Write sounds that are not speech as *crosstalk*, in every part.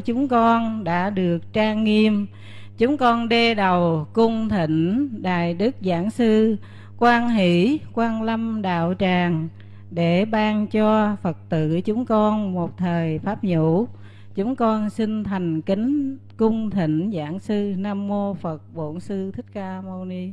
của chúng con đã được trang nghiêm. Chúng con đê đầu cung thỉnh đài đức giảng sư quan hỷ quan lâm đạo tràng để ban cho phật tử chúng con một thời pháp nhũ. Chúng con xin thành kính cung thỉnh giảng sư nam mô phật bổn sư thích ca mâu ni.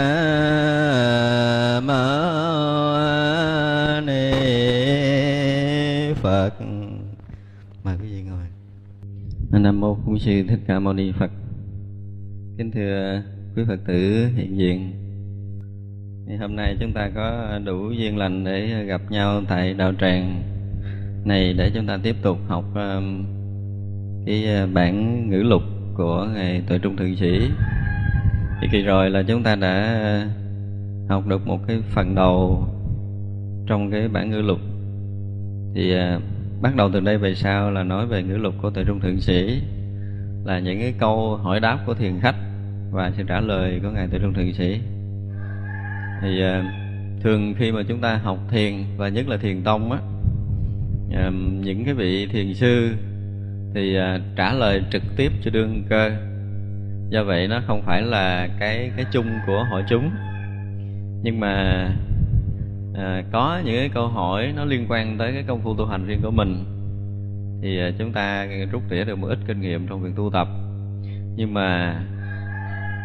Ca Ni Phật. Mời quý vị ngồi. Nam mô Bổn Sư Thích Ca Mâu Ni Phật. Kính thưa quý Phật tử hiện diện. Thì hôm nay chúng ta có đủ duyên lành để gặp nhau tại đạo tràng này để chúng ta tiếp tục học um, cái uh, bản ngữ lục của ngài tuệ trung thượng sĩ. Thì kỳ rồi là chúng ta đã học được một cái phần đầu trong cái bản ngữ lục. Thì à, bắt đầu từ đây về sau là nói về ngữ lục của tuệ trung thượng sĩ là những cái câu hỏi đáp của thiền khách và sự trả lời của ngài tuệ trung thượng sĩ thì à, thường khi mà chúng ta học thiền và nhất là thiền tông á à, những cái vị thiền sư thì à, trả lời trực tiếp cho đương cơ do vậy nó không phải là cái cái chung của hội chúng. Nhưng mà à, có những cái câu hỏi nó liên quan tới cái công phu tu hành riêng của mình thì à, chúng ta rút tỉa được một ít kinh nghiệm trong việc tu tập. Nhưng mà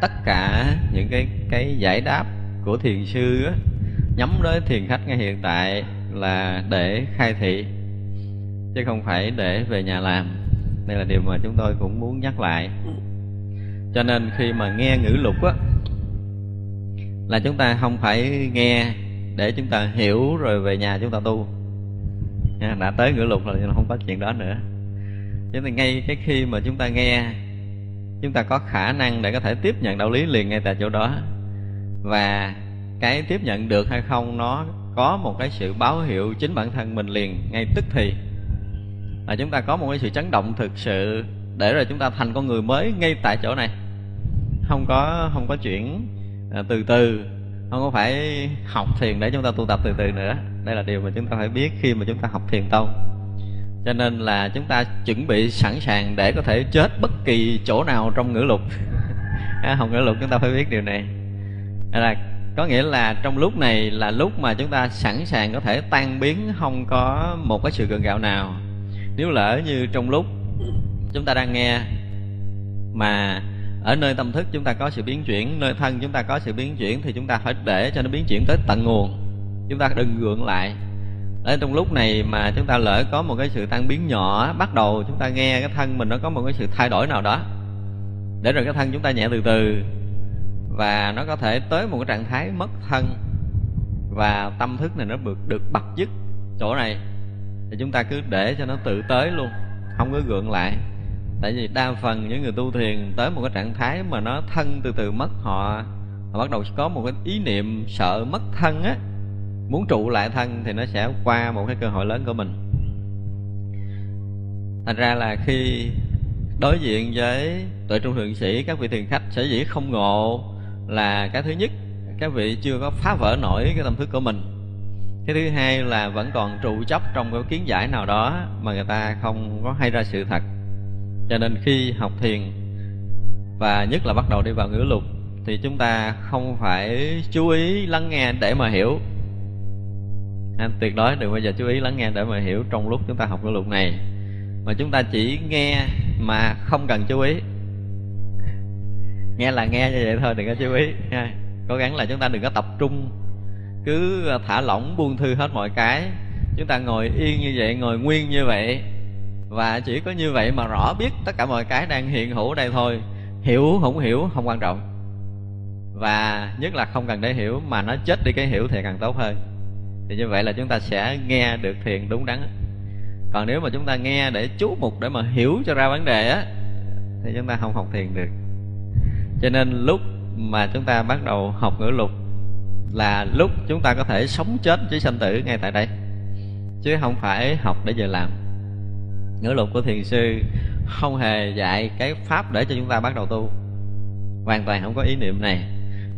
tất cả những cái cái giải đáp của thiền sư á, nhắm tới thiền khách ngay hiện tại là để khai thị chứ không phải để về nhà làm. Đây là điều mà chúng tôi cũng muốn nhắc lại cho nên khi mà nghe ngữ lục á, là chúng ta không phải nghe để chúng ta hiểu rồi về nhà chúng ta tu. Đã tới ngữ lục là không có chuyện đó nữa. Cho nên ngay cái khi mà chúng ta nghe, chúng ta có khả năng để có thể tiếp nhận đạo lý liền ngay tại chỗ đó. Và cái tiếp nhận được hay không, nó có một cái sự báo hiệu chính bản thân mình liền ngay tức thì. Là chúng ta có một cái sự chấn động thực sự để rồi chúng ta thành con người mới ngay tại chỗ này không có không có chuyển à, từ từ. Không có phải học thiền để chúng ta tu tập từ từ nữa. Đây là điều mà chúng ta phải biết khi mà chúng ta học thiền tông cho nên là chúng ta chuẩn bị sẵn sàng để có thể chết bất kỳ chỗ nào trong ngữ lục. *laughs* À, học ngữ lục chúng ta phải biết điều này. Là có nghĩa là trong lúc này là lúc mà chúng ta sẵn sàng có thể tan biến không có một cái sự gần gạo nào. Nếu lỡ như trong lúc chúng ta đang nghe mà ở nơi tâm thức chúng ta có sự biến chuyển, nơi thân chúng ta có sự biến chuyển thì chúng ta phải để cho nó biến chuyển tới tận nguồn. Chúng ta đừng gượng lại. Ở trong lúc này mà chúng ta lỡ có một cái sự tan biến nhỏ, bắt đầu chúng ta nghe cái thân mình nó có một cái sự thay đổi nào đó. Để rồi cái thân chúng ta nhẹ từ từ và nó có thể tới một cái trạng thái mất thân và tâm thức này nó được được bật dứt chỗ này. Thì chúng ta cứ để cho nó tự tới luôn, không có gượng lại tại vì đa phần những người tu thiền tới một cái trạng thái mà nó thân từ từ mất họ họ bắt đầu có một cái ý niệm sợ mất thân á, muốn trụ lại thân thì nó sẽ qua một cái cơ hội lớn của mình. Thành ra là khi đối diện với tuệ trung thượng sĩ, các vị thiền khách sẽ dĩ không ngộ là cái thứ nhất, các vị chưa có phá vỡ nổi cái tâm thức của mình. Cái thứ hai là vẫn còn trụ chấp trong cái kiến giải nào đó mà người ta không có hay ra sự thật cho nên khi học thiền, và nhất là bắt đầu đi vào ngữ lục, thì chúng ta không phải chú ý lắng nghe để mà hiểu. Anh tuyệt đối đừng bao giờ chú ý lắng nghe để mà hiểu trong lúc chúng ta học ngữ lục này. Mà chúng ta chỉ nghe mà không cần chú ý. Nghe là nghe như vậy thôi, đừng có chú ý, ha. Cố gắng là chúng ta đừng có tập trung, cứ thả lỏng, buông thư hết mọi cái. Chúng ta ngồi yên như vậy, ngồi nguyên như vậy và chỉ có như vậy mà rõ biết tất cả mọi cái đang hiện hữu đây thôi. Hiểu không hiểu không quan trọng. Và nhất là không cần để hiểu mà nó chết đi cái hiểu thì càng tốt hơn. Thì như vậy là chúng ta sẽ nghe được thiền đúng đắn. Còn nếu mà chúng ta nghe để chú mục để mà hiểu cho ra vấn đề á, thì chúng ta không học thiền được. Cho nên lúc mà chúng ta bắt đầu học ngữ lục là lúc chúng ta có thể sống chết với sanh tử ngay tại đây. Chứ không phải học để giờ làm ngữ lục của thiền sư không hề dạy cái pháp để cho chúng ta bắt đầu tu. Hoàn toàn không có ý niệm này,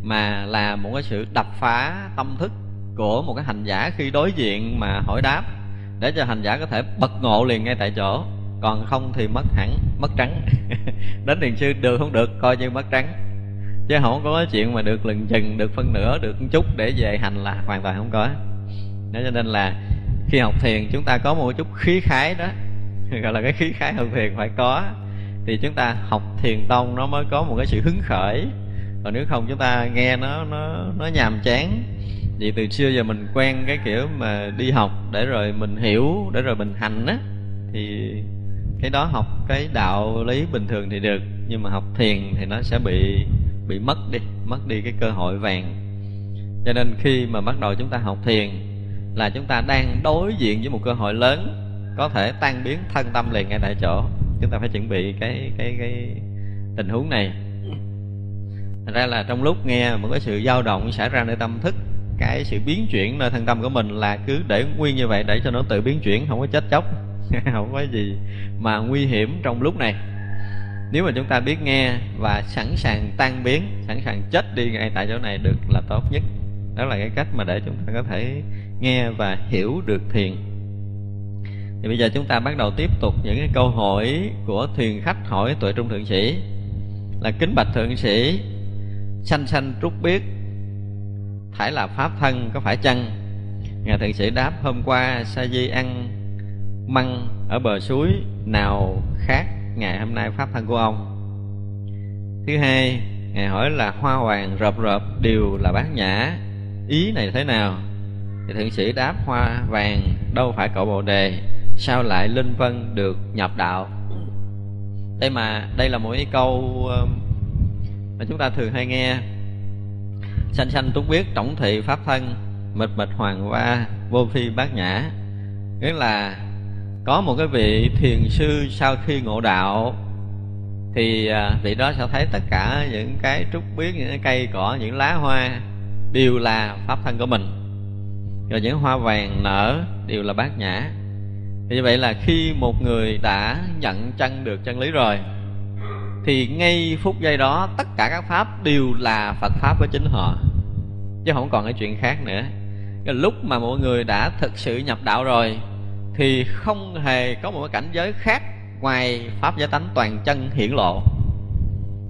mà là một cái sự đập phá tâm thức của một cái hành giả khi đối diện mà hỏi đáp, để cho hành giả có thể bật ngộ liền ngay tại chỗ. Còn không thì mất hẳn, mất trắng. *laughs* Đến thiền sư, được không được, coi như mất trắng. Chứ không có chuyện mà được lừng chừng, được phân nửa, được một chút để về hành là hoàn toàn không có. Đó cho nên là khi học thiền, chúng ta có một chút khí khái đó. *laughs* gọi là cái khí khái hơn thiền phải có. Thì chúng ta học thiền tông nó mới có một cái sự hứng khởi. Còn nếu không chúng ta nghe nó nó nó nhàm chán. Vì từ xưa giờ mình quen cái kiểu mà đi học để rồi mình hiểu, để rồi mình hành á, thì cái đó học cái đạo lý bình thường thì được, nhưng mà học thiền thì nó sẽ bị bị mất đi mất đi cái cơ hội vàng. Cho nên khi mà bắt đầu chúng ta học thiền là chúng ta đang đối diện với một cơ hội lớn có thể tan biến thân tâm liền ngay tại chỗ. Chúng ta phải chuẩn bị cái cái cái tình huống này. Thành ra là trong lúc nghe một cái sự dao động xảy ra nơi tâm thức, cái sự biến chuyển nơi thân tâm của mình là cứ để nguyên như vậy để cho nó tự biến chuyển, không có chết chóc, *laughs* không có gì mà nguy hiểm trong lúc này. Nếu mà chúng ta biết nghe và sẵn sàng tan biến, sẵn sàng chết đi ngay tại chỗ này được là tốt nhất. Đó là cái cách mà để chúng ta có thể nghe và hiểu được thiền thì bây giờ chúng ta bắt đầu tiếp tục những cái câu hỏi của thuyền khách hỏi tuệ trung thượng sĩ. Là kính bạch thượng sĩ, sanh sanh trúc biết, thải là pháp thân có phải chăng? Ngài thượng sĩ đáp, hôm qua sa di ăn măng ở bờ suối, nào khác ngày hôm nay pháp thân của ông? Thứ hai, ngài hỏi là hoa hoàng rợp rợp đều là bát nhã, ý này thế nào? Thì thượng sĩ đáp, hoa vàng đâu phải cậu bồ đề sao lại linh vân được nhập đạo? Đây mà đây là một cái câu um, mà chúng ta thường hay nghe. Sanh sanh túc biết tổng thị pháp thân mịch mịch hoàng hoa, vô phi bát nhã. Nghĩa là có một cái vị thiền sư sau khi ngộ đạo, thì à, vị đó sẽ thấy tất cả những cái trúc biết, những cái cây cỏ, những lá hoa đều là pháp thân của mình. Rồi những hoa vàng nở đều là bát nhã thì như vậy là khi một người đã nhận chân được chân lý rồi, thì ngay phút giây đó tất cả các pháp đều là phật pháp với chính họ. Chứ không còn cái chuyện khác nữa. Cái lúc mà mọi người đã thực sự nhập đạo rồi, thì không hề có một cảnh giới khác ngoài pháp giới tánh toàn chân hiển lộ.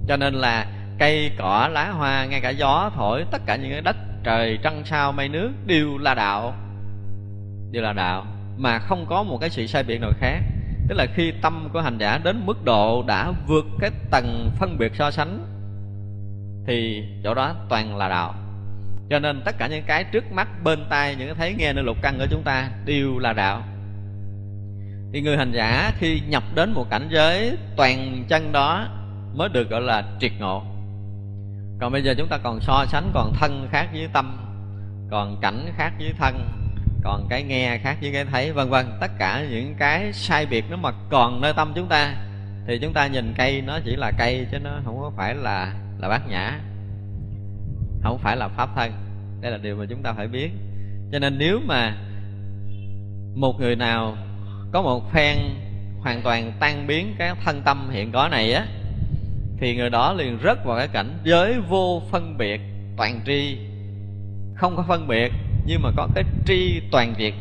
Cho nên là cây, cỏ, lá, hoa, ngay cả gió, thổi, tất cả những cái đất, trời, trăng, sao, mây, nước đều là đạo. Đều là đạo mà không có một cái sự sai biệt nào khác. Tức là khi tâm của hành giả đến mức độ đã vượt cái tầng phân biệt so sánh, thì chỗ đó toàn là đạo. Cho nên tất cả những cái trước mắt, bên tai, những cái thấy nghe nơi lục căn của chúng ta đều là đạo. Thì người hành giả khi nhập đến một cảnh giới toàn chân đó mới được gọi là triệt ngộ. Còn bây giờ chúng ta còn so sánh, còn thân khác với tâm, còn cảnh khác với thân còn cái nghe khác với cái thấy, vân vân. Tất cả những cái sai biệt nó mà còn nơi tâm chúng ta, thì chúng ta nhìn cây nó chỉ là cây chứ nó không có phải là là bát nhã, không phải là pháp thân. Đây là điều mà chúng ta phải biết. Cho nên nếu mà một người nào có một phen hoàn toàn tan biến cái thân tâm hiện có này á, thì người đó liền rớt vào cái cảnh giới vô phân biệt, toàn tri, không có phân biệt nhưng mà có cái tri toàn việt,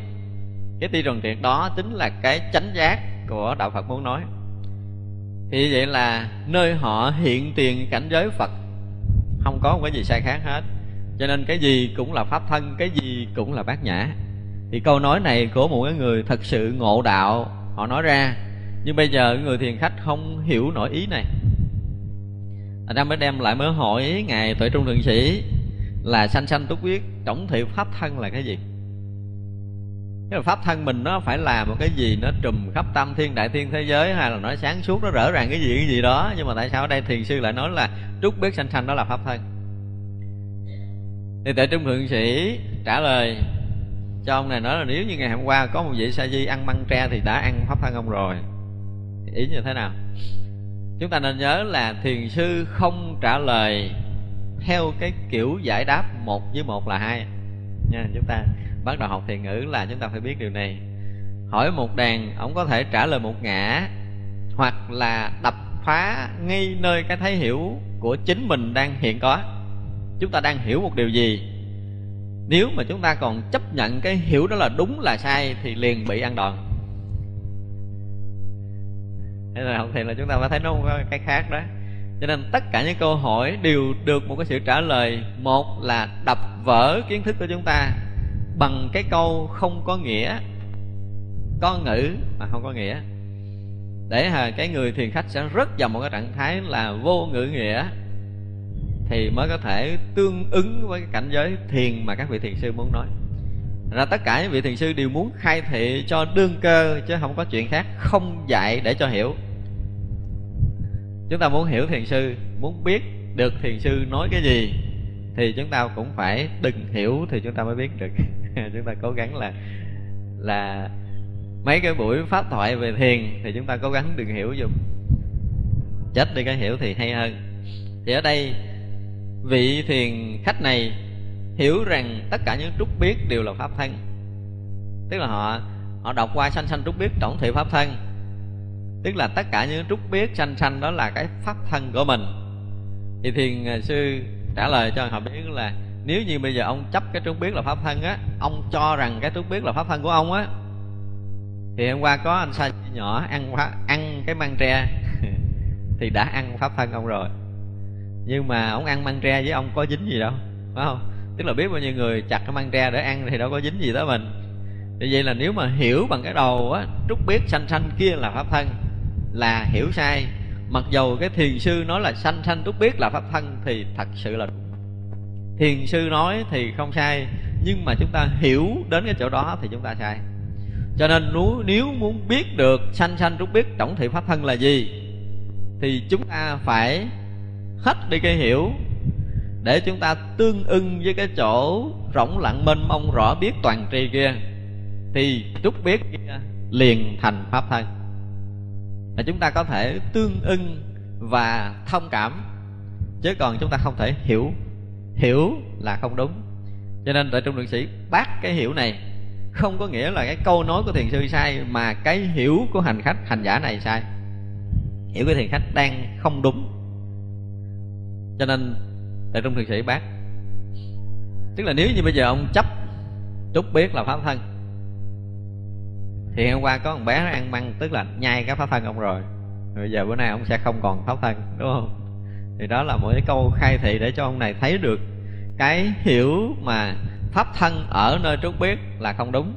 cái tri toàn việt đó chính là cái chánh giác của đạo phật muốn nói. Thì vậy là nơi họ hiện tiền cảnh giới phật không có một cái gì sai khác hết. Cho nên cái gì cũng là pháp thân cái gì cũng là bát nhã. Thì câu nói này của một cái người thật sự ngộ đạo họ nói ra. Nhưng bây giờ người thiền khách không hiểu nổi ý này. Thành ra mới đem lại mới hỏi ngài tuệ trung thượng sĩ là sanh sanh túc quyết tổng thị pháp thân là cái gì? Cái pháp thân mình nó phải là một cái gì nó trùm khắp tam thiên, đại thiên thế giới, hay là nó sáng suốt, nó rõ ràng cái gì cái gì đó. Nhưng mà tại sao ở đây thiền sư lại nói là trúc biết sanh sanh đó là pháp thân? Thì tại trung thượng sĩ trả lời cho ông này nói là nếu như ngày hôm qua có một vị sa di ăn măng tre thì đã ăn pháp thân ông rồi. Ý như thế nào? Chúng ta nên nhớ là thiền sư không trả lời theo cái kiểu giải đáp một với một là hai. Nha, chúng ta bắt đầu học thiền ngữ là chúng ta phải biết điều này. Hỏi một đàn, ông có thể trả lời một ngã hoặc là đập phá ngay nơi cái thấy hiểu của chính mình đang hiện có. Chúng ta đang hiểu một điều gì? Nếu mà chúng ta còn chấp nhận cái hiểu đó là đúng là sai thì liền bị ăn đòn. Thế là học thiền là chúng ta phải thấy nó có cái khác đó cho nên tất cả những câu hỏi đều được một cái sự trả lời. Một là đập vỡ kiến thức của chúng ta bằng cái câu không có nghĩa, có ngữ mà không có nghĩa. Để cái người thiền khách sẽ rất vào một cái trạng thái là vô ngữ nghĩa, thì mới có thể tương ứng với cái cảnh giới thiền mà các vị thiền sư muốn nói. Ra tất cả những vị thiền sư đều muốn khai thị cho đương cơ chứ không có chuyện khác, không dạy để cho hiểu chúng ta muốn hiểu thiền sư, muốn biết được thiền sư nói cái gì, thì chúng ta cũng phải đừng hiểu thì chúng ta mới biết được. *laughs* Chúng ta cố gắng là là mấy cái buổi pháp thoại về thiền thì chúng ta cố gắng đừng hiểu dùm. Chết đi cái hiểu thì hay hơn. Thì ở đây, vị thiền khách này hiểu rằng tất cả những trúc biết đều là pháp thân. Tức là họ họ đọc qua sanh sanh trúc biết tổng thể pháp thân tức là tất cả những trúc biết sanh sanh đó là cái pháp thân của mình. Thì thiền à, sư trả lời cho họ biết là, nếu như bây giờ ông chấp cái trúc biết là pháp thân á, ông cho rằng cái trúc biết là pháp thân của ông á, thì hôm qua có anh sai nhỏ ăn ăn cái măng tre, *laughs* thì đã ăn pháp thân ông rồi. Nhưng mà ông ăn măng tre với ông có dính gì đâu, phải không? Tức là biết bao nhiêu người chặt cái măng tre để ăn thì đâu có dính gì tới mình. Vì vậy là nếu mà hiểu bằng cái đầu á, trúc biết xanh xanh kia là pháp thân là hiểu sai. Mặc dầu cái thiền sư nói là sanh sanh trúc biết là pháp thân thì thật sự là đúng. Thiền sư nói thì không sai, nhưng mà chúng ta hiểu đến cái chỗ đó thì chúng ta sai. Cho nên nếu muốn biết được sanh sanh trúc biết tổng thị pháp thân là gì, thì chúng ta phải hết đi cái hiểu để chúng ta tương ưng với cái chỗ rỗng lặng mênh mông, rõ biết toàn tri kia, thì trúc biết kia liền thành pháp thân là chúng ta có thể tương ưng và thông cảm. Chứ còn chúng ta không thể hiểu. Hiểu là không đúng. Cho nên tại trung đường sĩ, bác cái hiểu này không có nghĩa là cái câu nói của thiền sư sai, mà cái hiểu của hành khách, hành giả này sai. Hiểu của thiền khách đang không đúng. Cho nên tại trung thượng sĩ, bác, tức là nếu như bây giờ ông chấp, trúc biết là pháp thân thì hôm qua có một bé nó ăn măng, tức là nhai cái pháp thân ông rồi. Bây giờ bữa nay ông sẽ không còn pháp thân, đúng không? Thì đó là một cái câu khai thị để cho ông này thấy được cái hiểu mà pháp thân ở nơi trúc biết là không đúng.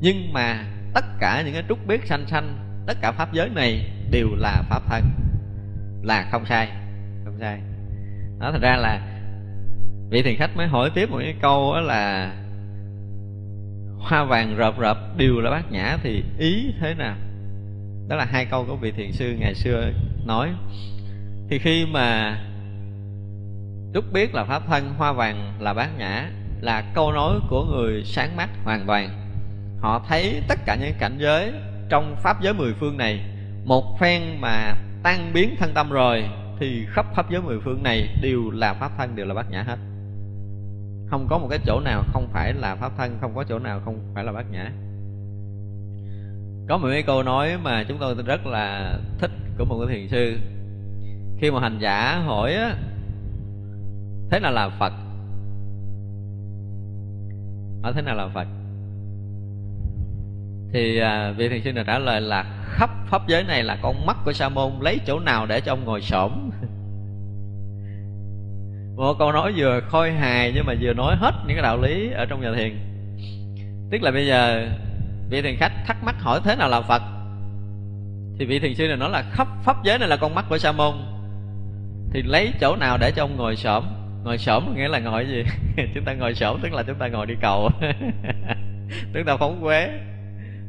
Nhưng mà tất cả những cái trúc biết sanh sanh, tất cả pháp giới này đều là pháp thân. Là không sai không sai. Đó thật ra là vị thiền khách mới hỏi tiếp một cái câu đó là hoa vàng rợp rợp, đều là bát nhã thì ý thế nào? Đó là hai câu của vị thiền sư ngày xưa nói. Thì khi mà trúc biết là pháp thân hoa vàng là bát nhã, là câu nói của người sáng mắt hoàn toàn. Họ thấy tất cả những cảnh giới trong pháp giới mười phương này, một phen mà tan biến thân tâm rồi, thì khắp pháp giới mười phương này đều là pháp thân, đều là bát nhã hết không có một cái chỗ nào không phải là pháp thân không có chỗ nào không phải là bát nhã. Có một cái câu nói mà chúng tôi rất là thích của một cái thiền sư. Khi mà hành giả hỏi á thế nào là phật? Ở thế nào là phật? Thì à, vị thiền sư này trả lời là khắp pháp giới này là con mắt của sa môn lấy chỗ nào để cho ông ngồi xổm? Một câu nói vừa khôi hài nhưng mà vừa nói hết những cái đạo lý ở trong nhà thiền. Tức là bây giờ vị thiền khách thắc mắc hỏi thế nào là phật? Thì vị thiền sư này nói là khắp pháp giới này là con mắt của sa môn. Thì lấy chỗ nào để cho ông ngồi xổm? Ngồi xổm nghĩa là ngồi gì? *laughs* Chúng ta ngồi xổm tức là chúng ta ngồi đi cầu. *laughs* Chúng ta phóng quế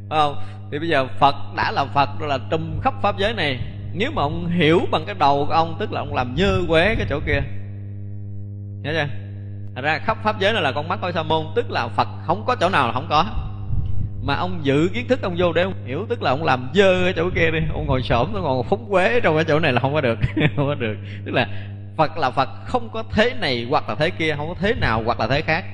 phải không? Thì bây giờ phật đã là phật là trùm khắp pháp giới này. Nếu mà ông hiểu bằng cái đầu của ông, tức là ông làm như quế cái chỗ kia nhớ chưa? Thật ra khắp pháp giới này là con mắt coi sa môn, tức là phật không có chỗ nào là không có. Mà ông giữ kiến thức ông vô để ông hiểu, tức là ông làm dơ cái chỗ kia đi. Ông ngồi xổm, ông ngồi phúng quế trong cái chỗ này là không có được, *laughs* không có được. Tức là phật là phật, không có thế này hoặc là thế kia, không có thế nào hoặc là thế khác.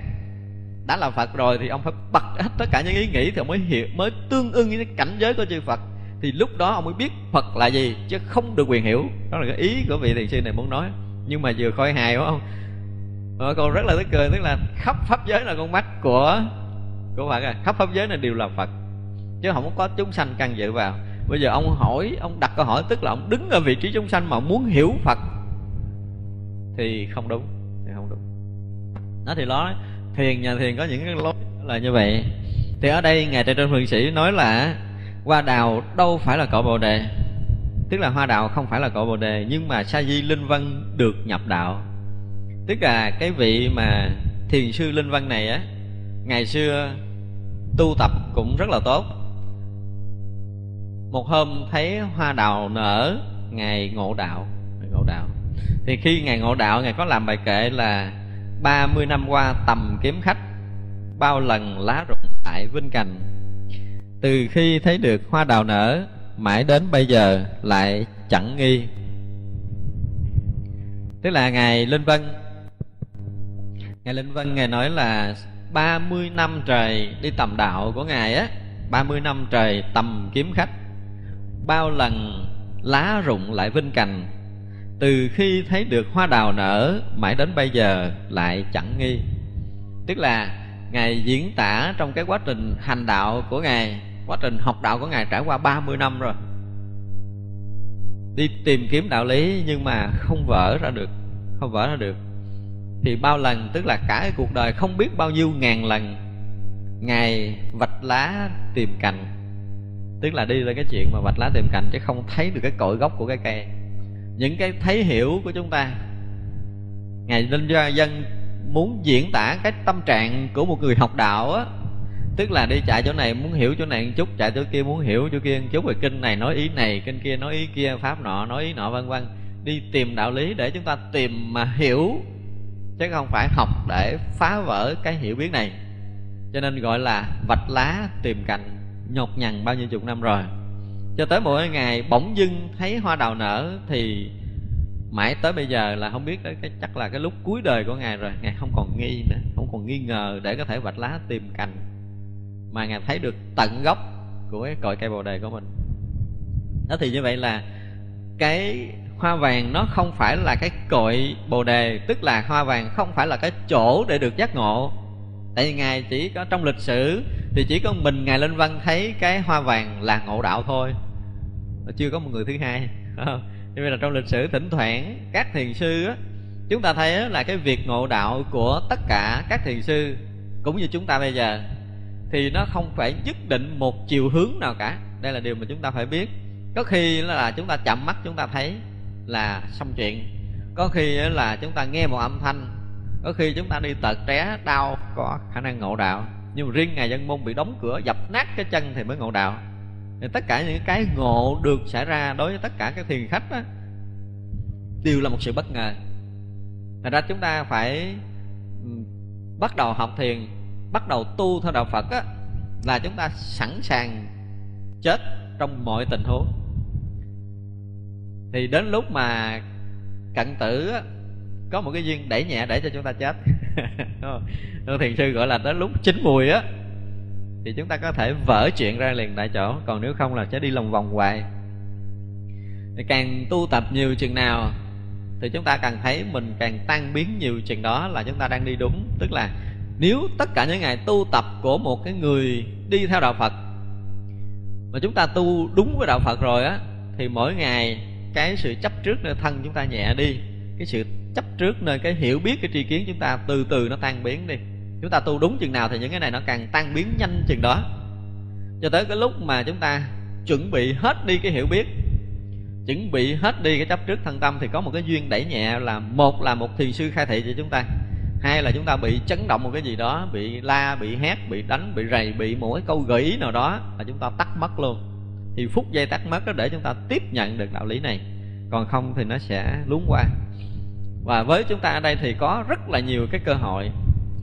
Đã là phật rồi thì ông phải bật hết tất cả những ý nghĩ thì ông mới hiểu, mới tương ưng với cái cảnh giới của chư phật. Thì lúc đó ông mới biết phật là gì, chứ không được quyền hiểu. Đó là cái ý của vị thiền sư này muốn nói. Nhưng mà vừa khôi hài đúng không rồi còn rất là tức cười, tức là khắp pháp giới là con mắt của của phật à. Khắp pháp giới này đều là phật, chứ không có chúng sanh căn dự vào. Bây giờ ông hỏi, ông đặt câu hỏi, tức là ông đứng ở vị trí chúng sanh mà muốn hiểu phật, thì không đúng, thì không đúng. Nó thì nói thiền nhà thiền có những cái lối là như vậy. Thì ở đây ngài trên phương sĩ nói là hoa đào đâu phải là cội bồ đề, tức là hoa đào không phải là cội bồ đề, nhưng mà sa di linh văn được nhập đạo tức là cái vị mà thiền sư linh văn này á, ngày xưa tu tập cũng rất là tốt. Một hôm thấy hoa đào nở, ngày ngộ đạo, ngày ngộ đạo. Thì khi ngày ngộ đạo ngài có làm bài kệ là 30 năm qua tầm kiếm khách, bao lần lá rụng tại vinh cành. Từ khi thấy được hoa đào nở, mãi đến bây giờ lại chẳng nghi. Tức là ngài linh vân ngài linh vân, ngài nói là 30 năm trời đi tầm đạo của ngài á 30 năm trời tầm kiếm khách. Bao lần lá rụng lại vinh cành, từ khi thấy được hoa đào nở, mãi đến bây giờ lại chẳng nghi. Tức là ngài diễn tả trong cái quá trình hành đạo của ngài, quá trình học đạo của ngài trải qua 30 năm rồi. Đi tìm kiếm đạo lý nhưng mà không vỡ ra được, không vỡ ra được thì bao lần, tức là cả cái cuộc đời không biết bao nhiêu ngàn lần, ngài vạch lá tìm cành. Tức là đi lên cái chuyện mà vạch lá tìm cành chứ không thấy được cái cội gốc của cái cây. Những cái thấy hiểu của chúng ta, ngài linh gia dân muốn diễn tả cái tâm trạng của một người học đạo á. Tức là đi chạy chỗ này muốn hiểu chỗ này một chút, chạy chỗ kia muốn hiểu chỗ kia một chút, rồi kinh này nói ý này, kinh kia nói ý kia, pháp nọ nói ý nọ, vân vân. Đi tìm đạo lý để chúng ta tìm mà hiểu chứ không phải học để phá vỡ cái hiểu biết này. Cho nên gọi là vạch lá tìm cành, nhột nhằn bao nhiêu chục năm rồi. Cho tới mỗi ngày bỗng dưng thấy hoa đào nở thì mãi tới bây giờ là không biết cái, chắc là cái lúc cuối đời của ngài rồi. Ngài không còn nghi nữa, không còn nghi ngờ để có thể vạch lá tìm cành. Mà ngài thấy được tận gốc của cái cội cây bồ đề của mình. Đó thì như vậy là cái hoa vàng nó không phải là cái cội bồ đề, tức là hoa vàng không phải là cái chỗ để được giác ngộ. Tại vì ngài chỉ có, trong lịch sử thì chỉ có mình ngài linh văn thấy cái hoa vàng là ngộ đạo thôi. Chưa có một người thứ hai như vậy là trong lịch sử thỉnh thoảng, các thiền sư á, chúng ta thấy là cái việc ngộ đạo của tất cả các thiền sư, cũng như chúng ta bây giờ, thì nó không phải nhất định một chiều hướng nào cả. Đây là điều mà chúng ta phải biết. Có khi là chúng ta chậm mắt, chúng ta thấy là xong chuyện. Có khi là chúng ta nghe một âm thanh có khi chúng ta đi tật té đau có khả năng ngộ đạo. Nhưng mà riêng ngày dân môn bị đóng cửa dập nát cái chân thì mới ngộ đạo. Thì tất cả những cái ngộ được xảy ra đối với tất cả các thiền khách đó, đều là một sự bất ngờ. Thành ra chúng ta phải ừ, bắt đầu học thiền bắt đầu tu theo đạo phật á, là chúng ta sẵn sàng chết trong mọi tình huống thì đến lúc mà cận tử á, có một cái duyên đẩy nhẹ để cho chúng ta chết. *laughs* Thiền sư gọi là đến lúc chín mùi á thì chúng ta có thể vỡ chuyện ra liền tại chỗ. Còn nếu không là sẽ đi lòng vòng hoài. Thì càng tu tập nhiều chừng nào thì chúng ta càng thấy mình càng tan biến nhiều chừng đó là chúng ta đang đi đúng. Tức là nếu tất cả những ngày tu tập của một cái người đi theo đạo phật mà chúng ta tu đúng với đạo phật rồi á thì mỗi ngày cái sự chấp trước nơi thân chúng ta nhẹ đi, cái sự chấp trước nơi cái hiểu biết, cái tri kiến chúng ta từ từ nó tan biến đi. Chúng ta tu đúng chừng nào thì những cái này nó càng tan biến nhanh chừng đó. Cho tới cái lúc mà chúng ta chuẩn bị hết đi cái hiểu biết, chuẩn bị hết đi cái chấp trước thân tâm thì có một cái duyên đẩy nhẹ là một là một thiền sư khai thị cho chúng ta, hai là chúng ta bị chấn động một cái gì đó, bị la, bị hét, bị đánh, bị rầy, bị một cái câu gợi ý nào đó là chúng ta tắt mất luôn thì phút giây tắt mất đó để chúng ta tiếp nhận được đạo lý này. Còn không thì nó sẽ luống qua. Và với chúng ta ở đây thì có rất là nhiều cái cơ hội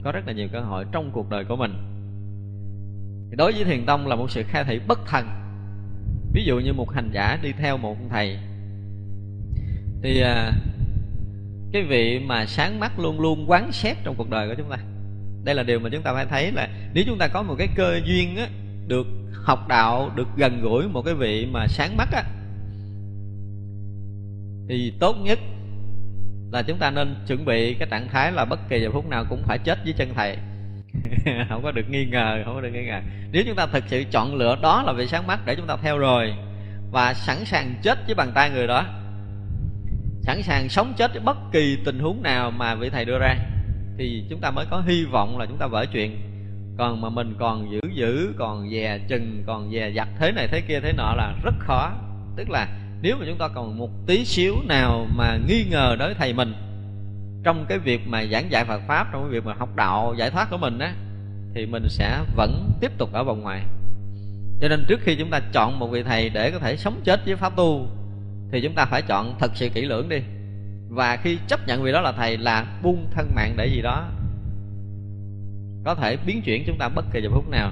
có rất là nhiều cơ hội trong cuộc đời của mình. Thì đối với thiền tông là một sự khai thị bất thần. Ví dụ như một hành giả đi theo một thầy. Thì à, cái vị mà sáng mắt luôn luôn quán xét trong cuộc đời của chúng ta. Đây là điều mà chúng ta phải thấy là nếu chúng ta có một cái cơ duyên á, được học đạo được gần gũi một cái vị mà sáng mắt á, thì tốt nhất là chúng ta nên chuẩn bị cái trạng thái là bất kỳ giờ phút nào cũng phải chết với chân thầy. *laughs* Không có được nghi ngờ, không có được nghi ngờ. Nếu chúng ta thực sự chọn lựa đó là vị sáng mắt để chúng ta theo rồi và sẵn sàng chết với bàn tay người đó, sẵn sàng sống chết với bất kỳ tình huống nào mà vị thầy đưa ra, thì chúng ta mới có hy vọng là chúng ta vỡ chuyện còn mà mình còn giữ giữ, còn dè chừng, còn dè dặt thế này thế kia thế nọ là rất khó. Tức là nếu mà chúng ta còn một tí xíu nào mà nghi ngờ đối thầy mình, trong cái việc mà giảng dạy Phật pháp, trong cái việc mà học đạo, giải thoát của mình á, thì mình sẽ vẫn tiếp tục ở vòng ngoài. Cho nên trước khi chúng ta chọn một vị thầy để có thể sống chết với pháp tu, thì chúng ta phải chọn thật sự kỹ lưỡng đi. Và khi chấp nhận vị đó là thầy là buông thân mạng để gì đó có thể biến chuyển chúng ta bất kỳ giờ phút nào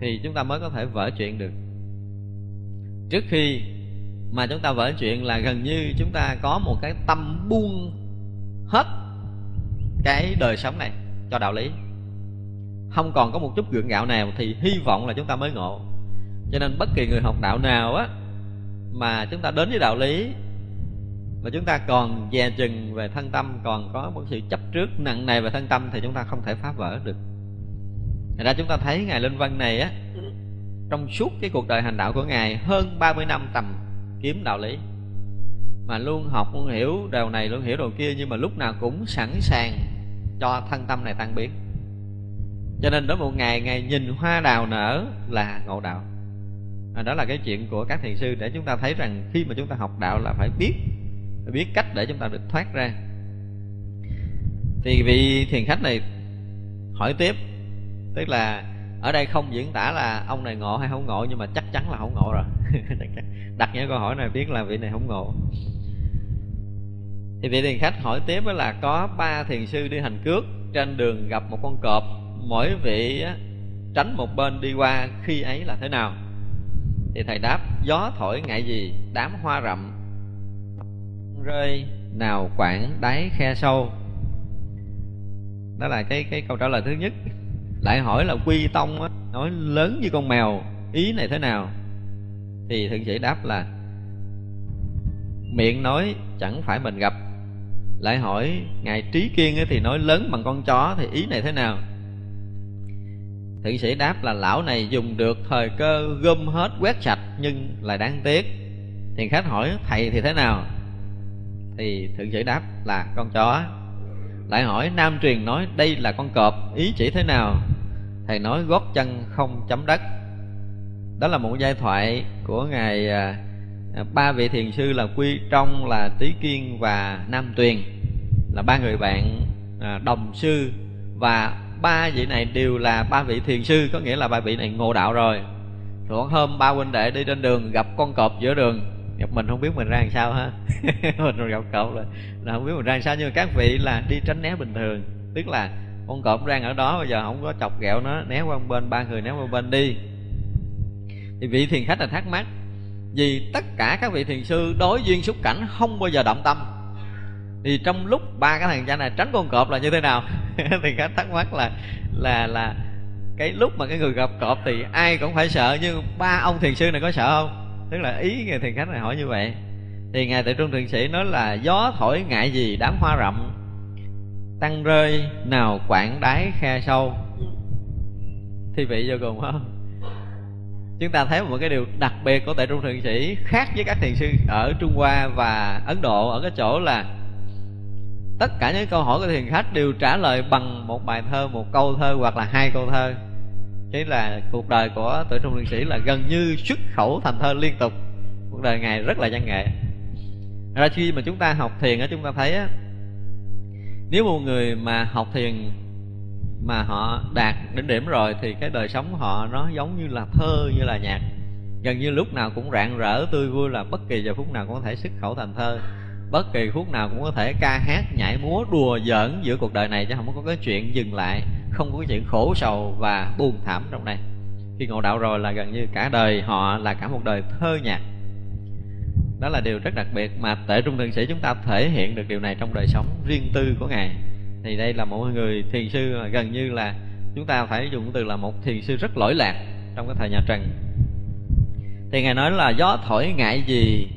thì chúng ta mới có thể vỡ chuyện được. Trước khi mà chúng ta vỡ chuyện là gần như chúng ta có một cái tâm buông hết cái đời sống này cho đạo lý. Không còn có một chút gượng gạo nào thì hy vọng là chúng ta mới ngộ. Cho nên bất kỳ người học đạo nào á mà chúng ta đến với đạo lý mà chúng ta còn dè chừng về thân tâm còn có một sự chấp trước nặng nề về thân tâm thì chúng ta không thể phá vỡ được. Thành ra chúng ta thấy ngài linh văn này á trong suốt cái cuộc đời hành đạo của ngài hơn 30 năm tầm kiếm đạo lý. Mà luôn học luôn hiểu điều này luôn hiểu điều kia nhưng mà lúc nào cũng sẵn sàng cho thân tâm này tan biến. Cho nên đó một ngày ngài nhìn hoa đào nở là ngộ đạo. À, đó là cái chuyện của các thiền sư để chúng ta thấy rằng khi mà chúng ta học đạo là phải biết biết cách để chúng ta được thoát ra. Thì vị thiền khách này hỏi tiếp, tức là ở đây không diễn tả là ông này ngộ hay không ngộ, nhưng mà chắc chắn là không ngộ rồi. *laughs* Đặt những câu hỏi này biết là vị này không ngộ. Thì vị thiền khách hỏi tiếp là có ba thiền sư đi hành cước trên đường gặp một con cọp, mỗi vị tránh một bên đi qua khi ấy là thế nào? Thì thầy đáp, gió thổi ngại gì, đám hoa rậm rơi nào quảng đáy khe sâu. Đó là cái cái câu trả lời thứ nhất. Lại hỏi là quy tông á, nói lớn như con mèo ý này thế nào? Thì thượng sĩ đáp là miệng nói chẳng phải mình gặp. Lại hỏi ngài trí kiên thì nói lớn bằng con chó thì ý này thế nào? Thượng sĩ đáp là lão này dùng được thời cơ gom hết quét sạch nhưng là đáng tiếc. Thì khách hỏi thầy thì thế nào? Thì thượng sĩ đáp là con chó. Lại hỏi nam truyền nói đây là con cọp ý chỉ thế nào? Thầy nói gót chân không chấm đất. Đó là một giai thoại của ngài à, à, ba vị thiền sư là quy trong là Tý kiên và nam tuyền. Là ba người bạn à, đồng sư và ba vị này đều là ba vị thiền sư có nghĩa là ba vị này ngộ đạo rồi. Rồi hôm ba huynh đệ đi trên đường gặp con cọp giữa đường gặp mình không biết mình ra làm sao ha *laughs* mình rồi gặp cọp là, là không biết mình ra làm sao nhưng mà các vị là đi tránh né bình thường. Tức là con cọp đang ở đó bây giờ không có chọc ghẹo nó né qua bên ba người né qua bên đi. Thì vị thiền khách là thắc mắc vì tất cả các vị thiền sư đối duyên xúc cảnh không bao giờ động tâm. Thì trong lúc ba cái thằng cha này tránh con cọp là như thế nào? *laughs* Thì khách thắc mắc là là là cái lúc mà cái người gặp cọp thì ai cũng phải sợ nhưng ba ông thiền sư này có sợ không? Tức là ý người thiền khách này hỏi như vậy. Thì ngài tự trung thượng sĩ nói là, gió thổi ngại gì đám hoa rậm? Tăng rơi, nào quảng đáy khe sâu? Thì vị vô cùng không? Chúng ta thấy một cái điều đặc biệt của tại trung thượng sĩ khác với các thiền sư ở trung hoa và ấn độ ở cái chỗ là tất cả những câu hỏi của thiền khách đều trả lời bằng một bài thơ, một câu thơ hoặc là hai câu thơ thế là cuộc đời của tuổi trung thượng sĩ là gần như xuất khẩu thành thơ liên tục. Cuộc đời ngài rất là văn nghệ. Ra khi mà chúng ta học thiền á, chúng ta thấy á, nếu một người mà học thiền mà họ đạt đến điểm rồi thì cái đời sống họ nó giống như là thơ, như là nhạc. Gần như lúc nào cũng rạng rỡ, tươi vui là bất kỳ giờ phút nào cũng có thể xuất khẩu thành thơ bất kỳ thuốc nào cũng có thể ca hát, nhảy múa, đùa giỡn giữa cuộc đời này chứ không có cái chuyện dừng lại, không có cái chuyện khổ sầu và buồn thảm trong này khi ngộ đạo rồi là gần như cả đời họ là cả một đời thơ nhạc. Đó là điều rất đặc biệt mà tệ trung thượng sĩ chúng ta thể hiện được điều này trong đời sống riêng tư của ngài. Thì đây là một người thiền sư gần như là chúng ta phải dùng từ là một thiền sư rất lỗi lạc trong cái thời nhà trần. Thì ngài nói là gió thổi ngại gì,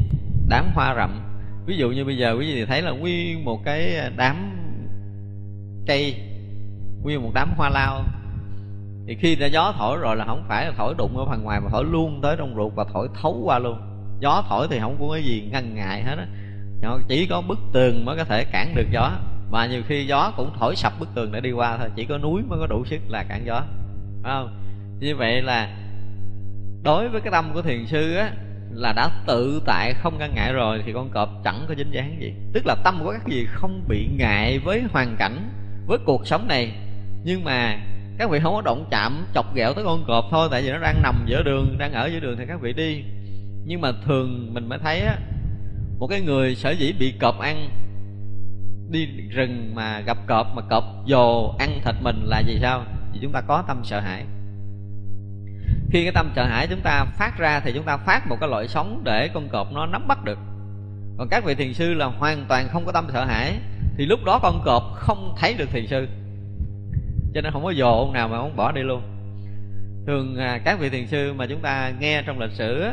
đám hoa rậm ví dụ như bây giờ quý vị thấy là nguyên một cái à, đám cây, nguyên một đám hoa lao. Thì khi đã gió thổi rồi là không phải là thổi đụng ở phần ngoài mà thổi luôn tới trong ruột và thổi thấu qua luôn. Gió thổi thì không có cái gì ngăn ngại hết á. Chỉ có bức tường mới có thể cản được gió. Mà nhiều khi gió cũng thổi sập bức tường để đi qua thôi, chỉ có núi mới có đủ sức là cản gió. Phải không? Như vậy là đối với cái tâm của thiền sư á là đã tự tại không ngăn ngại rồi thì con cọp chẳng có dính dáng gì. Tức là tâm của các gì không bị ngại với hoàn cảnh, với cuộc sống này. Nhưng mà các vị không có động chạm, chọc ghẹo tới con cọp thôi, tại vì nó đang nằm giữa đường, đang ở giữa đường thì các vị đi. Nhưng mà thường mình mới thấy á, một cái người sở dĩ bị cọp ăn, đi rừng mà gặp cọp mà cọp dồ ăn thịt mình là gì sao? Vì chúng ta có tâm sợ hãi khi cái tâm sợ hãi chúng ta phát ra thì chúng ta phát một cái loại sóng để con cọp nó nắm bắt được. Còn các vị thiền sư là hoàn toàn không có tâm sợ hãi, thì lúc đó con cọp không thấy được thiền sư. Cho nên không có dồ ông nào mà ông bỏ đi luôn. Thường à, các vị thiền sư mà chúng ta nghe trong lịch sử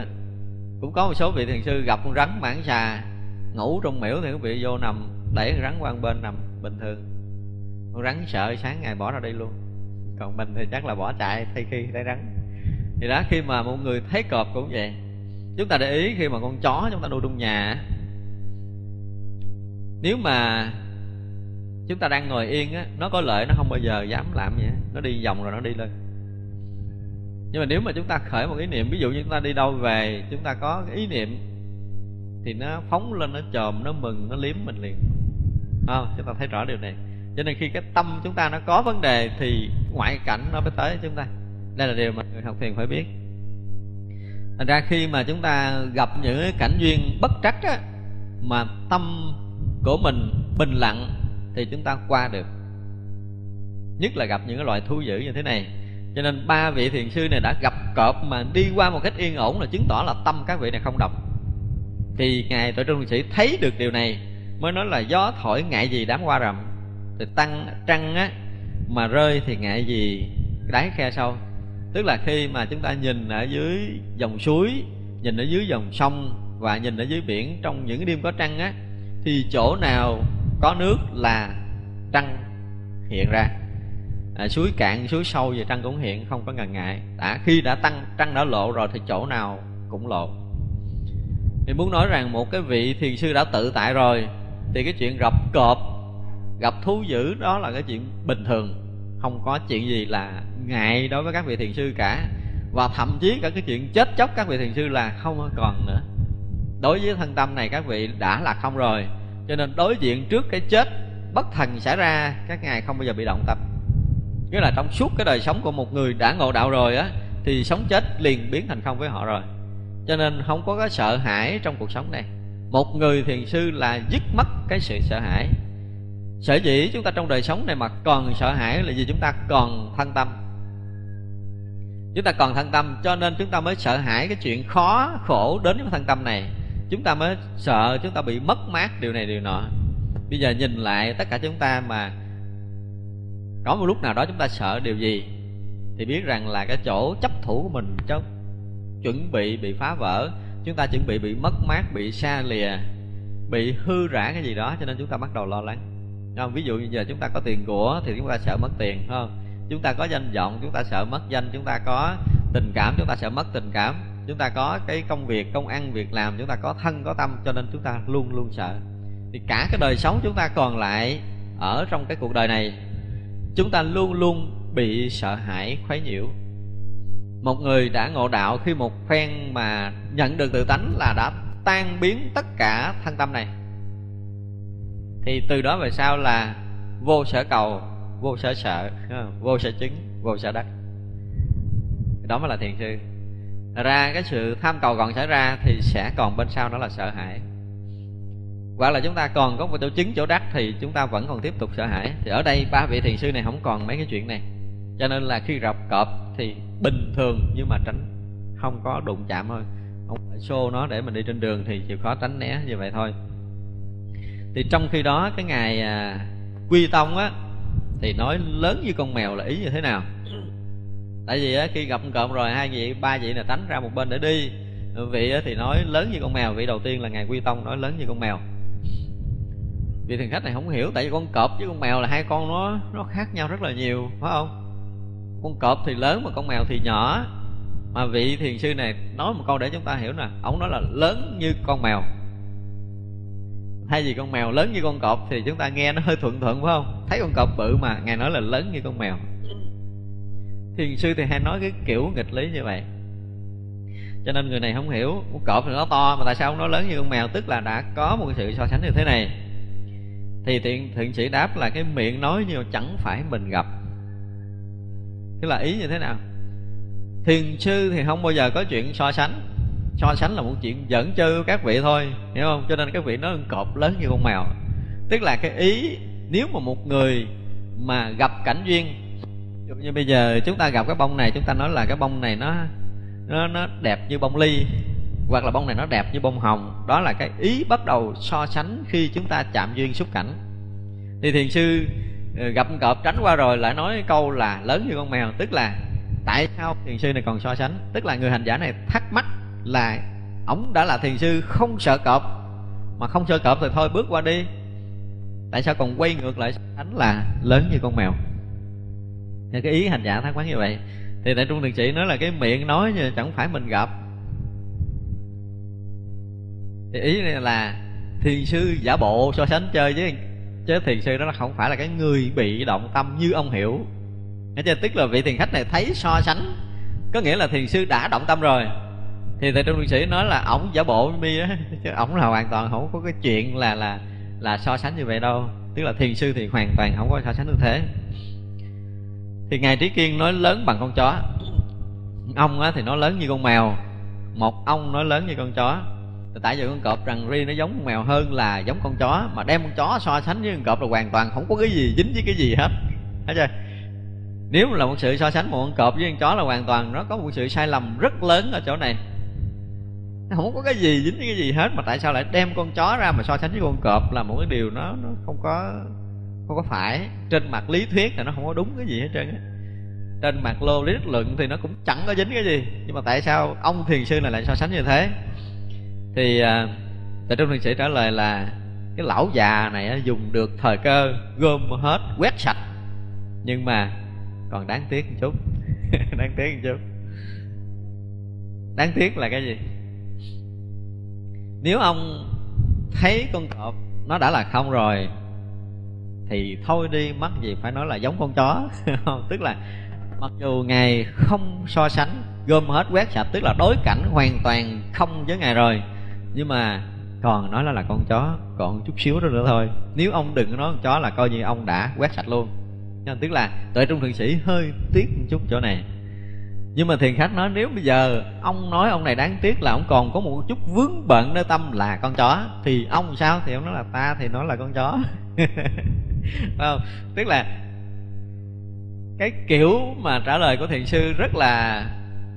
cũng có một số vị thiền sư gặp con rắn mãn xà, ngủ trong miễu thì quý vị vô nằm, đẩy con rắn qua một bên nằm bình thường. Con rắn sợ sáng ngày bỏ ra đi luôn. Còn mình thì chắc là bỏ chạy, thay khi thấy rắn thì đó khi mà một người thấy cọp cũng vậy. Chúng ta để ý khi mà con chó chúng ta nuôi trong nhà. Nếu mà chúng ta đang ngồi yên á nó có lợi nó không bao giờ dám làm vậy nó đi vòng rồi nó đi lên. Nhưng mà nếu mà chúng ta khởi một ý niệm ví dụ như chúng ta đi đâu về chúng ta có cái ý niệm thì nó phóng lên nó chồm nó mừng nó liếm mình liền. À, chúng ta thấy rõ điều này. Cho nên khi cái tâm chúng ta nó có vấn đề thì ngoại cảnh nó mới tới chúng ta đây là điều mà người học thiền phải biết. Thành ra khi mà chúng ta gặp những cái cảnh duyên bất trắc á, mà tâm của mình bình lặng thì chúng ta qua được. Nhất là gặp những cái loại thú dữ như thế này. Cho nên ba vị thiền sư này đã gặp cọp mà đi qua một cách yên ổn là chứng tỏ là tâm các vị này không độc thì ngài tổ trung sĩ thấy được điều này, mới nói là gió thổi ngại gì đám qua rầm thì tăng trăng á, mà rơi thì ngại gì đáy khe sâu tức là khi mà chúng ta nhìn ở dưới dòng suối nhìn ở dưới dòng sông và nhìn ở dưới biển trong những đêm có trăng á thì chỗ nào có nước là trăng hiện ra. À, suối cạn suối sâu về trăng cũng hiện không có ngần ngại. Đã khi đã tăng trăng đã lộ rồi thì chỗ nào cũng lộ. Thì muốn nói rằng một cái vị thiền sư đã tự tại rồi thì cái chuyện gặp cọp gặp thú dữ đó là cái chuyện bình thường không có chuyện gì là ngại đối với các vị thiền sư cả. Và thậm chí cả cái chuyện chết chóc các vị thiền sư là không còn nữa. Đối với thân tâm này các vị đã là không rồi. Cho nên đối diện trước cái chết bất thần xảy ra, các ngài không bao giờ bị động tâm. Nghĩa là trong suốt cái đời sống của một người đã ngộ đạo rồi á, thì sống chết liền biến thành không với họ rồi. Cho nên không có cái sợ hãi trong cuộc sống này. Một người thiền sư là dứt mất cái sự sợ hãi sở dĩ chúng ta trong đời sống này mà còn sợ hãi là vì chúng ta còn thân tâm. Chúng ta còn thân tâm, cho nên chúng ta mới sợ hãi cái chuyện khó, khổ đến với thân tâm này. Chúng ta mới sợ chúng ta bị mất mát điều này, điều nọ. Bây giờ nhìn lại tất cả chúng ta mà có một lúc nào đó chúng ta sợ điều gì, thì biết rằng là cái chỗ chấp thủ của mình cho chuẩn bị bị phá vỡ. Chúng ta chuẩn bị bị mất mát, bị xa lìa, bị hư rã cái gì đó, cho nên chúng ta bắt đầu lo lắng không? ví dụ như giờ chúng ta có tiền của thì chúng ta sợ mất tiền không? Chúng ta có danh vọng, chúng ta sợ mất danh, chúng ta có tình cảm, chúng ta sợ mất tình cảm. Chúng ta có cái công việc, công ăn, việc làm, chúng ta có thân, có tâm, cho nên chúng ta luôn luôn sợ. Thì cả cái đời sống chúng ta còn lại ở trong cái cuộc đời này, chúng ta luôn luôn bị sợ hãi, khuấy nhiễu. Một người đã ngộ đạo khi một phen mà nhận được tự tánh là đã tan biến tất cả thân tâm này thì từ đó về sau là vô sở cầu, vô sở sợ, *laughs* vô sở chứng, vô sở đắc. Đó mới là thiền sư. Ra cái sự tham cầu còn xảy ra thì sẽ còn bên sau đó là sợ hãi. Hoặc là chúng ta còn có một chỗ chứng, chỗ đắc thì chúng ta vẫn còn tiếp tục sợ hãi. Thì ở đây ba vị thiền sư này không còn mấy cái chuyện này. Cho nên là khi gặp cọp thì bình thường nhưng mà tránh, không có đụng chạm thôi. Không phải xô nó để mình đi trên đường thì chịu khó tránh né như vậy thôi thì trong khi đó cái ngày à, quy tông á thì nói lớn như con mèo là ý như thế nào? Tại vì á, khi gặp cộm rồi hai vị ba vị là tránh ra một bên để đi. Vị á, thì nói lớn như con mèo vị đầu tiên là ngài quy tông nói lớn như con mèo. Vị thiền khách này không hiểu tại vì con cọp với con mèo là hai con nó nó khác nhau rất là nhiều phải không? Con cọp thì lớn mà con mèo thì nhỏ. Mà vị thiền sư này nói một câu để chúng ta hiểu nè ông nói là lớn như con mèo thay vì con mèo lớn như con cọp thì chúng ta nghe nó hơi thuận thuận phải không? Thấy con cọp bự mà, ngài nói là lớn như con mèo. Thiền sư thì hay nói cái kiểu nghịch lý như vậy. Cho nên người này không hiểu, con cọp thì nó to mà tại sao nó lớn như con mèo? Tức là đã có một sự so sánh như thế này. Thì thiện thiện sĩ đáp là cái miệng nói nhiều chẳng phải mình gặp. Cái là ý như thế nào? Thiền sư thì không bao giờ có chuyện so sánh so sánh là một chuyện dẫn chơi các vị thôi, hiểu không? Cho nên các vị nó cọp lớn như con mèo. Tức là cái ý, nếu mà một người mà gặp cảnh duyên như bây giờ chúng ta gặp cái bông này, chúng ta nói là cái bông này nó nó nó đẹp như bông ly, hoặc là bông này nó đẹp như bông hồng. Đó là cái ý bắt đầu so sánh khi chúng ta chạm duyên xúc cảnh. Thì thiền sư ờ, gặp cọp tránh qua rồi lại nói câu là lớn như con mèo. Tức là tại sao thiền sư này còn so sánh? Tức là người hành giả này thắc mắc là ổng đã là thiền sư không sợ cọp. Mà không sợ cọp thì thôi, bước qua đi. Tại sao còn quay ngược lại? Ánh là lớn như con mèo. Thì cái ý hành giả thắc mắc như vậy, thì tại trung thiền sĩ nói là cái miệng nói như chẳng phải mình gặp. Thì ý này là thiền sư giả bộ so sánh chơi với chứ thiền sư đó là không phải là cái người bị động tâm như ông hiểu. Nghe chưa? Tức là vị thiền khách này thấy so sánh, có nghĩa là thiền sư đã động tâm rồi thì thầy trung thiền sĩ nói là ổng giả bộ với mi á, *laughs* chứ ổng là hoàn toàn không có cái chuyện là là là so sánh như vậy đâu. Tức là thiền sư thì hoàn toàn không có so sánh như thế. Thì ngài trí kiên nói lớn bằng con chó. Ông á thì nó lớn như con mèo. Một ông nói lớn như con chó. Tại vì con cọp rằng ri nó giống con mèo hơn là giống con chó, mà đem con chó so sánh với con cọp là hoàn toàn không có cái gì dính với cái gì hết. Thấy chưa? Nếu là một sự so sánh một con cọp với con chó là hoàn toàn nó có một sự sai lầm rất lớn ở chỗ này không có cái gì dính cái gì hết. Mà tại sao lại đem con chó ra mà so sánh với con cọp là một cái điều nó nó không có không có phải. Trên mặt lý thuyết là nó không có đúng cái gì hết trơn á. Trên mặt lô lý luận thì nó cũng chẳng có dính cái gì. Nhưng mà tại sao ông thiền sư này lại so sánh như thế? Thì à, tại trung thiền sĩ trả lời là cái lão già này dùng được thời cơ gom hết quét sạch. Nhưng mà còn đáng tiếc một chút. *laughs* Đáng tiếc một chút. Đáng tiếc là cái gì? Nếu ông thấy con cọp nó đã là không rồi, thì thôi đi, mắc gì phải nói là giống con chó. *laughs* Tức là mặc dù ngài không so sánh gom hết quét sạch, tức là đối cảnh hoàn toàn không với ngài rồi, nhưng mà còn nói là là con chó, còn chút xíu đó nữa thôi. Nếu ông đừng nói con chó là coi như ông đã quét sạch luôn. Nên tức là tuệ trung thượng sĩ hơi tiếc một chút chỗ này nhưng mà thiền khách nói, nếu bây giờ ông nói ông này đáng tiếc là ông còn có một chút vướng bận nơi tâm là con chó, thì ông sao? Thì ông nói là, ta thì nói là con chó. *laughs* Không? Tức là cái kiểu mà trả lời của thiền sư rất là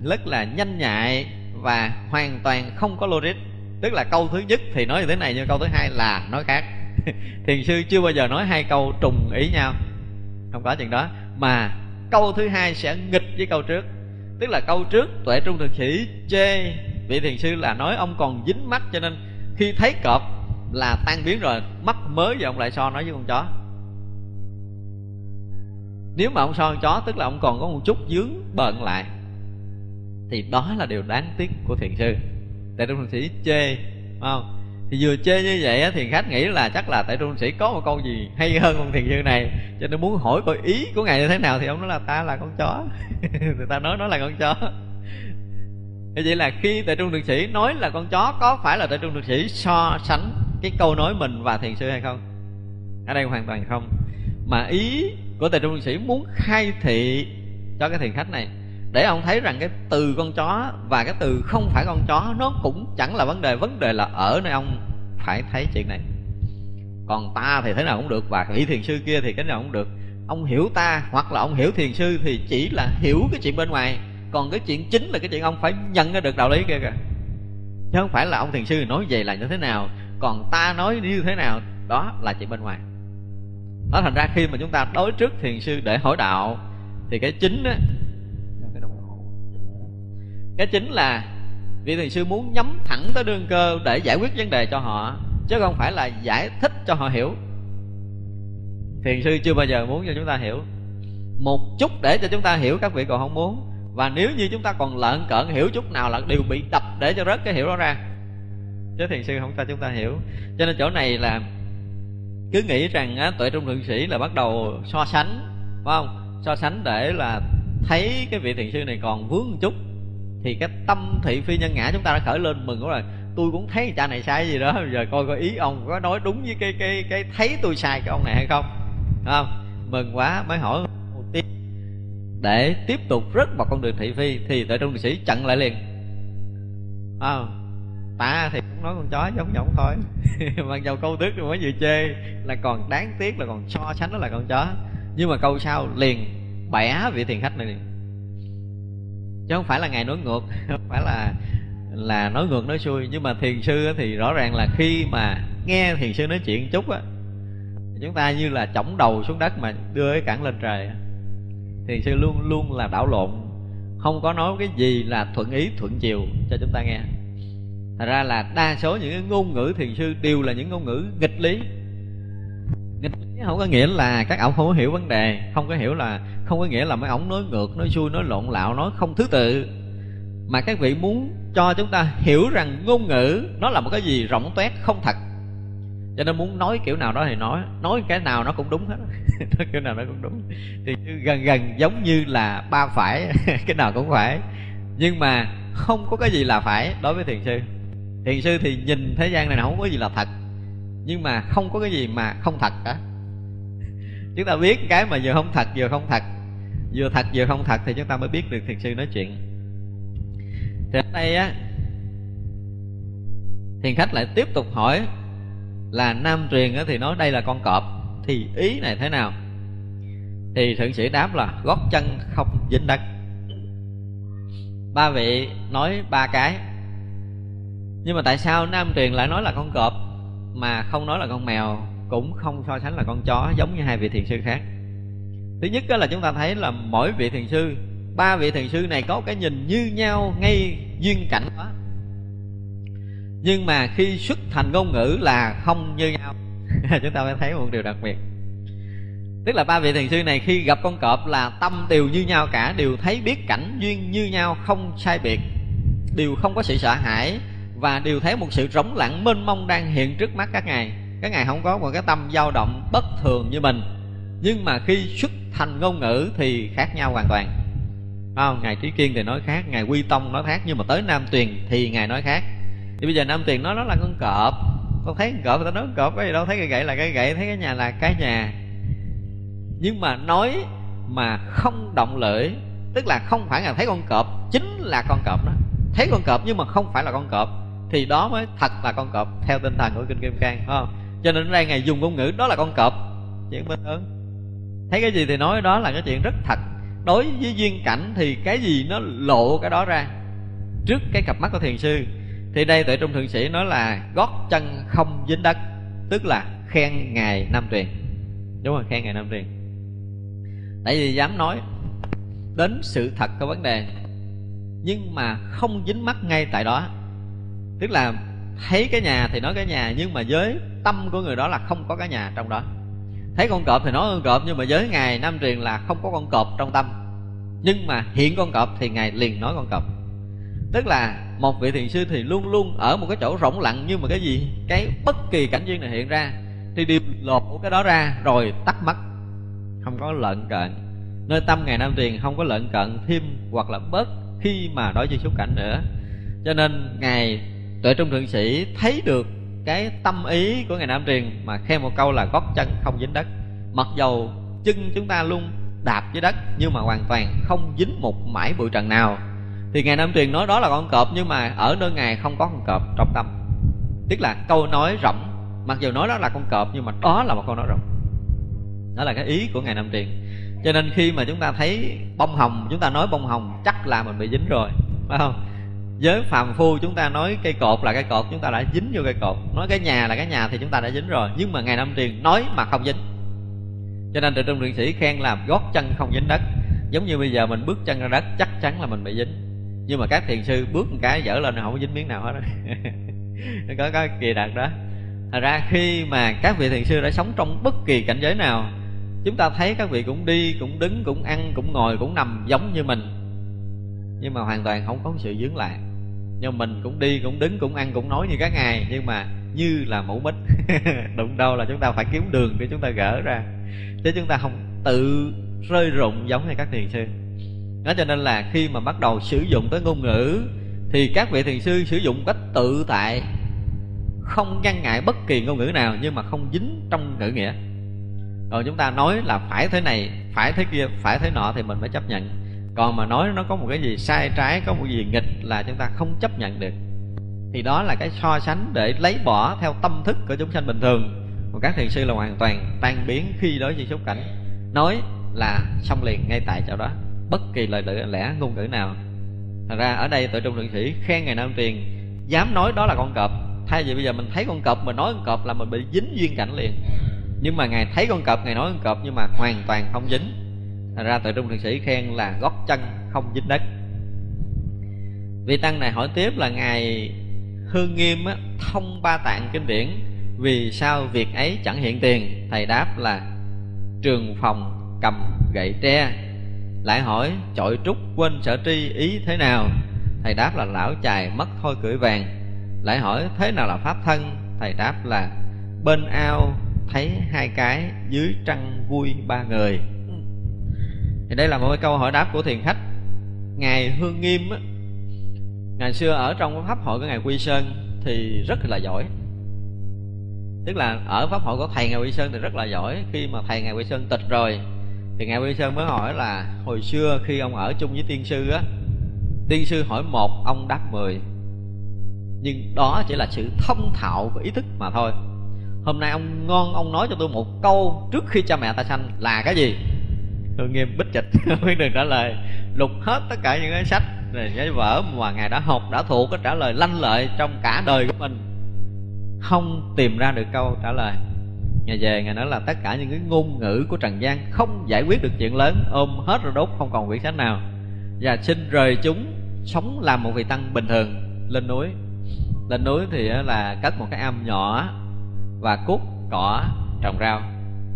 rất là nhanh nhạy và hoàn toàn không có logic. Tức là câu thứ nhất thì nói như thế này, nhưng câu thứ hai là nói khác. *laughs* Thiền sư chưa bao giờ nói hai câu trùng ý nhau. Không có chuyện đó. Mà câu thứ hai sẽ nghịch với câu trước tức là câu trước, tuệ trung thực sĩ chê. Vị thiền sư là nói ông còn dính mắt cho nên khi thấy cọp là tan biến rồi, mắt mới và ông lại so nói với con chó. Nếu mà ông so con chó, tức là ông còn có một chút dướng bận lại, thì đó là điều đáng tiếc của thiền sư. Tại trung sĩ chê không? Thì vừa chê như vậy á thiền khách nghĩ là chắc là tại trung sĩ có một câu gì hay hơn con thiền sư này, cho nên muốn hỏi coi ý của ngài như thế nào thì ông nói là ta là con chó. *laughs* Người ta nói nó là con chó. Như vậy là khi tại trung thượng sĩ nói là con chó có phải là tại trung thượng sĩ so sánh cái câu nói mình và thiền sư hay không? Ở đây hoàn toàn không. Mà ý của tại trung thượng sĩ muốn khai thị cho cái thiền khách này để ông thấy rằng cái từ con chó và cái từ không phải con chó, nó cũng chẳng là vấn đề. Vấn đề là ở nơi ông phải thấy chuyện này. Còn ta thì thế nào cũng được, và vị thiền sư kia thì cái nào cũng được. Ông hiểu ta hoặc là ông hiểu thiền sư thì chỉ là hiểu cái chuyện bên ngoài. Còn cái chuyện chính là cái chuyện ông phải nhận ra được đạo lý kia kìa. Chứ không phải là ông thiền sư nói về là như thế nào, còn ta nói như thế nào, đó là chuyện bên ngoài. Đó, thành ra khi mà chúng ta đối trước thiền sư để hỏi đạo, thì cái chính á cái chính là vị thiền sư muốn nhắm thẳng tới đương cơ để giải quyết vấn đề cho họ chứ không phải là giải thích cho họ hiểu. Thiền sư chưa bao giờ muốn cho chúng ta hiểu. Một chút để cho chúng ta hiểu các vị còn không muốn và nếu như chúng ta còn lợn cợn hiểu chút nào là đều bị đập để cho rớt cái hiểu đó ra. Chứ thiền sư không cho chúng ta hiểu. Cho nên chỗ này là cứ nghĩ rằng á, tuệ trung thượng sĩ là bắt đầu so sánh phải không? So sánh để là thấy cái vị thiền sư này còn vướng một chút thì cái tâm thị phi nhân ngã chúng ta đã khởi lên mừng quá rồi. Tôi cũng thấy cha này sai gì đó *laughs* giờ coi coi ý ông có nói đúng với cái cái cái thấy tôi sai cái ông này hay không. Không? Mừng quá mới hỏi một tiếp để tiếp tục rất vào con đường thị phi thì tại trung sĩ chặn lại liền. À, ta thì cũng nói con chó giống giống thôi. *laughs* Mặc dầu câu trước mới vừa chê là còn đáng tiếc là còn so sánh nó là con chó. Nhưng mà câu sau liền bẻ vị thiền khách này liền chứ không phải là ngài nói ngược, *laughs* không phải là là nói ngược nói xuôi. Nhưng mà thiền sư thì rõ ràng là khi mà nghe thiền sư nói chuyện chút á, chúng ta như là chổng đầu xuống đất mà đưa cái cẳng lên trời thiền sư luôn luôn là đảo lộn, không có nói cái gì là thuận ý, thuận chiều cho chúng ta nghe. Thật ra là đa số những cái ngôn ngữ thiền sư đều là những ngôn ngữ nghịch lý nghịch lý không có nghĩa là các ông không có hiểu vấn đề, không có hiểu là, không có nghĩa là mấy ông nói ngược, nói xuôi, nói lộn lạo, nói không thứ tự. Mà các vị muốn cho chúng ta hiểu rằng ngôn ngữ nó là một cái gì rộng toét không thật. Cho nên muốn nói kiểu nào đó thì nói nói cái nào nó cũng đúng hết. *laughs* Nói kiểu nào nó cũng đúng. Thì gần gần giống như là ba phải, *laughs* cái nào cũng phải. Nhưng mà không có cái gì là phải đối với thiền sư. Thiền sư thì nhìn thế gian này không có gì là thật nhưng mà không có cái gì mà không thật cả. Chúng ta biết cái mà vừa không thật, vừa không thật. Vừa thật, vừa không thật thì chúng ta mới biết được thiền sư nói chuyện. Thì ở đây á, thiền khách lại tiếp tục hỏi là nam truyền á thì nói đây là con cọp, thì ý này thế nào? Thì thượng sĩ đáp là gót chân không dính đất. Ba vị nói ba cái. Nhưng mà tại sao nam truyền lại nói là con cọp? Mà không nói là con mèo, cũng không so sánh là con chó, giống như hai vị thiền sư khác. Thứ nhất là chúng ta thấy là mỗi vị thiền sư, ba vị thiền sư này có cái nhìn như nhau, ngay duyên cảnh đó nhưng mà khi xuất thành ngôn ngữ là không như nhau. *laughs* Chúng ta mới thấy một điều đặc biệt. Tức là ba vị thiền sư này khi gặp con cọp là tâm đều như nhau cả, đều thấy biết cảnh duyên như nhau, không sai biệt, đều không có sự sợ hãi và đều thấy một sự rỗng lặng mênh mông đang hiện trước mắt các ngài. Các ngài không có một cái tâm dao động bất thường như mình. Nhưng mà khi xuất thành ngôn ngữ thì khác nhau hoàn toàn. Không? Ngài trí kiên thì nói khác, ngài quy tông nói khác, nhưng mà tới nam tuyền thì ngài nói khác. Thì bây giờ nam tuyền nói nó là con cọp. Con thấy con cọp người ta nói con cọp cái gì đâu, thấy cái gậy là cái gậy, thấy cái nhà là cái nhà. Nhưng mà nói mà không động lưỡi, tức là không phải là thấy con cọp, chính là con cọp đó. Thấy con cọp nhưng mà không phải là con cọp thì đó mới thật là con cọp, theo tinh thần của kinh kim cang, phải không? Cho nên ở đây ngày dùng ngôn ngữ đó là con cọp. Chuyện bình thường thấy cái gì thì nói đó là cái chuyện rất thật. Đối với duyên cảnh thì cái gì nó lộ cái đó ra. Trước cái cặp mắt của thiền sư, thì đây tuệ trung thượng sĩ nói là gót chân không dính đất, tức là khen ngài nam truyền. Đúng rồi, khen ngài nam truyền. Tại vì dám nói đến sự thật của vấn đề, nhưng mà không dính mắt ngay tại đó tức là thấy cái nhà thì nói cái nhà, nhưng mà với tâm của người đó là không có cái nhà trong đó. Thấy con cọp thì nói con cọp, nhưng mà với ngài nam truyền là không có con cọp trong tâm. Nhưng mà hiện con cọp thì ngài liền nói con cọp. Tức là một vị thiền sư thì luôn luôn ở một cái chỗ rỗng lặng nhưng mà cái gì? Cái bất kỳ cảnh duyên này hiện ra, thì đều lột cái đó ra rồi tắt mất không có lợn cận nơi tâm ngài nam truyền không có lợn cận thêm hoặc là bớt khi mà đối với xúc cảnh nữa. Cho nên ngài tuệ trung thượng sĩ thấy được cái tâm ý của ngài nam truyền mà khen một câu là gót chân không dính đất. Mặc dầu chân chúng ta luôn đạp dưới đất nhưng mà hoàn toàn không dính một mãi bụi trần nào. Thì ngài nam truyền nói đó là con cọp nhưng mà ở nơi ngài không có con cọp trong tâm. Tức là câu nói rộng, mặc dù nói đó là con cọp nhưng mà đó là một câu nói rộng. Đó là cái ý của ngài nam truyền cho nên khi mà chúng ta thấy bông hồng, chúng ta nói bông hồng chắc là mình bị dính rồi, phải không? Với phàm phu chúng ta nói cây cột là cây cột, chúng ta đã dính vô cây cột. Nói cái nhà là cái nhà thì chúng ta đã dính rồi, nhưng mà ngày năm truyền nói mà không dính. Cho nên từ trung thượng sĩ khen là gót chân không dính đất. Giống như bây giờ mình bước chân ra đất, chắc chắn là mình bị dính. Nhưng mà các thiền sư bước một cái dở lên không có dính miếng nào hết *laughs* có có kỳ đặc đó. Thật ra khi mà các vị thiền sư đã sống trong bất kỳ cảnh giới nào, chúng ta thấy các vị cũng đi, cũng đứng, cũng ăn, cũng ngồi, cũng nằm giống như mình. Nhưng mà hoàn toàn không có sự dướng lại nhưng mình cũng đi, cũng đứng, cũng ăn, cũng nói như các ngài, nhưng mà như là mẫu mít. *laughs* Đụng đâu là chúng ta phải kiếm đường để chúng ta gỡ ra. Chứ chúng ta không tự rơi rụng giống như các thiền sư. Đó cho nên là khi mà bắt đầu sử dụng tới ngôn ngữ, thì các vị thiền sư sử dụng cách tự tại. Không ngăn ngại bất kỳ ngôn ngữ nào, nhưng mà không dính trong ngữ nghĩa. Còn chúng ta nói là phải thế này, phải thế kia, phải thế nọ thì mình mới chấp nhận còn mà nói nó có một cái gì sai trái, có một gì nghịch là chúng ta không chấp nhận được. Thì đó là cái so sánh để lấy bỏ theo tâm thức của chúng sanh bình thường. Còn các thiền sư là hoàn toàn tan biến khi đối với xúc cảnh. Nói là xong liền ngay tại chỗ đó. Bất kỳ lời lẽ ngôn ngữ nào. Thật ra ở đây tội trung thượng sĩ khen ngài nam truyền dám nói đó là con cọp. Thay vì bây giờ mình thấy con cọp mà nói con cọp là mình bị dính duyên cảnh liền. Nhưng mà ngài thấy con cọp, ngài nói con cọp nhưng mà hoàn toàn không dính. Thành ra tự trung thượng sĩ khen là gót chân không dính đất. Vị Tăng này hỏi tiếp là Ngài Hương Nghiêm á, thông ba tạng kinh điển vì sao việc ấy chẳng hiện tiền? Thầy đáp là trường phòng cầm gậy tre. Lại hỏi chọi trúc quên sở tri ý thế nào? Thầy đáp là lão chài mất thôi cưỡi vàng. Lại hỏi thế nào là pháp thân? Thầy đáp là bên ao thấy hai cái dưới trăng vui ba người thì đây là một cái câu hỏi đáp của thiền khách. Ngài hương nghiêm á, ngày xưa ở trong cái pháp hội của ngài quy sơn thì rất là giỏi. Tức là ở pháp hội của thầy ngài quy sơn thì rất là giỏi. Khi mà thầy ngài quy sơn tịch rồi, thì ngài quy sơn mới hỏi là, hồi xưa khi ông ở chung với tiên sư á, tiên sư hỏi một, ông đáp mười. Nhưng đó chỉ là sự thông thạo của ý thức mà thôi. Hôm nay ông ngon, ông nói cho tôi một câu trước khi cha mẹ ta sanh là cái gì? Tôi nghiêm bích trịch *laughs* không biết đừng trả lời. Lục hết tất cả những cái sách, rồi giấy vở mà ngài đã học, đã thuộc cái trả lời lanh lợi trong cả đời của mình. Không tìm ra được câu trả lời. Ngày về, ngài nói là tất cả những cái ngôn ngữ của trần gian không giải quyết được chuyện lớn, ôm hết rồi đốt, không còn quyển sách nào. Và xin rời chúng, sống làm một vị tăng bình thường. Lên núi. Lên núi thì là cất một cái am nhỏ và cút cỏ trồng rau.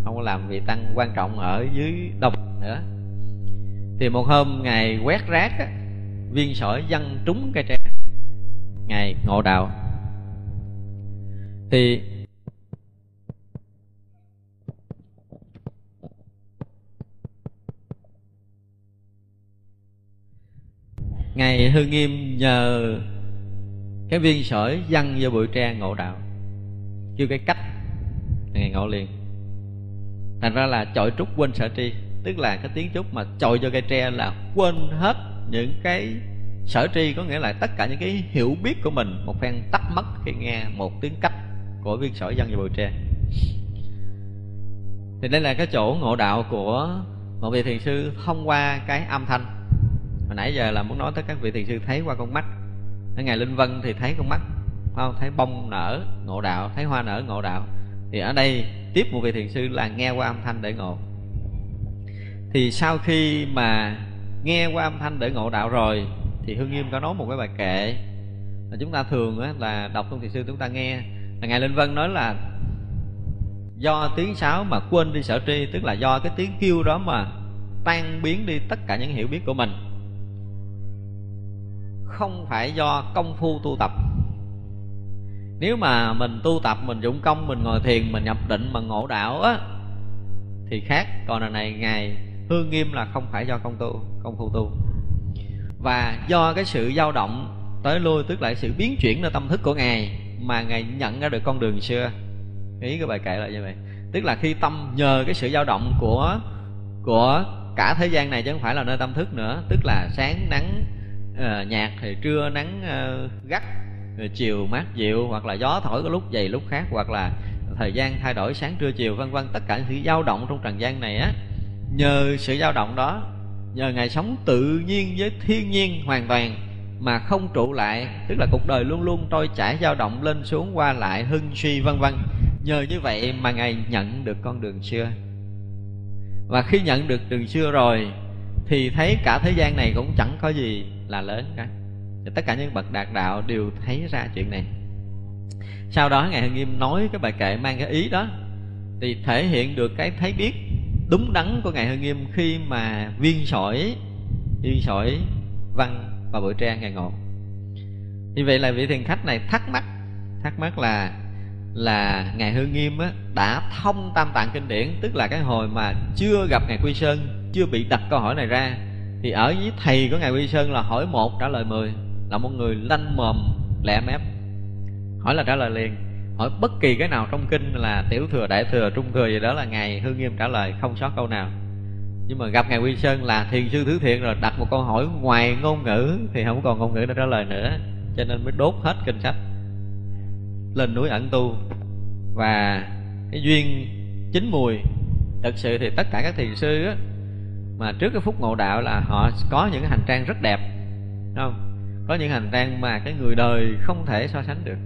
Không có làm vị tăng quan trọng ở dưới đồng nữa. Thì một hôm ngày quét rác á, viên sỏi văng trúng cây tre. Ngày ngộ đạo. Thì ngày hư nghiêm nhờ cái viên sỏi văng vô bụi tre ngộ đạo. Kêu cái cách. Ngày ngộ liền. Thành ra là chọi trúc quên sở tri tức là cái tiếng trúc mà chồi cho cây tre là quên hết những cái sở tri, có nghĩa là tất cả những cái hiểu biết của mình, một phen tắt mất khi nghe một tiếng cách của viên sỏi dân vào bụi tre. Thì đây là cái chỗ ngộ đạo của một vị thiền sư thông qua cái âm thanh. Hồi nãy giờ là muốn nói tới các vị thiền sư thấy qua con mắt. Ở ngày linh vân thì thấy con mắt không? Thấy bông nở, ngộ đạo, thấy hoa nở, ngộ đạo. Thì ở đây tiếp một vị thiền sư là nghe qua âm thanh để ngộ thì sau khi mà nghe qua âm thanh để ngộ đạo rồi thì hương nghiêm có nói một cái bài kệ là chúng ta thường á, là đọc tôn thị sư chúng ta nghe. Là ngài linh vân nói là do tiếng sáo mà quên đi sở tri tức là do cái tiếng kêu đó mà tan biến đi tất cả những hiểu biết của mình. Không phải do công phu tu tập. Nếu mà mình tu tập mình dụng công mình ngồi thiền mình nhập định mà ngộ đạo á thì khác. Còn là này ngài hương nghiêm là không phải do công tu công phu tu. Và do cái sự dao động tới lui tức là sự biến chuyển nơi tâm thức của ngài mà ngài nhận ra được con đường xưa. Ý cái bài kệ là như vậy. Tức là khi tâm nhờ cái sự dao động của của cả thế gian này chứ không phải là nơi tâm thức nữa. Tức là sáng nắng ờ, uh, nhạt thì trưa nắng uh, gắt rồi chiều mát dịu hoặc là gió thổi có lúc dày lúc khác hoặc là thời gian thay đổi sáng trưa chiều vân vân. Tất cả những sự dao động trong trần gian này á nhờ sự dao động đó, nhờ ngài sống tự nhiên với thiên nhiên hoàn toàn mà không trụ lại, tức là cuộc đời luôn luôn trôi chảy, dao động lên xuống qua lại, hưng suy vân vân. Nhờ như vậy mà ngài nhận được con đường xưa. Và khi nhận được đường xưa rồi, thì thấy cả thế gian này cũng chẳng có gì là lớn cả. Thì tất cả những bậc đạt đạo đều thấy ra chuyện này. Sau đó ngài hưng nghiêm nói cái bài kệ mang cái ý đó, thì thể hiện được cái thấy biết đúng đắn của ngài hưng nghiêm khi mà viên sỏi viên sỏi văn và bụi tre ngài ngộ. Như vậy là vị thiền khách này thắc mắc thắc mắc là là ngài hương nghiêm á, đã thông tam tạng kinh điển tức là cái hồi mà chưa gặp ngài quy sơn chưa bị đặt câu hỏi này ra thì ở với thầy của ngài quy sơn là hỏi một trả lời mười là một người lanh mồm lẹ mép. Hỏi là trả lời liền hỏi bất kỳ cái nào trong kinh là tiểu thừa đại thừa trung thừa gì đó là ngài hương nghiêm trả lời không sót câu nào. Nhưng mà gặp ngài quy sơn là thiền sư thứ thiện rồi đặt một câu hỏi ngoài ngôn ngữ thì không còn ngôn ngữ để trả lời nữa cho nên mới đốt hết kinh sách. Lên núi ẩn tu. Và cái duyên chín mùi thực sự thì tất cả các thiền sư á, mà trước cái phút ngộ đạo là họ có những hành trang rất đẹp đúng không? Có những hành trang mà cái người đời không thể so sánh được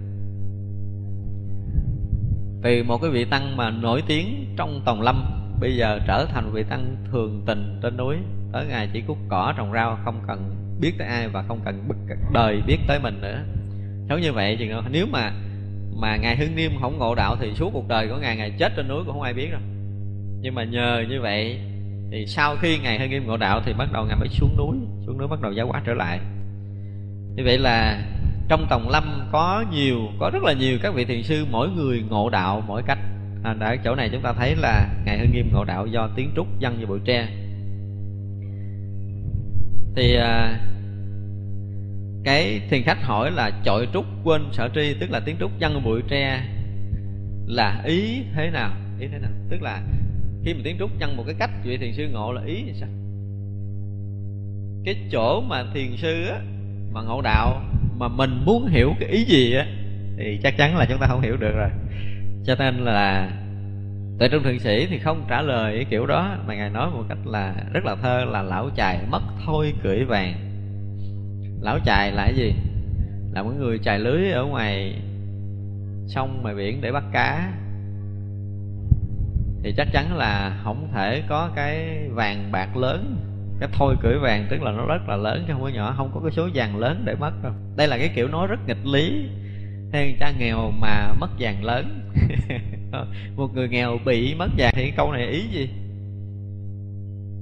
từ một cái vị tăng mà nổi tiếng trong tòng lâm, bây giờ trở thành vị tăng thường tình trên núi. Tới ngày chỉ cút cỏ trồng rau, không cần biết tới ai và không cần bất đời biết tới mình nữa. Giống như vậy thì nếu mà mà ngài hưng niêm không ngộ đạo thì suốt cuộc đời của ngài ngài chết trên núi cũng không ai biết đâu. Nhưng mà nhờ như vậy thì sau khi ngài hưng niêm ngộ đạo thì bắt đầu ngài mới xuống núi xuống núi bắt đầu giáo hóa trở lại. Như vậy là trong tòng lâm có nhiều có rất là nhiều các vị thiền sư mỗi người ngộ đạo mỗi cách. À, ở chỗ này chúng ta thấy là ngài hưng nghiêm ngộ đạo do tiếng trúc dân như bụi tre. Thì à, cái thiền khách hỏi là chọi trúc quên sở tri tức là tiếng trúc dân bụi tre là ý thế nào? Ý thế nào? Tức là khi mà tiếng trúc nhân một cái cách vị thiền sư ngộ là ý thì sao? Cái chỗ mà thiền sư á mà ngộ đạo mà mình muốn hiểu cái ý gì á, thì chắc chắn là chúng ta không hiểu được rồi. Cho nên là tại trong thượng sĩ thì không trả lời cái kiểu đó, mà ngài nói một cách là rất là thơ là lão chài mất thôi cưỡi vàng. Lão chài là cái gì? Là một người chài lưới ở ngoài sông, ngoài biển để bắt cá. Thì chắc chắn là không thể có cái vàng bạc lớn cái thôi cưỡi vàng tức là nó rất là lớn, chứ không có nhỏ, không có cái số vàng lớn để mất đâu. Đây là cái kiểu nói rất nghịch lý. Hay cha nghèo mà mất vàng lớn. *laughs* Một người nghèo bị mất vàng thì cái câu này ý gì?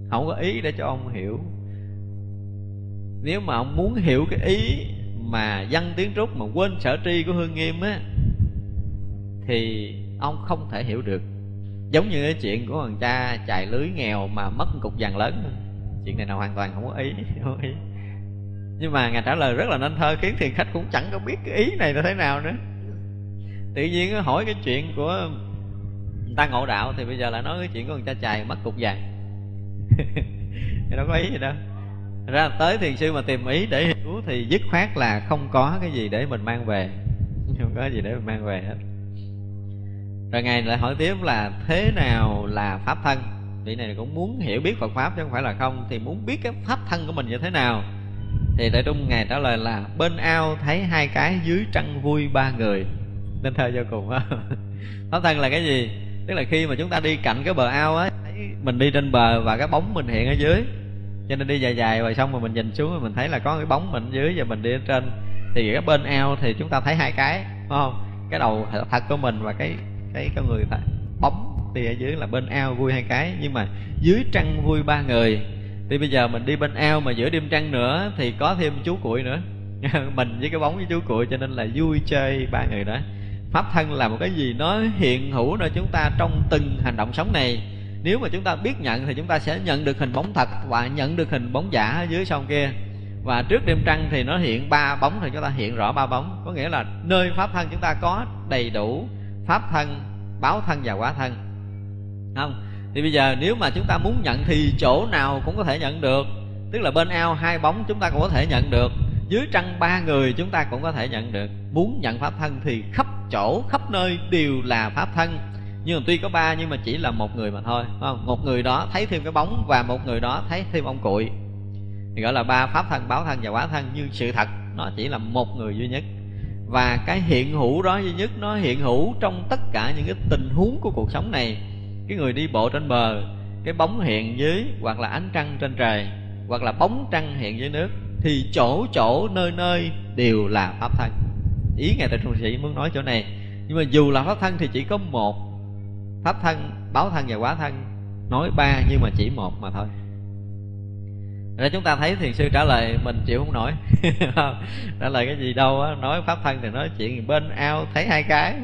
Không có ý để cho ông hiểu. Nếu mà ông muốn hiểu cái ý mà văn tiếng trúc mà quên sở tri của hương nghiêm á, thì ông không thể hiểu được. Giống như cái chuyện của thằng cha chài lưới nghèo mà mất cục vàng lớn chuyện này nào hoàn toàn không có ý không có ý. Nhưng mà ngài trả lời rất là nên thơ khiến thiền khách cũng chẳng có biết cái ý này là thế nào nữa. Tự nhiên hỏi cái chuyện của người ta ngộ đạo thì bây giờ lại nói cái chuyện của thằng cha chài mất cục vàng. *laughs* Thì đâu có ý gì đâu. Ra tới thiền sư mà tìm ý để hiểu thì dứt khoát là không có cái gì để mình mang về. *laughs* Không có gì để mình mang về hết. Rồi ngài lại hỏi tiếp là thế nào là pháp thân vị này cũng muốn hiểu biết phật pháp chứ không phải là không. Thì muốn biết cái pháp thân của mình như thế nào. Thì tại trung ngài trả lời là bên ao thấy hai cái, dưới trăng vui ba người. Nên thơ vô cùng á. *laughs* Pháp thân là cái gì? Tức là khi mà chúng ta đi cạnh cái bờ ao á mình đi trên bờ và cái bóng mình hiện ở dưới. Cho nên đi dài dài rồi xong rồi mình nhìn xuống rồi mình thấy là có cái bóng mình ở dưới và mình đi ở trên. Thì cái bên ao thì chúng ta thấy hai cái, phải không? Cái đầu thật của mình và cái cái con người phải bóng đi ở dưới là bên ao vui hai cái. Nhưng mà dưới trăng vui ba người. Thì bây giờ mình đi bên ao mà giữa đêm trăng nữa thì có thêm chú cuội nữa. *laughs* Mình với cái bóng với chú cuội cho nên là vui chơi ba người đó. Pháp thân là một cái gì nó hiện hữu nơi chúng ta trong từng hành động sống này. Nếu mà chúng ta biết nhận thì chúng ta sẽ nhận được hình bóng thật và nhận được hình bóng giả ở dưới sông kia. Và trước đêm trăng thì nó hiện ba bóng thì chúng ta hiện rõ ba bóng. Có nghĩa là nơi pháp thân chúng ta có đầy đủ pháp thân, báo thân và quả thân không? Thì bây giờ nếu mà chúng ta muốn nhận thì chỗ nào cũng có thể nhận được. Tức là bên ao hai bóng chúng ta cũng có thể nhận được. Dưới trăng ba người chúng ta cũng có thể nhận được. Muốn nhận pháp thân thì khắp chỗ, khắp nơi đều là pháp thân. Nhưng mà tuy có ba nhưng mà chỉ là một người mà thôi không? Một người đó thấy thêm cái bóng và một người đó thấy thêm ông cụi. Thì gọi là ba pháp thân, báo thân và quả thân. Như sự thật, nó chỉ là một người duy nhất. Và cái hiện hữu đó duy nhất, nó hiện hữu trong tất cả những cái tình huống của cuộc sống này cái người đi bộ trên bờ, cái bóng hiện dưới hoặc là ánh trăng trên trời, hoặc là bóng trăng hiện dưới nước, thì chỗ chỗ nơi nơi đều là pháp thân. Ý ngài tịnh trung sĩ muốn nói chỗ này. Nhưng mà dù là pháp thân thì chỉ có một pháp thân, báo thân và quả thân, nói ba nhưng mà chỉ một mà thôi. Rồi chúng ta thấy thiền sư trả lời mình chịu không nổi. *laughs* Trả lời cái gì đâu á, nói pháp thân thì nói chuyện bên ao, thấy hai cái.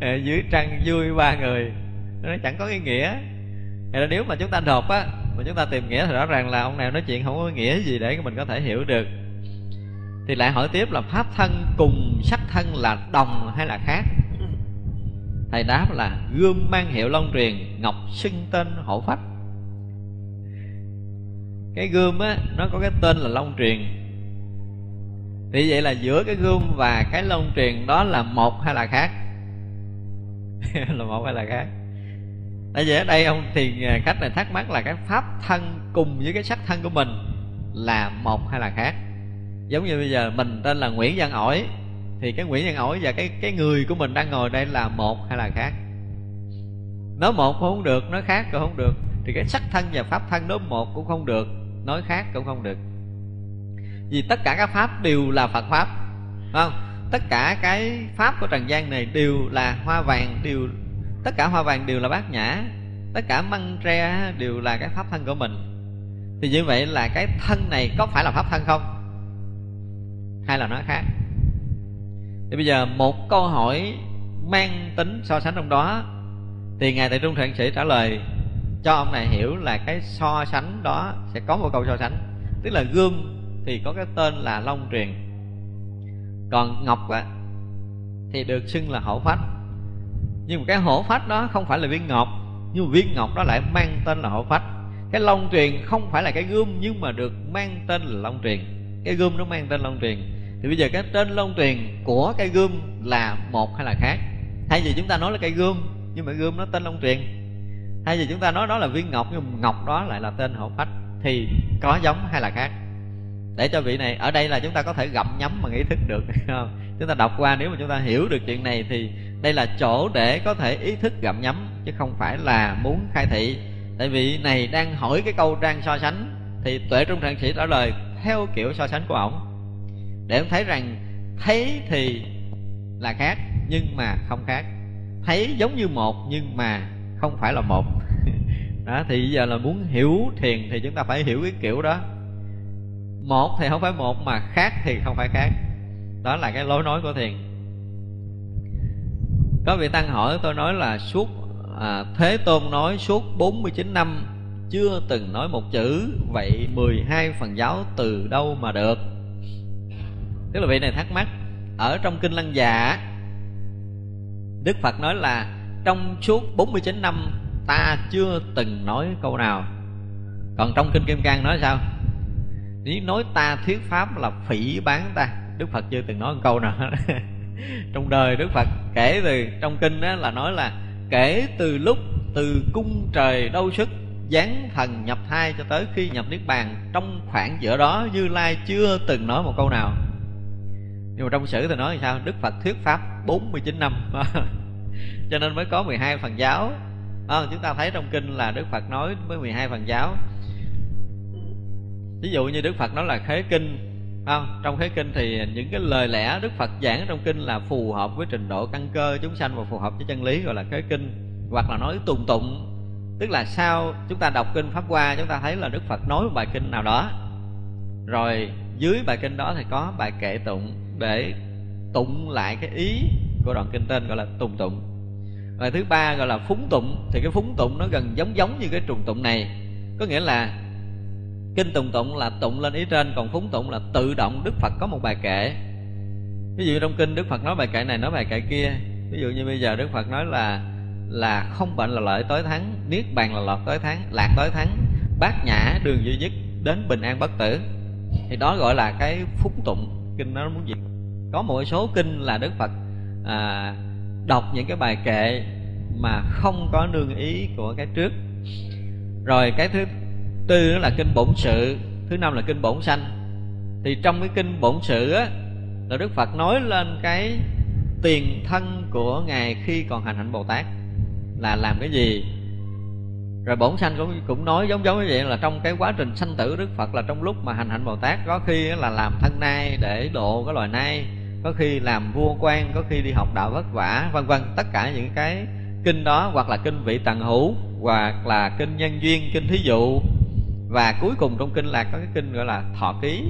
*laughs* Dưới trăng vui ba người nó chẳng có ý nghĩa. Là nếu mà chúng ta nộp á, mà chúng ta tìm nghĩa thì rõ ràng là ông nào nói chuyện không có nghĩa gì để mình có thể hiểu được. Thì lại hỏi tiếp là pháp thân cùng sắc thân là đồng hay là khác? Thầy đáp là gươm mang hiệu long truyền, ngọc xưng tên hộ phách cái gươm á, nó có cái tên là long truyền. Thì vậy là giữa cái gươm và cái long truyền đó là một hay là khác? *laughs* Là một hay là khác? Tại vì ở đây ông thiền à, khách này thắc mắc là cái pháp thân cùng với cái sắc thân của mình là một hay là khác? Giống như bây giờ mình tên là nguyễn văn ổi, thì cái nguyễn văn ổi và cái cái người của mình đang ngồi đây là một hay là khác? Nói một cũng không được, nói khác cũng không được. Thì cái sắc thân và pháp thân nói một cũng không được, nói khác cũng không được. Vì tất cả các pháp đều là phật pháp không? Tất cả cái pháp của trần gian này đều là hoa vàng, đều tất cả hoa vàng đều là bát nhã, tất cả măng tre đều là cái pháp thân của mình. Thì như vậy là cái thân này có phải là pháp thân không? Hay là nó khác? Thì bây giờ một câu hỏi mang tính so sánh trong đó, thì ngài tại trung thượng sĩ trả lời cho ông này hiểu là cái so sánh đó sẽ có một câu so sánh. Tức là gươm thì có cái tên là long truyền, còn ngọc á, thì được xưng là hổ phách nhưng mà cái hổ phách đó không phải là viên ngọc, nhưng mà viên ngọc đó lại mang tên là hổ phách. Cái long truyền không phải là cái gươm, nhưng mà được mang tên là long truyền. Cái gươm nó mang tên long truyền. Thì bây giờ cái tên long truyền của cây gươm là một hay là khác? Thay vì chúng ta nói là cây gươm, nhưng mà gươm nó tên long truyền. Thay vì chúng ta nói đó là viên ngọc, nhưng mà ngọc đó lại là tên hổ phách, thì có giống hay là khác? Để cho vị này, ở đây là chúng ta có thể gặm nhấm mà nghĩ thức được *laughs* không? Chúng ta đọc qua, nếu mà chúng ta hiểu được chuyện này thì đây là chỗ để có thể ý thức gặm nhấm, chứ không phải là muốn khai thị. Tại vì này đang hỏi cái câu đang so sánh, thì tuệ trung trạng sĩ trả lời theo kiểu so sánh của ổng. Để ông thấy rằng thấy thì là khác, nhưng mà không khác. Thấy giống như một, nhưng mà không phải là một. *laughs* Đó, thì giờ là muốn hiểu thiền thì chúng ta phải hiểu cái kiểu đó. Một thì không phải một, mà khác thì không phải khác. Đó là cái lối nói của thiền có vị tăng hỏi tôi nói là suốt à, thế tôn nói suốt 49 năm chưa từng nói một chữ vậy 12 phần giáo từ đâu mà được? Tức là vị này thắc mắc ở trong kinh lăng già đức phật nói là trong suốt 49 năm ta chưa từng nói câu nào. Còn trong kinh kim cang nói sao? Nếu nói ta thuyết pháp là phỉ bán ta đức phật chưa từng nói một câu nào *laughs* *laughs* trong đời đức phật kể từ trong kinh đó là nói là kể từ lúc từ cung trời đâu sức giáng thần nhập thai cho tới khi nhập niết bàn trong khoảng giữa đó như lai chưa từng nói một câu nào. Nhưng mà trong sử thì nói thì sao? Đức phật thuyết pháp 49 năm. *laughs* Cho nên mới có 12 phần giáo. À, chúng ta thấy trong kinh là đức phật nói với 12 phần giáo. Ví dụ như đức phật nói là khế kinh không? trong thế kinh thì những cái lời lẽ đức phật giảng trong kinh là phù hợp với trình độ căn cơ chúng sanh và phù hợp với chân lý, gọi là thế kinh, hoặc là nói tùng tụng. Tức là sau chúng ta đọc kinh pháp qua chúng ta thấy là đức phật nói một bài kinh nào đó. Rồi dưới bài kinh đó thì có bài kệ tụng để tụng lại cái ý của đoạn kinh tên gọi là tùng tụng. Và thứ ba gọi là phúng tụng. Thì cái phúng tụng nó gần giống giống như cái trùng tụng này. Có nghĩa là kinh tùng tụng là tụng lên ý trên còn phúng tụng là tự động đức phật có một bài kệ. Ví dụ trong kinh đức phật nói bài kệ này nói bài kệ kia. Ví dụ như bây giờ đức phật nói là là không bệnh là lợi tối thắng niết bàn là lọt tối thắng lạc tối thắng bát nhã đường duy nhất đến bình an bất tử. Thì đó gọi là cái phúng tụng. Kinh nó muốn gì? Có một số kinh là đức phật à, đọc những cái bài kệ mà không có nương ý của cái trước. Rồi cái thứ tư đó là kinh bổn sự, thứ năm là kinh bổn sanh. Thì trong cái kinh bổn sự á, là đức phật nói lên cái tiền thân của ngài khi còn hành hạnh bồ tát. Là làm cái gì? Rồi bổn sanh cũng cũng nói giống giống như vậy, là trong cái quá trình sanh tử đức phật là trong lúc mà hành hạnh bồ tát, có khi là làm thân nai để độ cái loài nai, có khi làm vua quan, có khi đi học đạo vất vả, vân vân. Tất cả những cái kinh đó, hoặc là kinh vị tận hữu, hoặc là kinh nhân duyên, kinh thí dụ và cuối cùng trong kinh là có cái kinh gọi là thọ ký.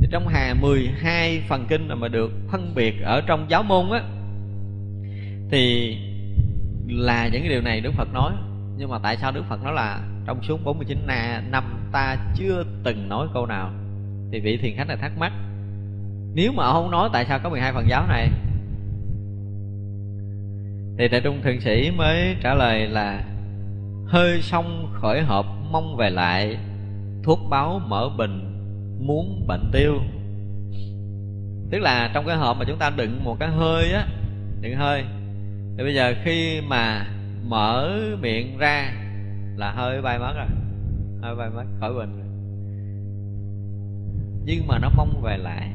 Thì trong hà 12 phần kinh mà được phân biệt ở trong giáo môn á, thì là những cái điều này Đức Phật nói. Nhưng mà tại sao Đức Phật nói là trong suốt 49 năm ta chưa từng nói câu nào? Thì vị thiền khách này thắc mắc, nếu mà không nói, tại sao có 12 phần giáo này? Thì đại trung thượng sĩ mới trả lời là, hơi xong khởi hộp mong về lại. Thuốc báo mở bình, muốn bệnh tiêu. Tức là trong cái hộp mà chúng ta đựng một cái hơi á, đựng hơi. Thì bây giờ khi mà mở miệng ra là hơi bay mất rồi, hơi bay mất, khỏi bình rồi. Nhưng mà nó mong về lại.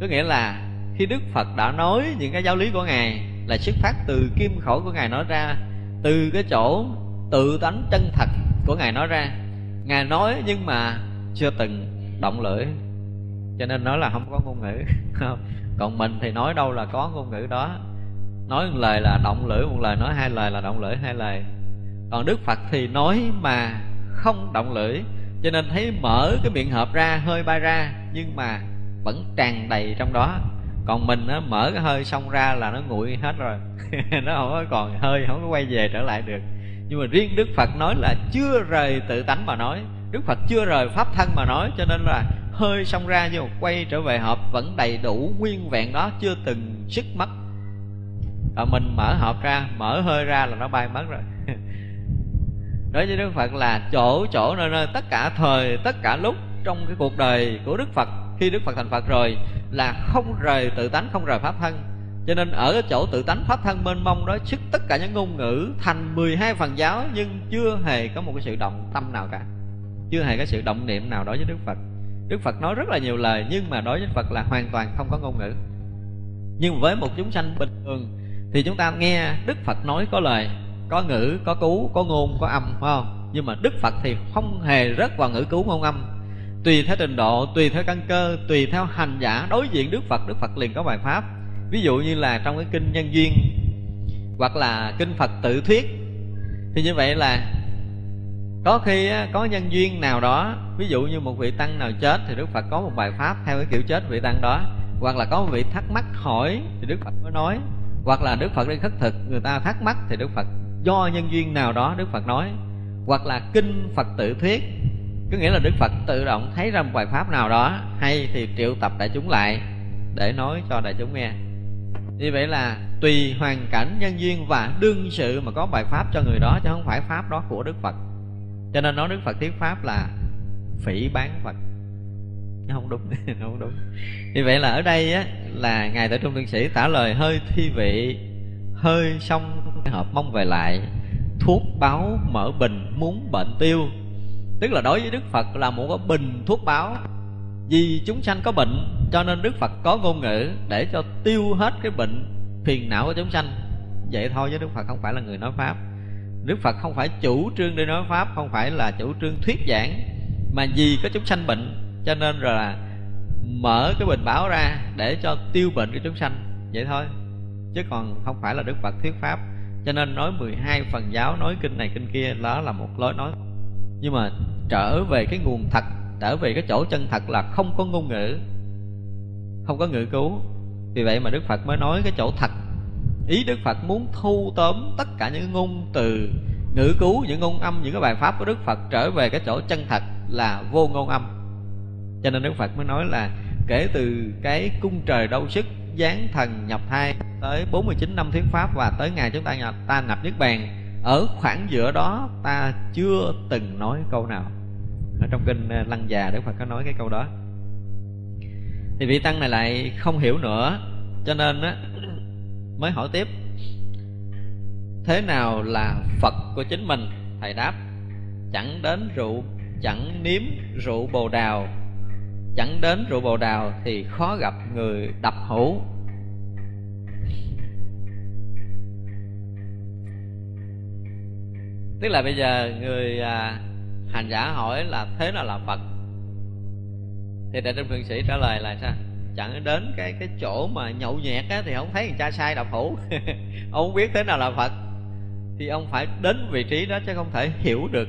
Có nghĩa là khi đức phật đã nói những cái giáo lý của ngài là xuất phát từ kim khẩu của ngài nói ra, từ cái chỗ tự tánh chân thật của ngài nói ra. Ngài nói nhưng mà chưa từng động lưỡi. Cho nên nói là không có ngôn ngữ. *laughs* Còn mình thì nói đâu là có ngôn ngữ đó. Nói một lời là động lưỡi, một lời nói hai lời là động lưỡi, hai lời. Còn đức phật thì nói mà không động lưỡi. Cho nên thấy mở cái miệng hộp ra, hơi bay ra, nhưng mà vẫn tràn đầy trong đó. Còn mình nó mở cái hơi xong ra là nó nguội hết rồi. *laughs* Nó không có còn, hơi không có quay về trở lại được nhưng mà riêng đức phật nói là chưa rời tự tánh mà nói. Đức phật chưa rời pháp thân mà nói, cho nên là hơi xong ra nhưng mà quay trở về hộp vẫn đầy đủ nguyên vẹn đó, chưa từng sức mất và mình mở hộp ra, mở hơi ra là nó bay mất rồi. *laughs* Đối với đức phật là chỗ chỗ, nơi nơi, tất cả thời, tất cả lúc trong cái cuộc đời của đức phật, khi đức phật thành phật rồi là không rời tự tánh, không rời pháp thân cho nên ở cái chỗ tự tánh pháp thân mênh mông đó sức tất cả những ngôn ngữ thành 12 phần giáo, nhưng chưa hề có một cái sự động tâm nào cả. Chưa hề có sự động niệm nào đối với đức phật. Đức phật nói rất là nhiều lời, nhưng mà đối với phật là hoàn toàn không có ngôn ngữ. Nhưng với một chúng sanh bình thường, thì chúng ta nghe đức phật nói có lời, có ngữ, có cú, có ngôn, có âm, phải không? Nhưng mà đức phật thì không hề rớt vào ngữ cú, ngôn âm. Tùy theo trình độ, tùy theo căn cơ, tùy theo hành giả, đối diện đức phật đức phật liền có bài pháp ví dụ như là trong cái kinh nhân duyên hoặc là kinh phật tự thuyết, thì như vậy là có khi có nhân duyên nào đó, ví dụ như một vị tăng nào chết thì đức phật có một bài pháp theo cái kiểu chết vị tăng đó, hoặc là có một vị thắc mắc hỏi thì đức phật mới nói, hoặc là đức phật đi khất thực người ta thắc mắc thì đức phật do nhân duyên nào đó đức phật nói, hoặc là kinh phật tự thuyết. Có nghĩa là đức phật tự động thấy ra một bài pháp nào đó hay thì triệu tập đại chúng lại để nói cho đại chúng nghe như vậy là tùy hoàn cảnh nhân duyên và đương sự mà có bài pháp cho người đó, chứ không phải pháp đó của đức phật. Cho nên nói đức phật thuyết pháp là phỉ bán phật. Nó không đúng nó *laughs* không đúng. Như vậy là ở đây á, là ngài tại trung tiên sĩ trả lời hơi thi vị, hơi xong hợp mong về lại, thuốc báo mở bình muốn bệnh tiêu. Tức là đối với đức phật là một cái bình thuốc báo vì chúng sanh có bệnh, cho nên đức phật có ngôn ngữ để cho tiêu hết cái bệnh phiền não của chúng sanh. Vậy thôi chứ đức phật không phải là người nói pháp. Đức phật không phải chủ trương để nói pháp, không phải là chủ trương thuyết giảng, mà vì có chúng sanh bệnh, cho nên rồi là mở cái bình báo ra để cho tiêu bệnh của chúng sanh. Vậy thôi, chứ còn không phải là đức phật thuyết pháp. Cho nên nói 12 phần giáo, nói kinh này kinh kia, đó là một lối nói. Nhưng mà trở về cái nguồn thật trở về cái chỗ chân thật là không có ngôn ngữ, không có ngữ cứu. Vì vậy mà đức phật mới nói cái chỗ thật. Ý đức phật muốn thu tóm tất cả những ngôn từ, ngữ cứu, những ngôn âm, những cái bài pháp của đức phật trở về cái chỗ chân thật là vô ngôn âm. Cho nên đức phật mới nói là kể từ cái cung trời đau sức, giáng thần nhập thai tới 49 năm thuyết pháp và tới ngày chúng ta nhập ta nhập niết bàn, ở khoảng giữa đó ta chưa từng nói câu nào ở trong kinh ờ, lăng già đức phật có nói cái câu đó. Thì vị tăng này lại không hiểu nữa cho nên á *coughs* mới hỏi tiếp. Thế nào là phật của chính mình? Thầy đáp chẳng đến rượu chẳng nếm rượu bồ đào. Chẳng đến rượu bồ đào thì khó gặp người đập hữu tức là bây giờ người à, hành giả hỏi là thế nào là phật? Thì đại trung thượng sĩ trả lời là sao? Chẳng đến cái cái chỗ mà nhậu nhẹt á, thì không thấy người cha sai đập hữu *laughs* ông không biết thế nào là phật. Thì ông phải đến vị trí đó chứ không thể hiểu được.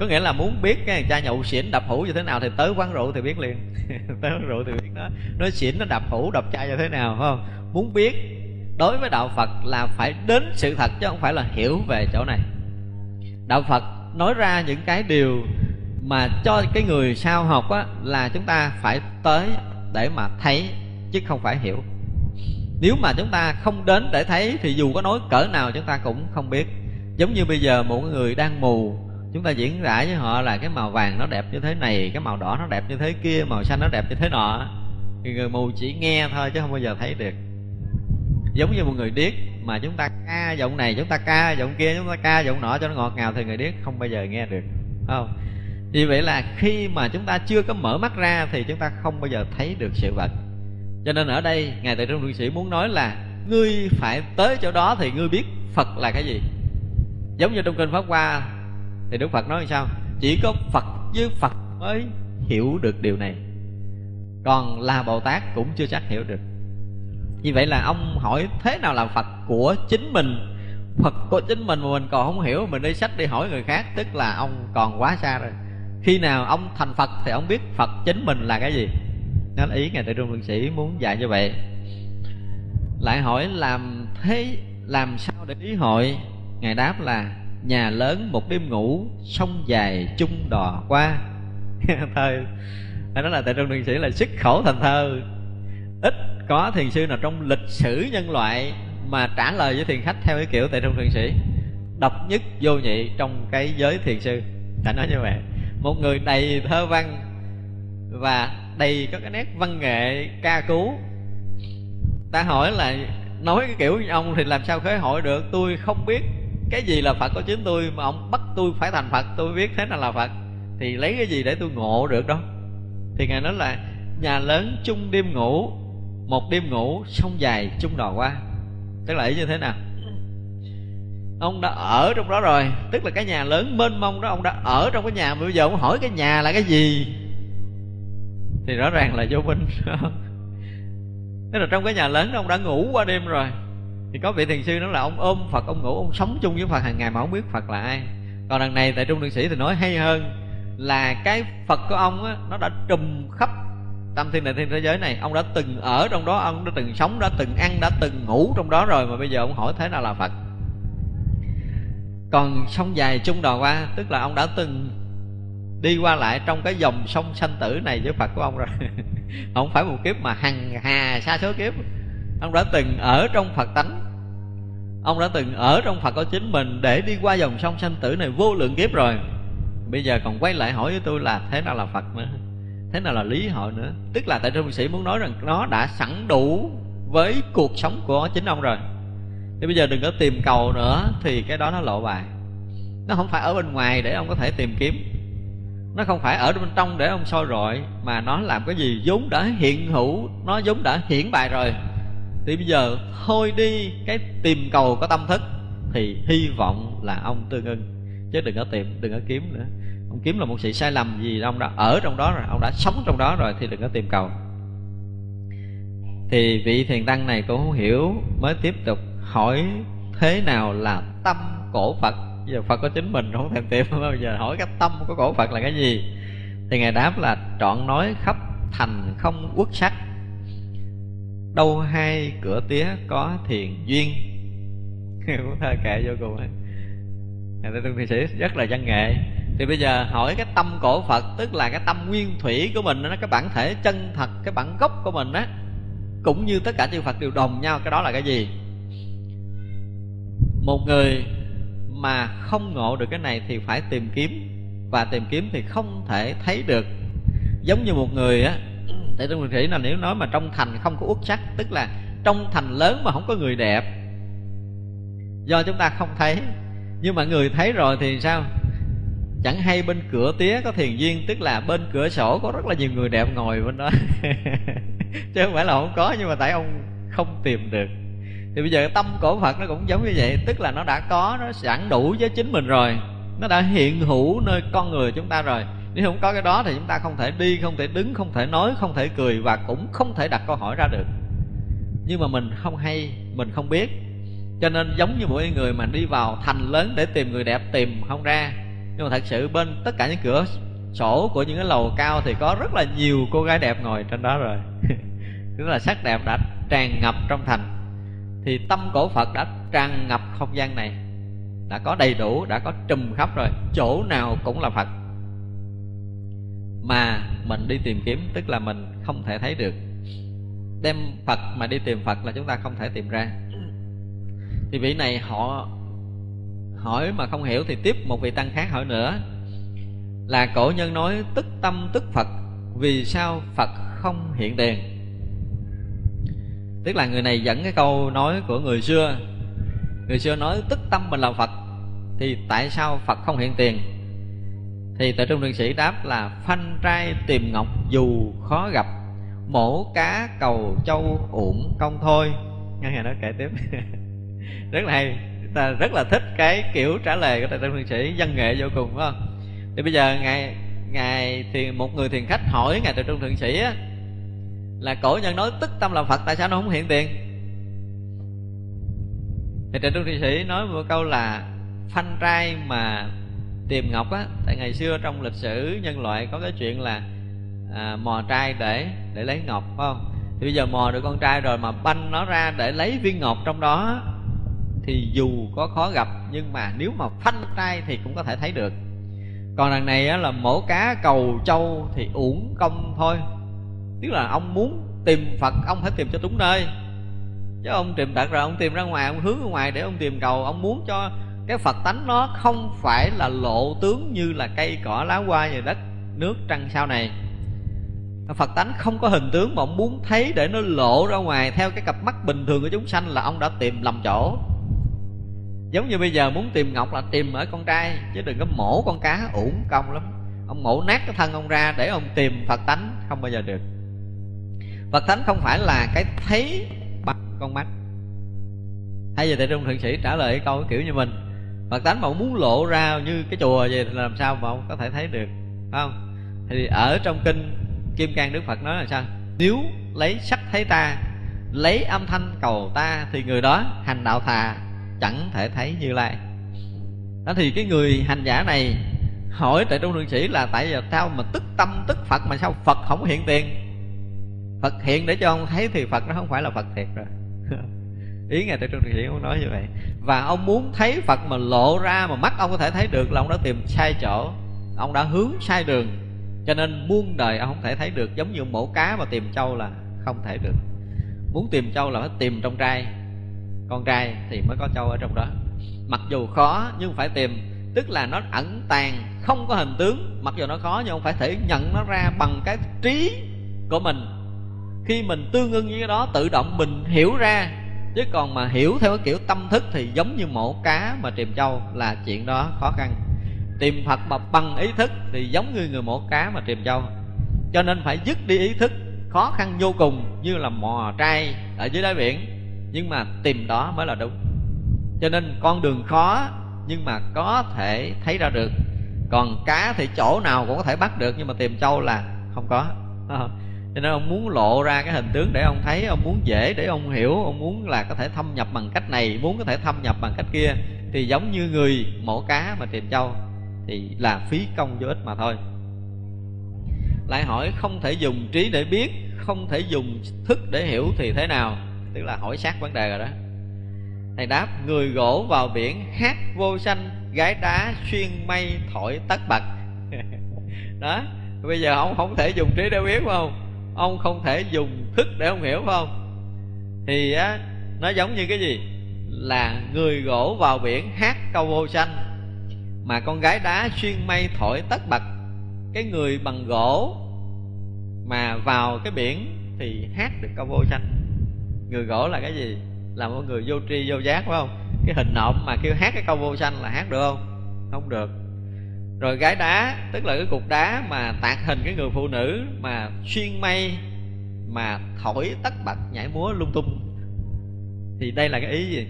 Có nghĩa là muốn biết cái cha nhậu xỉn đập hũ như thế nào thì tới quán rượu thì biết liền. *laughs* Tới quán rượu thì biết nó nó xỉn nó đập hũ đập chai như thế nào, phải không? Muốn biết đối với đạo phật là phải đến sự thật chứ không phải là hiểu về chỗ này. Đạo phật nói ra những cái điều mà cho cái người sao học á, là chúng ta phải tới để mà thấy, chứ không phải hiểu. Nếu mà chúng ta không đến để thấy, thì dù có nói cỡ nào chúng ta cũng không biết. Giống như bây giờ một người đang mù, chúng ta diễn giải với họ là cái màu vàng nó đẹp như thế này, cái màu đỏ nó đẹp như thế kia, màu xanh nó đẹp như thế nọ. Thì người mù chỉ nghe thôi, chứ không bao giờ thấy được. Giống như một người điếc mà chúng ta ca giọng này, chúng ta ca giọng kia, chúng ta ca giọng nọ cho nó ngọt ngào thì người điếc không bao giờ nghe được không? Vì vậy là khi mà chúng ta chưa có mở mắt ra thì chúng ta không bao giờ thấy được sự vật. Cho nên ở đây, ngài tại trung thượng sĩ muốn nói là ngươi phải tới chỗ đó thì ngươi biết phật là cái gì. Giống như trong kinh pháp hoa thì đức phật nói sao? Chỉ có phật với phật mới hiểu được điều này. Còn là bồ tát cũng chưa chắc hiểu được như vậy là ông hỏi thế nào là phật của chính mình? Phật của chính mình mà mình còn không hiểu, mình đi sách đi hỏi người khác, tức là ông còn quá xa rồi. Khi nào ông thành phật thì ông biết phật chính mình là cái gì. Đó là ý ngài tự trung luân sĩ muốn dạy như vậy. Lại hỏi làm thế, làm sao để ý hội? Ngài đáp là nhà lớn một đêm ngủ, sông dài chung đò qua. *laughs* Thơ. Đó là tại trong đường sĩ là xuất khẩu thành thơ. Ít có thiền sư nào trong lịch sử nhân loại mà trả lời với thiền khách theo cái kiểu tại trong thiền sĩ? Độc nhất, vô nhị trong cái giới thiền sư. Đã nói như vậy. Một người đầy thơ văn và đầy có cái nét văn nghệ ca cứu ta hỏi là, nói cái kiểu như ông thì làm sao khế hội được? Tôi không biết. Cái gì là phật của chính tôi mà ông bắt tôi phải thành phật, tôi biết thế nào là phật. Thì lấy cái gì để tôi ngộ được đó? Thì ngài nói là, nhà lớn chung đêm ngủ một đêm ngủ sông dài chung đò qua tức là ý như thế nào? Ông đã ở trong đó rồi. Tức là cái nhà lớn mênh mông đó, ông đã ở trong cái nhà. Mà bây giờ ông hỏi cái nhà là cái gì? Thì rõ ràng là vô minh. *laughs* Tức là trong cái nhà lớn đó, ông đã ngủ qua đêm rồi. Thì có vị thiền sư nói là ông ôm phật, ông ngủ, ông sống chung với phật hàng ngày mà không biết phật là ai. Còn đằng này tại trung thiền sĩ thì nói hay hơn là cái phật của ông á, nó đã trùm khắp tâm thiên đại thiên thế giới này, ông đã từng ở trong đó, ông đã từng sống, đã từng ăn, đã từng ngủ trong đó rồi, mà bây giờ ông hỏi thế nào là phật. Còn sông dài chung đò qua, tức là ông đã từng đi qua lại trong cái dòng sông sanh tử này với phật của ông rồi. *laughs* Không phải một kiếp mà hằng hà xa số kiếp. Ông đã từng ở trong phật tánh. Ông đã từng ở trong phật của chính mình để đi qua dòng sông sanh tử này vô lượng kiếp rồi. Bây giờ còn quay lại hỏi với tôi là thế nào là phật nữa thế nào là lý hội nữa? Tức là tại trung sĩ muốn nói rằng nó đã sẵn đủ với cuộc sống của chính ông rồi. Thì bây giờ đừng có tìm cầu nữa, thì cái đó nó lộ bài. Nó không phải ở bên ngoài để ông có thể tìm kiếm. Nó không phải ở bên trong để ông soi rọi, mà nó làm cái gì vốn đã hiện hữu, nó vốn đã hiển bài rồi. Thì bây giờ thôi đi cái tìm cầu có tâm thức, thì hy vọng là ông tương ưng. Chứ đừng có tìm, đừng có kiếm nữa ông kiếm là một sự sai lầm gì ông đã ở trong đó rồi, ông đã sống trong đó rồi thì đừng có tìm cầu. Thì vị thiền tăng này cũng không hiểu, mới tiếp tục hỏi thế nào là tâm cổ phật. Giờ phật có chính mình, không thèm tìm bây giờ. Hỏi cái tâm của cổ phật là cái gì? Thì ngài đáp là trọn nói khắp thành không quốc sắc. Đâu hai cửa tía có thiền duyên. *laughs* Cũng thơ kệ vô cùng. Ngài tương Thị sĩ rất là văn nghệ thì bây giờ hỏi cái tâm cổ phật, tức là cái tâm nguyên thủy của mình nó cái bản thể chân thật, cái bản gốc của mình á, cũng như tất cả chư phật đều đồng nhau, cái đó là cái gì? Một người mà không ngộ được cái này thì phải tìm kiếm, và tìm kiếm thì không thể thấy được. Giống như một người á tại trong thủy là nếu nói mà trong thành không có uất sắc, tức là trong thành lớn mà không có người đẹp, do chúng ta không thấy. Nhưng mà người thấy rồi thì sao? Chẳng hay bên cửa tía có thiền duyên tức là bên cửa sổ có rất là nhiều người đẹp ngồi bên đó. *laughs* Chứ không phải là không có, nhưng mà tại ông không tìm được. Thì bây giờ tâm cổ phật nó cũng giống như vậy, tức là nó đã có, nó sẵn đủ với chính mình rồi. Nó đã hiện hữu nơi con người chúng ta rồi. Nếu không có cái đó thì chúng ta không thể đi, không thể đứng, không thể nói, không thể cười và cũng không thể đặt câu hỏi ra được. Nhưng mà mình không hay, mình không biết. Cho nên giống như mỗi người mà đi vào thành lớn để tìm người đẹp, tìm không ra nhưng mà thật sự bên tất cả những cửa sổ của những cái lầu cao thì có rất là nhiều cô gái đẹp ngồi trên đó rồi. *laughs* Tức là sắc đẹp đã tràn ngập trong thành. Thì tâm cổ phật đã tràn ngập không gian này. Đã có đầy đủ, đã có trùm khắp rồi. Chỗ nào cũng là phật. Mà mình đi tìm kiếm, tức là mình không thể thấy được. Đem phật mà đi tìm phật là chúng ta không thể tìm ra. Thì vị này họ hỏi mà không hiểu thì tiếp một vị tăng khác hỏi nữa. Là cổ nhân nói, tức tâm tức phật, vì sao phật không hiện tiền? Tức là người này dẫn cái câu nói của người xưa. Người xưa nói, tức tâm mình là phật, thì tại sao phật không hiện tiền? Thì tại trung đường sĩ đáp là, phanh trai tìm ngọc dù khó gặp, mổ cá cầu châu uổng công thôi. Nghe ngày đó kể tiếp. *laughs* Rất là hay ta rất là thích cái kiểu trả lời của thầy trung thượng sĩ văn nghệ vô cùng phải không? Thì bây giờ ngài ngài thì một người thiền khách hỏi ngài thầy trung thượng sĩ á là cổ nhân nói tức tâm là phật tại sao nó không hiện tiền? Thì thầy trung Thượng sĩ nói một câu là phanh trai mà tìm ngọc á tại ngày xưa trong lịch sử nhân loại có cái chuyện là à, mò trai để để lấy ngọc phải không? Thì bây giờ mò được con trai rồi mà banh nó ra để lấy viên ngọc trong đó thì dù có khó gặp nhưng mà nếu mà phanh tay thì cũng có thể thấy được. Còn đằng này á, là mổ cá cầu châu thì uổng công thôi. Tức là ông muốn tìm phật ông phải tìm cho đúng nơi. Chứ ông tìm đặt rồi ông tìm ra ngoài ông hướng ra ngoài để ông tìm cầu. Ông muốn cho cái phật tánh nó không phải là lộ tướng như là cây cỏ lá hoa và đất nước trăng sao này. Phật tánh không có hình tướng mà ông muốn thấy để nó lộ ra ngoài theo cái cặp mắt bình thường của chúng sanh là ông đã tìm lầm chỗ giống như bây giờ muốn tìm ngọc là tìm ở con trai, chứ đừng có mổ con cá uổng công lắm. Ông mổ nát cái thân ông ra để ông tìm phật tánh không bao giờ được. Phật tánh không phải là cái thấy bằng con mắt. Hay giờ tại trung thượng sĩ trả lời cái câu kiểu như mình, phật tánh mà ông muốn lộ ra như cái chùa vậy thì làm sao mà ông có thể thấy được, phải không? Thì ở trong kinh kim cang đức phật nói là sao? Nếu lấy sắc thấy ta, lấy âm thanh cầu ta thì người đó hành đạo thà chẳng thể thấy như lai. Đó thì cái người hành giả này hỏi tại trung thượng sĩ là tại giờ sao mà tức tâm tức phật mà sao phật không hiện tiền? Phật hiện để cho ông thấy thì phật nó không phải là phật thiệt rồi. *laughs* Ý ngài tại trung thượng sĩ ông nói như vậy. Và ông muốn thấy phật mà lộ ra mà mắt ông có thể thấy được là ông đã tìm sai chỗ. Ông đã hướng sai đường. Cho nên muôn đời ông không thể thấy được. Giống như mổ cá mà tìm châu là không thể được. Muốn tìm châu là phải tìm trong trai con trai thì mới có châu ở trong đó. Mặc dù khó nhưng phải tìm, tức là nó ẩn tàng, không có hình tướng. Mặc dù nó khó nhưng không phải thể nhận nó ra bằng cái trí của mình. Khi mình tương ưng với cái đó, tự động mình hiểu ra. Chứ còn mà hiểu theo cái kiểu tâm thức thì giống như mổ cá mà tìm châu là chuyện đó khó khăn. Tìm phật mà bằng ý thức thì giống như người mổ cá mà tìm châu cho nên phải dứt đi ý thức, khó khăn vô cùng như là mò trai ở dưới đáy biển nhưng mà tìm đó mới là đúng. Cho nên con đường khó, nhưng mà có thể thấy ra được. Còn cá thì chỗ nào cũng có thể bắt được, nhưng mà tìm trâu là không có. Ờ. Cho nên ông muốn lộ ra cái hình tướng để ông thấy, ông muốn dễ để ông hiểu, ông muốn là có thể thâm nhập bằng cách này, muốn có thể thâm nhập bằng cách kia, thì giống như người mổ cá mà tìm trâu thì là phí công vô ích mà thôi. Lại hỏi không thể dùng trí để biết, không thể dùng thức để hiểu thì thế nào? Tức là hỏi sát vấn đề rồi đó. Thầy đáp, người gỗ vào biển hát vô sanh, gái đá xuyên mây thổi tất bật. *laughs* Đó, bây giờ ông không thể dùng trí để biết phải không? Ông không thể dùng thức để ông hiểu phải không? Thì á, nó giống như cái gì? Là người gỗ vào biển hát câu vô sanh, mà con gái đá xuyên mây thổi tất bật. Cái người bằng gỗ mà vào cái biển thì hát được câu vô sanh người gỗ là cái gì? Là một người vô tri, vô giác, phải không? Cái hình nộm mà kêu hát cái câu vô sanh là hát được không? Không được. Rồi gái đá, tức là cái cục đá mà tạc hình cái người phụ nữ mà xuyên mây mà thổi tất bật nhảy múa lung tung. Thì đây là cái ý gì?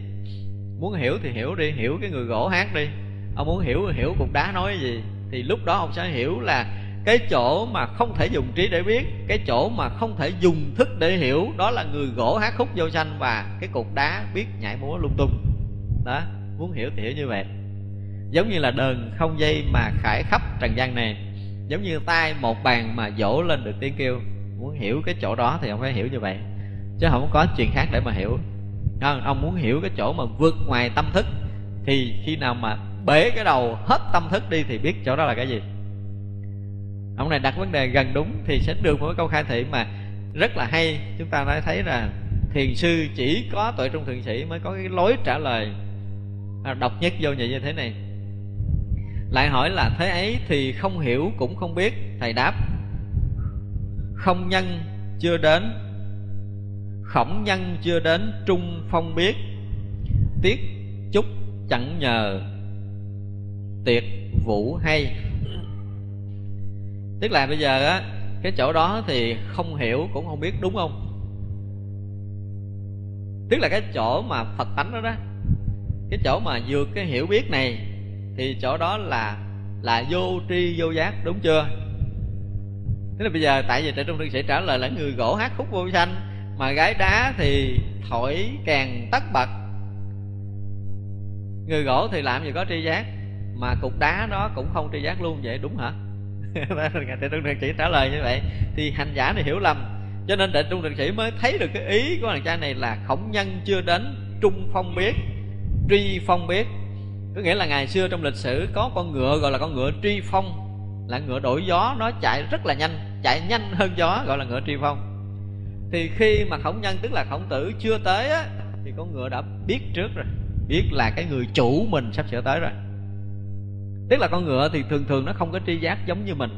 Muốn hiểu thì hiểu đi, hiểu cái người gỗ hát đi. Ông muốn hiểu hiểu cục đá nói gì, thì lúc đó ông sẽ hiểu là cái chỗ mà không thể dùng trí để biết, cái chỗ mà không thể dùng thức để hiểu, đó là người gỗ hát khúc vô sanh và cái cục đá biết nhảy múa lung tung. Đó, muốn hiểu thì hiểu như vậy. Giống như là đờn không dây mà khải khắp trần gian này. Giống như tay một bàn mà dỗ lên được tiếng kêu. Muốn hiểu cái chỗ đó thì ông phải hiểu như vậy. Chứ không có chuyện khác để mà hiểu. Không? ông muốn hiểu cái chỗ mà vượt ngoài tâm thức, thì khi nào mà bể cái đầu hết tâm thức đi thì biết chỗ đó là cái gì ông này đặt vấn đề gần đúng thì sẽ được một cái câu khai thị mà rất là hay. Chúng ta đã thấy là thiền sư chỉ có tội trung thượng sĩ mới có cái lối trả lời. À, độc nhất vô nhị như thế này. Lại hỏi là thế ấy thì không hiểu cũng không biết. Thầy đáp, không nhân chưa đến, khổng nhân chưa đến trung phong biết. Tiếc chúc chẳng nhờ, tiệc vũ hay tức là bây giờ á, cái chỗ đó thì không hiểu, cũng không biết, đúng không? Tức là cái chỗ mà phật tánh đó đó, cái chỗ mà vượt cái hiểu biết này, thì chỗ đó là là vô tri vô giác, đúng chưa? Thế là bây giờ tại vì tại trung thượng sĩ trả lời là người gỗ hát khúc vô sanh, mà gái đá thì thổi càng tất bật. Người gỗ thì làm gì có tri giác, mà cục đá đó cũng không tri giác luôn vậy, đúng hả? *laughs* ngài đại trung thượng sĩ trả lời như vậy. Thì hành giả này hiểu lầm. Cho nên đại trung thượng sĩ mới thấy được cái ý của thằng cha này là khổng nhân chưa đến trung phong biết, tri phong biết. Có nghĩa là ngày xưa trong lịch sử có con ngựa gọi là con ngựa tri phong, là ngựa đổi gió, nó chạy rất là nhanh, chạy nhanh hơn gió gọi là ngựa tri phong. Thì khi mà khổng nhân tức là khổng tử chưa tới á, thì con ngựa đã biết trước rồi, biết là cái người chủ mình sắp sửa tới rồi tức là con ngựa thì thường thường nó không có tri giác giống như mình,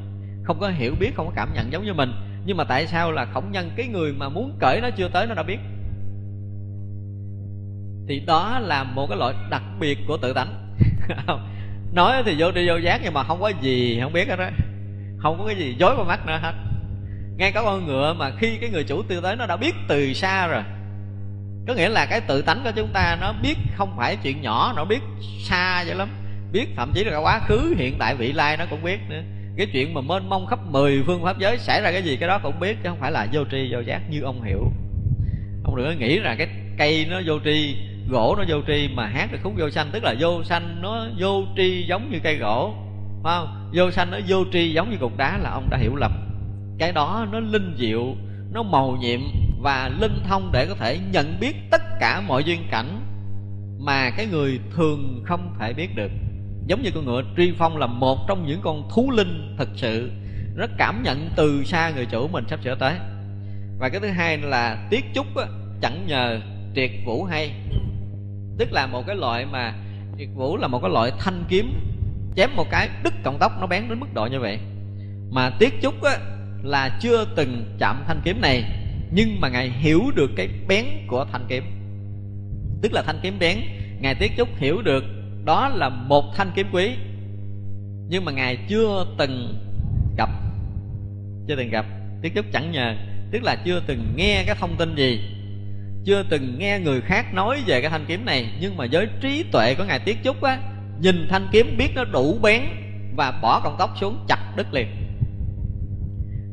không có hiểu biết, không có cảm nhận giống như mình. Nhưng mà tại sao là khổng nhân cái người mà muốn cởi nó chưa tới nó đã biết? Thì đó là một cái loại đặc biệt của tự tánh. *laughs* Nói thì vô đi vô giác nhưng mà không có gì, không biết hết đó không có cái gì dối vào mắt nữa hết. Ngay cả con ngựa mà khi cái người chủ tiêu tới nó đã biết từ xa rồi. Có nghĩa là cái tự tánh của chúng ta nó biết không phải chuyện nhỏ, nó biết xa vậy lắm biết, thậm chí là cả quá khứ, hiện tại, vị lai nó cũng biết nữa. Cái chuyện mà mênh mông khắp mười phương pháp giới xảy ra cái gì, cái đó cũng biết, chứ không phải là vô tri, vô giác như ông hiểu ông đừng có nghĩ là cái cây nó vô tri, gỗ nó vô tri mà hát được khúc vô sanh, tức là vô sanh nó vô tri giống như cây gỗ, phải không? Vô sanh nó vô tri giống như cục đá là ông đã hiểu lầm. Cái đó nó linh diệu, nó màu nhiệm và linh thông để có thể nhận biết tất cả mọi duyên cảnh mà cái người thường không thể biết được giống như con ngựa tri phong là một trong những con thú linh thực sự. Nó cảm nhận từ xa người chủ mình sắp sửa tới. Và cái thứ hai là tiết trúc á, chẳng nhờ triệt vũ hay. Tức là một cái loại mà triệt vũ là một cái loại thanh kiếm chém một cái đứt cọng tóc nó bén đến mức độ như vậy. Mà tiết trúc á, là chưa từng chạm thanh kiếm này nhưng mà ngài hiểu được cái bén của thanh kiếm. Tức là thanh kiếm bén ngài tiết trúc hiểu được đó là một thanh kiếm quý. Nhưng mà ngài chưa từng gặp. Chưa từng gặp. Tiếp xúc chẳng nhờ. Tức là chưa từng nghe cái thông tin gì. Chưa từng nghe người khác nói về cái thanh kiếm này. Nhưng mà với trí tuệ của ngài tiết chúc á, nhìn thanh kiếm biết nó đủ bén và bỏ cọng tóc xuống chặt đứt liền.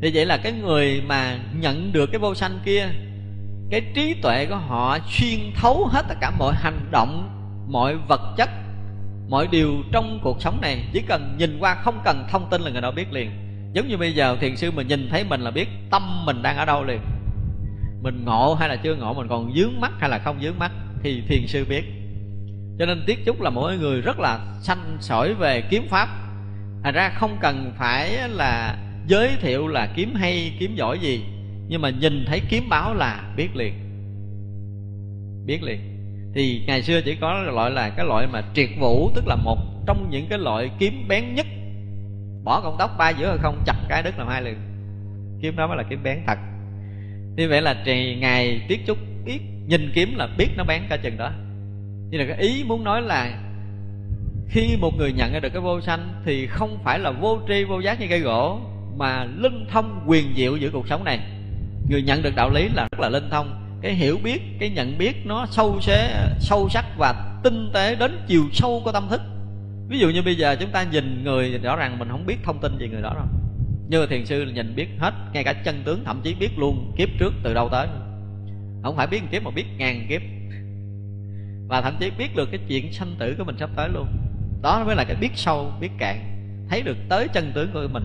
Thì vậy là cái người mà nhận được cái vô sanh kia, cái trí tuệ của họ xuyên thấu hết tất cả mọi hành động, mọi vật chất mọi điều trong cuộc sống này chỉ cần nhìn qua không cần thông tin là người đó biết liền. Giống như bây giờ thiền sư mình nhìn thấy mình là biết tâm mình đang ở đâu liền. Mình ngộ hay là chưa ngộ, mình còn dướng mắt hay là không dướng mắt thì thiền sư biết. Cho nên tiết chúc là mỗi người rất là sanh sỏi về kiếm pháp. Thành ra không cần phải là giới thiệu là kiếm hay kiếm giỏi gì, nhưng mà nhìn thấy kiếm báo là biết liền. Biết liền thì ngày xưa chỉ có loại là cái loại mà triệt vũ, tức là một trong những cái loại kiếm bén nhất. Bỏ con tóc ba giữa hay không, chặt cái đứt làm hai liền. Kiếm đó mới là kiếm bén thật. Như vậy là trì ngày tiết chút biết, nhìn kiếm là biết nó bén cả chừng đó. Như là cái ý muốn nói là khi một người nhận ra được cái vô sanh thì không phải là vô tri, vô giác như cây gỗ, mà linh thông quyền diệu giữa cuộc sống này. Người nhận được đạo lý là rất là linh thông cái hiểu biết, cái nhận biết nó sâu xế sâu sắc và tinh tế đến chiều sâu của tâm thức. Ví dụ như bây giờ chúng ta nhìn người rõ ràng mình không biết thông tin gì người đó đâu như thiền sư nhìn biết hết, ngay cả chân tướng, thậm chí biết luôn kiếp trước từ đâu tới. Không phải biết kiếp mà biết ngàn kiếp. Và thậm chí biết được cái chuyện sanh tử của mình sắp tới luôn. Đó mới là cái biết sâu, biết cạn. Thấy được tới chân tướng của mình.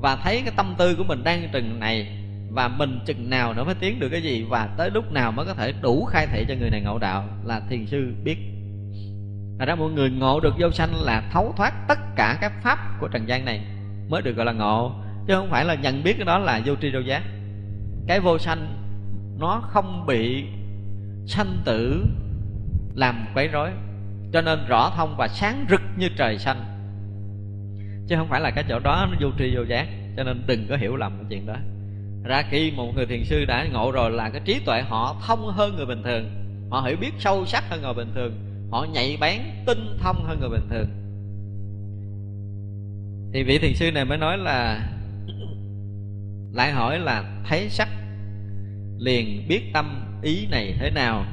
Và thấy cái tâm tư của mình đang chừng này và mình chừng nào nữa mới tiến được cái gì và tới lúc nào mới có thể đủ khai thị cho người này ngộ đạo là thiền sư biết. Thật ra mọi người ngộ được vô sanh là thấu thoát tất cả các pháp của trần gian này mới được gọi là ngộ. Chứ không phải là nhận biết cái đó là vô tri vô giác. Cái vô sanh, nó không bị sanh tử làm quấy rối. Cho nên rõ thông và sáng rực như trời xanh. Chứ không phải là cái chỗ đó nó vô tri vô giác. Cho nên đừng có hiểu lầm cái chuyện đó ra khi một người thiền sư đã ngộ rồi là cái trí tuệ họ thông hơn người bình thường. Họ hiểu biết sâu sắc hơn người bình thường. Họ nhạy bén tinh thông hơn người bình thường. Thì vị thiền sư này mới nói là lại hỏi là thấy sắc liền biết tâm ý này thế nào?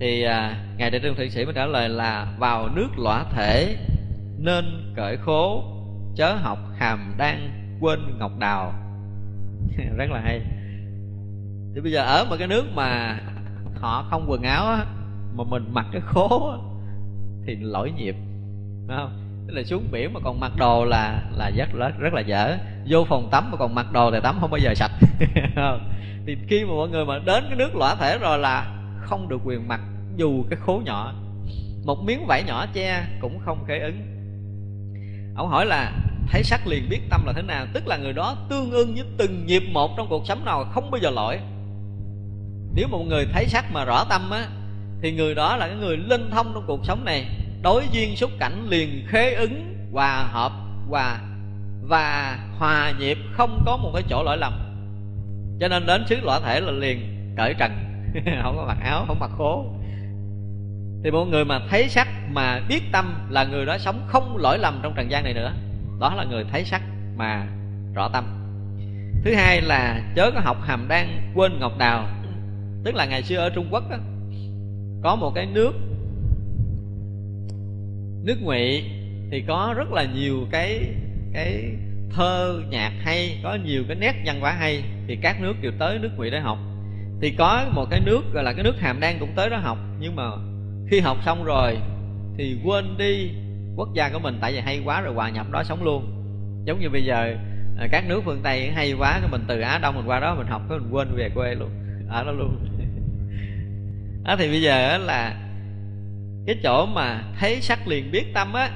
Thì à, ngài đại trương thượng sĩ mới trả lời là vào nước lõa thể nên cởi khố chớ học hàm đang quên ngọc đào. *laughs* rất là hay. Thì bây giờ ở một cái nước mà họ không quần áo á mà mình mặc cái khố á, thì lỗi nhịp Đúng không? Tức là xuống biển mà còn mặc đồ là là rất là rất là dở. Vô phòng tắm mà còn mặc đồ thì tắm không bao giờ sạch *laughs* thì khi mà mọi người mà đến cái nước lõa thể rồi là không được quyền mặc dù cái khố nhỏ. Một miếng vải nhỏ che cũng không khế ứng. Ông hỏi là thấy sắc liền biết tâm là thế nào, tức là người đó tương ưng với từng nhịp một trong cuộc sống nào không bao giờ lỗi. Nếu một người thấy sắc mà rõ tâm á, thì người đó là cái người linh thông trong cuộc sống này. Đối duyên xúc cảnh liền khế ứng, hòa hợp, hòa và hòa nhịp, không có một cái chỗ lỗi lầm. Cho nên đến xứ lõa thể là liền cởi trần, *laughs* không có mặc áo, không mặc khố. Thì một người mà thấy sắc mà biết tâm là người đó sống không lỗi lầm trong trần gian này nữa đó là người thấy sắc mà rõ tâm. Thứ hai là chớ có học hàm đang quên ngọc đào. Tức là ngày xưa ở trung quốc đó, có một cái nước nước ngụy thì có rất là nhiều cái cái thơ nhạc hay có nhiều cái nét văn hóa hay. Thì các nước đều tới nước ngụy để học. Thì có một cái nước gọi là cái nước hàm đan cũng tới đó học. Nhưng mà khi học xong rồi thì quên đi quốc gia của mình tại vì hay quá rồi hòa nhập đó sống luôn. Giống như bây giờ à, các nước phương tây hay quá cái mình từ á đông mình qua đó mình học cái mình quên về quê luôn. Ở đó luôn. *laughs* Đó thì bây giờ là cái chỗ mà thấy sắc liền biết tâm á,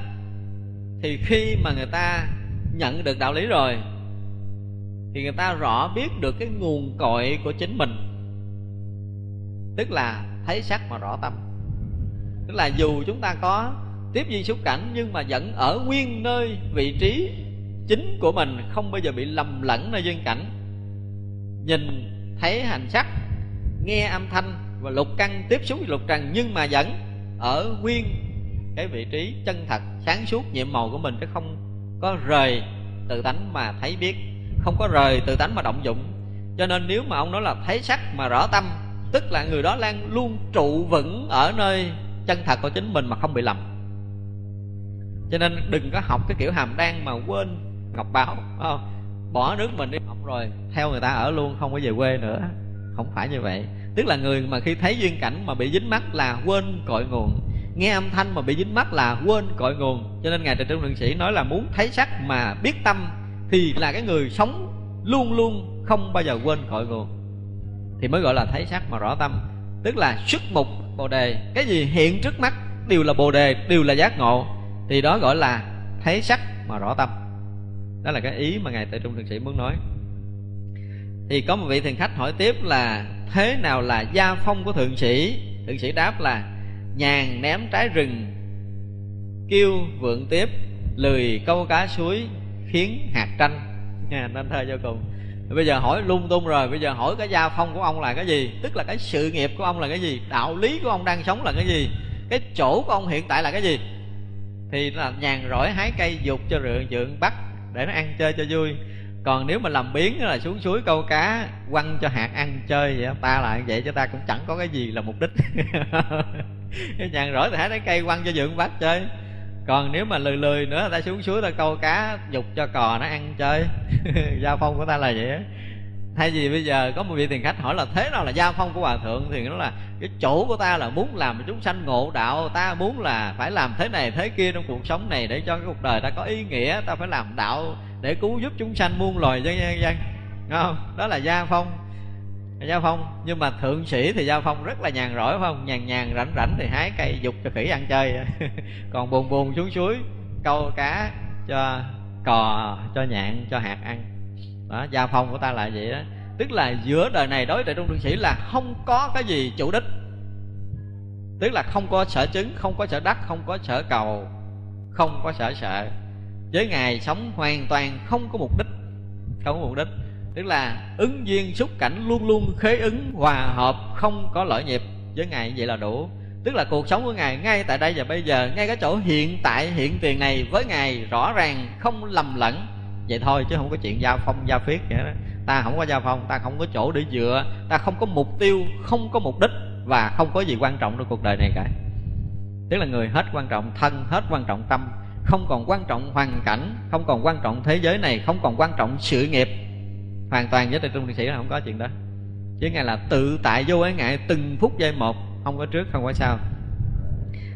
thì khi mà người ta nhận được đạo lý rồi, thì người ta rõ biết được cái nguồn cội của chính mình. Tức là thấy sắc mà rõ tâm. Tức là dù chúng ta có tiếp duyên xúc cảnh nhưng mà vẫn ở nguyên nơi vị trí chính của mình, không bao giờ bị lầm lẫn nơi duyên cảnh. Nhìn thấy hành sắc, nghe âm thanh và lục căn tiếp xúc với lục trần nhưng mà vẫn ở nguyên cái vị trí chân thật, sáng suốt, nhiệm màu của mình chứ không có rời tự tánh mà thấy biết, không có rời tự tánh mà động dụng. Cho nên nếu mà ông nói là thấy sắc mà rõ tâm, tức là người đó đang luôn trụ vững ở nơi chân thật của chính mình mà không bị lầm cho nên đừng có học cái kiểu hàm đan mà quên ngọc báo không? Bỏ nước mình đi học rồi, theo người ta ở luôn, không có về quê nữa. Không phải như vậy. Tức là người mà khi thấy duyên cảnh mà bị dính mắt là quên cội nguồn. Nghe âm thanh mà bị dính mắt là quên cội nguồn. Cho nên ngài trần trung lượng sĩ nói là muốn thấy sắc mà biết tâm thì là cái người sống luôn luôn không bao giờ quên cội nguồn. Thì mới gọi là thấy sắc mà rõ tâm. Tức là xuất mục bồ đề. Cái gì hiện trước mắt đều là bồ đề, đều là giác ngộ thì đó gọi là thấy sắc mà rõ tâm. Đó là cái ý mà ngài tại trung thượng sĩ muốn nói. Thì có một vị thiền khách hỏi tiếp là, thế nào là gia phong của thượng sĩ? Thượng sĩ đáp là, nhàn ném trái rừng, kêu vượng tiếp, lười câu cá suối, khiến hạt tranh. Nha nên thơ cho cùng. Bây giờ hỏi lung tung rồi, bây giờ hỏi cái gia phong của ông là cái gì? Tức là cái sự nghiệp của ông là cái gì? Đạo lý của ông đang sống là cái gì? Cái chỗ của ông hiện tại là cái gì? Thì là nhàn rỗi hái cây dục cho rượu dượng bắt để nó ăn chơi cho vui. Còn nếu mà làm biến là xuống suối câu cá, quăng cho hạt ăn chơi vậy ta là vậy cho ta cũng chẳng có cái gì là mục đích. *laughs* Nhàn rỗi thì hái trái cây quăng cho dượng bắt chơi. Còn nếu mà lười lười nữa, ta xuống suối ta câu cá dục cho cò nó ăn chơi. *laughs* Gia phong của ta là vậy á thay vì bây giờ có một vị tiền khách hỏi là thế nào là gia phong của hòa thượng thì nó là, cái chỗ của ta là muốn làm chúng sanh ngộ đạo, ta muốn là phải làm thế này thế kia trong cuộc sống này để cho cái cuộc đời ta có ý nghĩa, ta phải làm đạo để cứu giúp chúng sanh muôn loài dân dân dân. Không? Đó là gia phong. Gia phong. Nhưng mà thượng sĩ thì gia phong rất là nhàn rỗi, phải không? Nhàn nhàn, rảnh rảnh thì hái cây, dục cho khỉ ăn chơi. *laughs* Còn buồn buồn xuống suối, câu cá cho cò, cho nhạn, cho hạt ăn đó, gia phong của ta là vậy đó. Tức là giữa đời này đối tại trung thượng sĩ là không có cái gì chủ đích. Tức là không có sở chứng, không có sở đắc, không có sở cầu, không có sở sợ. Với ngài sống hoàn toàn không có mục đích, không có mục đích. Tức là ứng duyên xúc cảnh luôn luôn khế ứng, hòa hợp, không có lỗi nhịp với ngài vậy là đủ. Tức là cuộc sống của ngài ngay tại đây và bây giờ, ngay cái chỗ hiện tại, hiện tiền này với ngài rõ ràng không lầm lẫn vậy thôi chứ không có chuyện giao phong, giao phiết vậy đó. Ta không có giao phong, ta không có chỗ để dựa. Ta không có mục tiêu, không có mục đích và không có gì quan trọng trong cuộc đời này cả. Tức là người hết quan trọng, thân hết quan trọng tâm, không còn quan trọng hoàn cảnh, không còn quan trọng thế giới này, không còn quan trọng sự nghiệp. Hoàn toàn với trung thiền sĩ là không có chuyện đó. Chứ ngài là tự tại vô ái ngại từng phút giây một, không có trước, không có sau.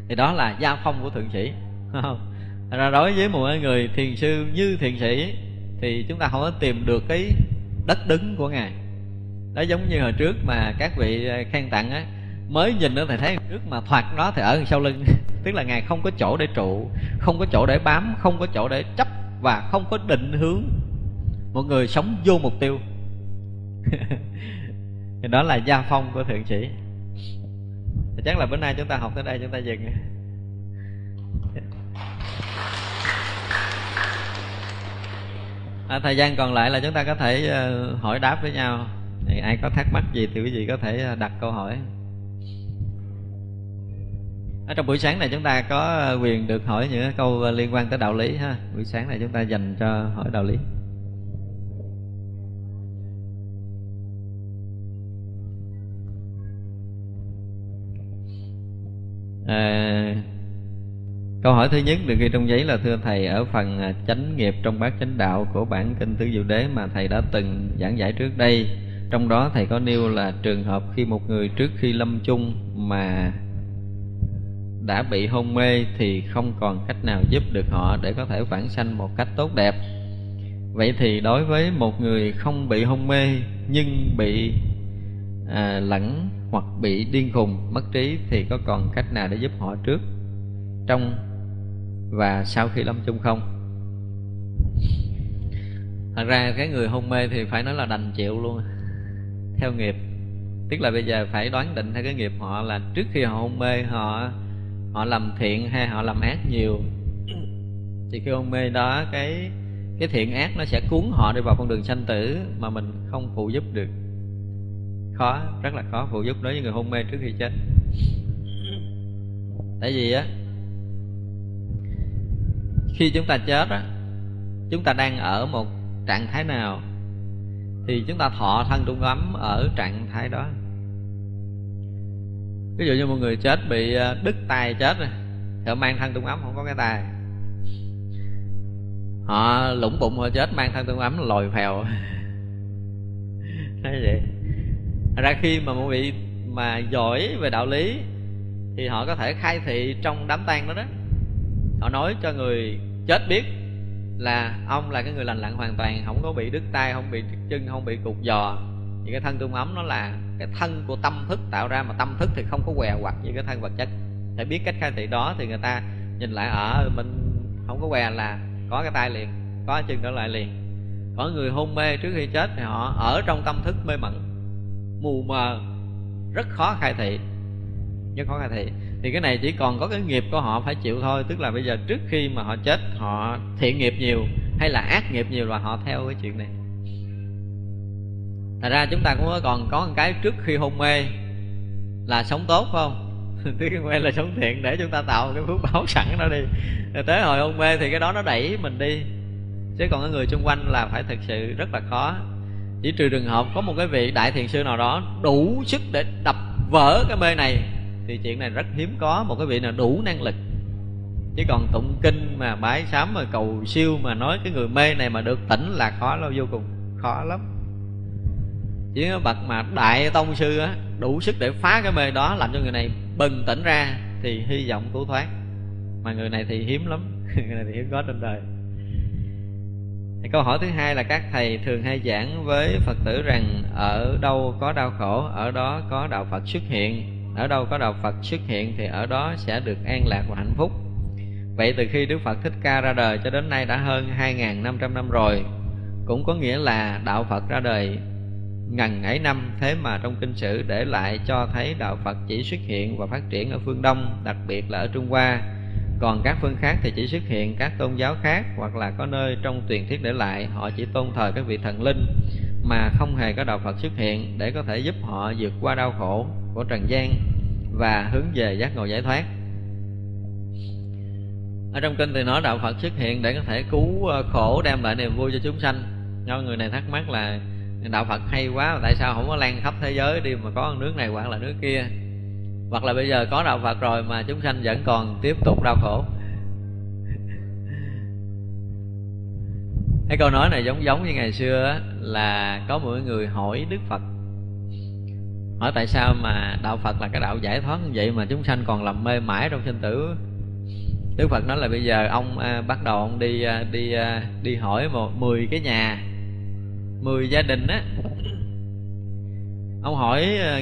Thì đó là gia phong của thượng sĩ. Không? Ra đối với một người thiền sư như thiền sĩ, thì chúng ta không có tìm được cái đất đứng của ngài. Đó giống như hồi trước mà các vị à, khen tặng á, mới nhìn nữa thì thấy trước mà thoạt đó thì ở sau lưng. *laughs* Tức là ngài không có chỗ để trụ, không có chỗ để bám, không có chỗ để chấp và không có định hướng một người sống vô mục tiêu. *laughs* Thì đó là gia phong của thượng sĩ. Chắc là bữa nay chúng ta học tới đây, chúng ta dừng. À, thời gian còn lại là chúng ta có thể uh, hỏi đáp với nhau. Thì ai có thắc mắc gì thì quý vị có thể ờ, đặt câu hỏi. Ở trong buổi sáng này chúng ta có ờ, quyền được hỏi những câu liên quan tới đạo lý ha. Buổi sáng này chúng ta dành cho hỏi đạo lý. À, câu hỏi thứ nhất được ghi trong giấy là thưa thầy ở phần à, chánh nghiệp trong bát chánh đạo của bản kinh tứ diệu đế mà thầy đã từng giảng giải trước đây trong đó thầy có nêu là trường hợp khi một người trước khi lâm chung mà đã bị hôn mê thì không còn cách nào giúp được họ để có thể vãng sanh một cách tốt đẹp. Vậy thì đối với một người không bị hôn mê nhưng bị à, lẫn hoặc bị điên khùng mất trí thì có còn cách nào để giúp họ trước? Trong và sau khi lâm chung không? Thật ra cái người hôn mê thì phải nói là đành chịu luôn. Theo nghiệp. Tức là bây giờ phải đoán định theo cái nghiệp họ là trước khi họ hôn mê, họ họ làm thiện hay họ làm ác nhiều. Thì khi hôn mê đó, cái cái thiện ác nó sẽ cuốn họ đi vào con đường sanh tử mà mình không phụ giúp được. Khó, rất là khó phụ giúp đối với người hôn mê trước khi chết. Tại vì á khi chúng ta chết á, chúng ta đang ở một trạng thái nào, thì chúng ta thọ thân trung ấm ở trạng thái đó. Ví dụ như một người chết bị à, đứt tay chết rồi họ mang thân trung ấm, không có cái tay họ lũng bụng họ chết, mang thân trung ấm lòi phèo. *laughs* Nói vậy. Ra khi mà một vị mà giỏi về đạo lý, thì họ có thể khai thị trong đám tang đó đó họ nói cho người chết biết là ông là cái người lành lặn hoàn toàn, không có bị đứt tay, không bị đứt chân, không bị cục giò. Thì cái thân tương ấm nó là cái thân của tâm thức tạo ra, mà tâm thức thì không có què quặt như cái thân vật chất. Phải biết cách khai thị đó thì người ta nhìn lại ở mình không có què là có cái tay liền, có cái chân trở lại liền. Có người hôn mê trước khi chết thì họ ở trong tâm thức mê mẩn, mù mờ, rất khó khai thị. Rất khó khai thị thì cái này chỉ còn có cái nghiệp của họ phải chịu thôi. Tức là bây giờ trước khi mà họ chết, họ thiện nghiệp nhiều hay là ác nghiệp nhiều là họ theo cái chuyện này. Thật ra chúng ta cũng còn có một cái trước khi hôn mê là sống tốt phải không? Trước khi hôn mê là sống thiện để chúng ta tạo cái phước báo sẵn đó đi. Rồi tới hồi hôn mê thì cái đó nó đẩy mình đi. Chứ còn cái người xung quanh là phải thực sự rất là khó. Chỉ trừ trường hợp có một cái vị đại thiền sư nào đó đủ sức để đập vỡ cái mê này thì chuyện này rất hiếm có, một cái vị nào đủ năng lực. Chứ còn tụng kinh mà bái sám mà cầu siêu mà nói cái người mê này mà được tỉnh là khó lắm vô cùng, khó lắm. Chỉ có bậc mà đại tông sư á, đủ sức để phá cái mê đó làm cho người này bừng tỉnh ra thì hy vọng cứu thoát. Mà người này thì hiếm lắm, *laughs* người này thì hiếm có trên đời. Thì câu hỏi thứ hai là các thầy thường hay giảng với phật tử rằng, ở đâu có đau khổ, ở đó có đạo phật xuất hiện? Ở đâu có đạo phật xuất hiện thì ở đó sẽ được an lạc và hạnh phúc. Vậy từ khi đức phật thích ca ra đời cho đến nay đã hơn 2.500 năm rồi, cũng có nghĩa là đạo phật ra đời ngần ấy năm, thế mà trong kinh sử để lại cho thấy đạo phật chỉ xuất hiện và phát triển ở phương đông, đặc biệt là ở trung hoa. Còn các phương khác thì chỉ xuất hiện các tôn giáo khác hoặc là có nơi trong truyền thuyết để lại, họ chỉ tôn thờ các vị thần linh mà không hề có đạo Phật xuất hiện để có thể giúp họ vượt qua đau khổ của trần gian và hướng về giác ngộ giải thoát. Ở trong kinh thì nói đạo Phật xuất hiện để có thể cứu ờ, khổ, đem lại niềm vui cho chúng sanh. Do người này thắc mắc là đạo Phật hay quá, tại sao không có lan khắp thế giới đi mà có nước này hoặc là nước kia? Hoặc là bây giờ có đạo Phật rồi mà chúng sanh vẫn còn tiếp tục đau khổ? *laughs* Cái câu nói này giống giống như ngày xưa là có mỗi người hỏi đức phật hỏi tại sao mà đạo phật là cái đạo giải thoát? Như vậy mà chúng sanh còn làm mê mãi trong sinh tử. Đức phật nói là bây giờ ông à, bắt đầu ông đi à, đi à, đi hỏi một mười cái nhà mười gia đình á. Ông hỏi à,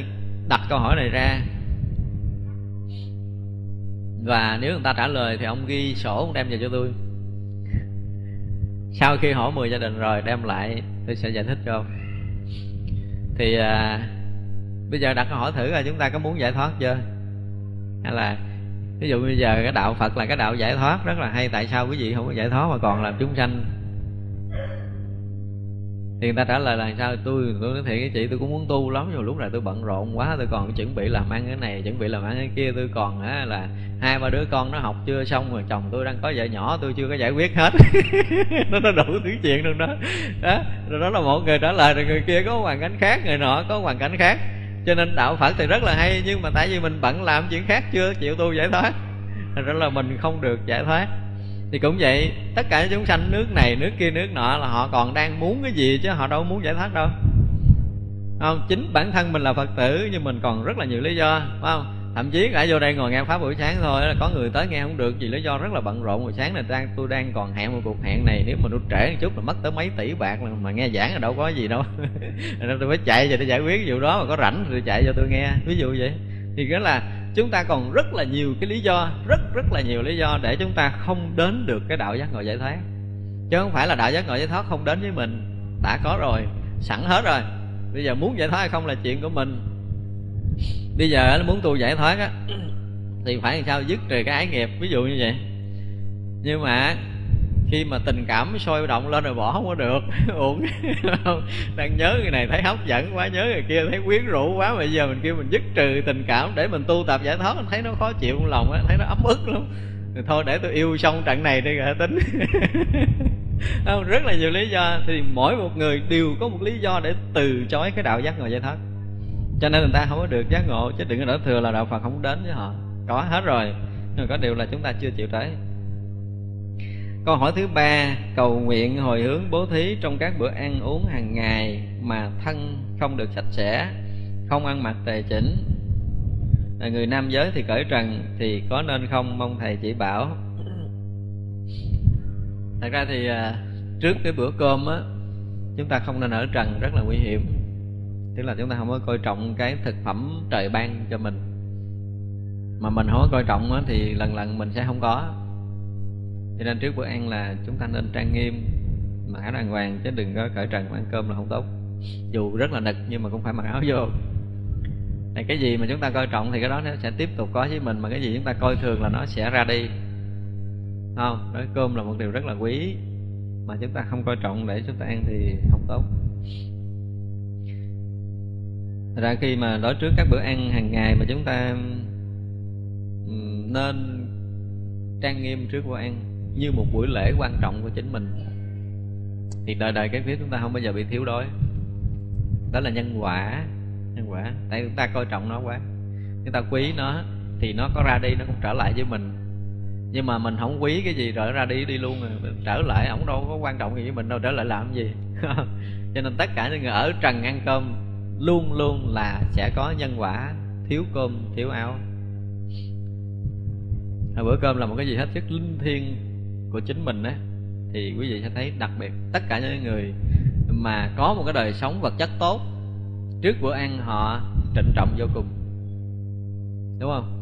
đặt câu hỏi này ra. Và nếu người ta trả lời thì ông ghi sổ ông đem về cho tôi. Sau khi hỏi 10 gia đình rồi đem lại tôi sẽ giải thích cho ông. Thì à, bây giờ đặt câu hỏi thử là chúng ta có muốn giải thoát chưa? Hay là, ví dụ bây giờ cái đạo phật là cái đạo giải thoát, rất là hay, tại sao quý vị không có giải thoát mà còn làm chúng sanh? Thì người ta trả lời là sao? Tôi tôi nói thiệt với chị, tôi cũng muốn tu lắm, nhưng lúc này tôi bận rộn quá, tôi còn chuẩn bị làm ăn cái này, chuẩn bị làm ăn cái kia, tôi còn á là hai, ba đứa con nó học chưa xong rồi chồng tôi đang có vợ nhỏ, tôi chưa có giải quyết hết. *laughs* Nó nó đủ thứ chuyện luôn đó. Đó, rồi đó là một người trả lời, rồi người kia có hoàn cảnh khác, người nọ có hoàn cảnh khác cho nên đạo phật thì rất là hay, nhưng mà tại vì mình bận làm chuyện khác chưa chịu tu giải thoát. Thành ra là mình không được giải thoát. Thì cũng vậy, tất cả chúng sanh nước này, nước kia, nước nọ là họ còn đang muốn cái gì chứ họ đâu muốn giải thoát đâu. Không, chính bản thân mình là phật tử, nhưng mình còn rất là nhiều lý do, phải không? Thậm chí cả vô đây ngồi nghe pháp buổi sáng thôi, là có người tới nghe không được, vì lý do rất là bận rộn. Buổi sáng này đang, tôi đang còn hẹn một cuộc hẹn này, nếu mà tôi trễ một chút là mất tới mấy tỷ bạc mà nghe giảng là đâu có gì đâu. *laughs* Nên tôi phải chạy về để giải quyết vụ đó, mà có rảnh thì chạy cho tôi nghe. Ví dụ vậy. Thì đó là chúng ta còn rất là nhiều cái lý do, rất rất là nhiều lý do để chúng ta không đến được cái đạo giác ngộ giải thoát. Chứ không phải là đạo giác ngộ giải thoát không đến với mình. Đã có rồi, sẵn hết rồi. Bây giờ muốn giải thoát hay không là chuyện của mình bây giờ muốn tu giải thoát á, thì phải làm sao dứt trừ cái ái nghiệp, ví dụ như vậy. Nhưng mà khi mà tình cảm sôi động lên rồi bỏ không có được, *laughs* uổng. Đang nhớ người này thấy hấp dẫn quá, nhớ người kia thấy quyến rũ quá mà bây giờ mình kêu mình dứt trừ tình cảm để mình tu tập giải thoát, mình thấy nó khó chịu trong lòng á, thấy nó ấm ức lắm. Thì thôi để tôi yêu xong trận này đi rồi tính? *laughs* Rất là nhiều lý do. Thì mỗi một người đều có một lý do để từ chối cái đạo giác ngộ giải thoát cho nên người ta không có được giác ngộ, chứ đừng có nói thừa là đạo phật không đến với họ. Có hết rồi, nhưng có điều là chúng ta chưa chịu tới. Câu hỏi thứ ba, cầu nguyện hồi hướng bố thí trong các bữa ăn uống hàng ngày mà thân không được sạch sẽ, không ăn mặc tề chỉnh. Là người nam giới thì cởi trần, thì có nên không? Mong thầy chỉ bảo. Thật ra thì à, trước cái bữa cơm á, chúng ta không nên ở trần, rất là nguy hiểm tức là chúng ta không có coi trọng cái thực phẩm trời ban cho mình. Mà mình không có coi trọng á, thì lần lần mình sẽ không có. Cho nên trước bữa ăn là chúng ta nên trang nghiêm mặc áo đàng hoàng chứ đừng có cởi trần ăn cơm là không tốt. Dù rất là nực nhưng mà cũng phải mặc áo vô. Này cái gì mà chúng ta coi trọng thì cái đó nó sẽ tiếp tục có với mình mà cái gì chúng ta coi thường là nó sẽ ra đi. Không nói cơm là một điều rất là quý mà chúng ta không coi trọng để chúng ta ăn thì không tốt. Thật ra khi mà đối trước các bữa ăn hàng ngày mà chúng ta nên trang nghiêm trước bữa ăn như một buổi lễ quan trọng của chính mình, thì đời đời cái phía chúng ta không bao giờ bị thiếu đói. Đó là nhân quả nhân quả. Tại chúng ta coi trọng nó quá. Chúng ta quý nó thì nó có ra đi, nó cũng trở lại với mình. Nhưng mà mình không quý cái gì, rồi ra đi đi luôn rồi trở lại, ổng đâu có quan trọng gì với mình đâu, trở lại làm gì. *laughs* Cho nên tất cả những người ở trần ăn cơm luôn luôn là sẽ có nhân quả, thiếu cơm, thiếu áo. Bữa cơm là một cái gì hết sức linh thiêng của chính mình á, thì quý vị sẽ thấy đặc biệt tất cả những người mà có một cái đời sống vật chất tốt, trước bữa ăn họ trịnh trọng vô cùng. Đúng không?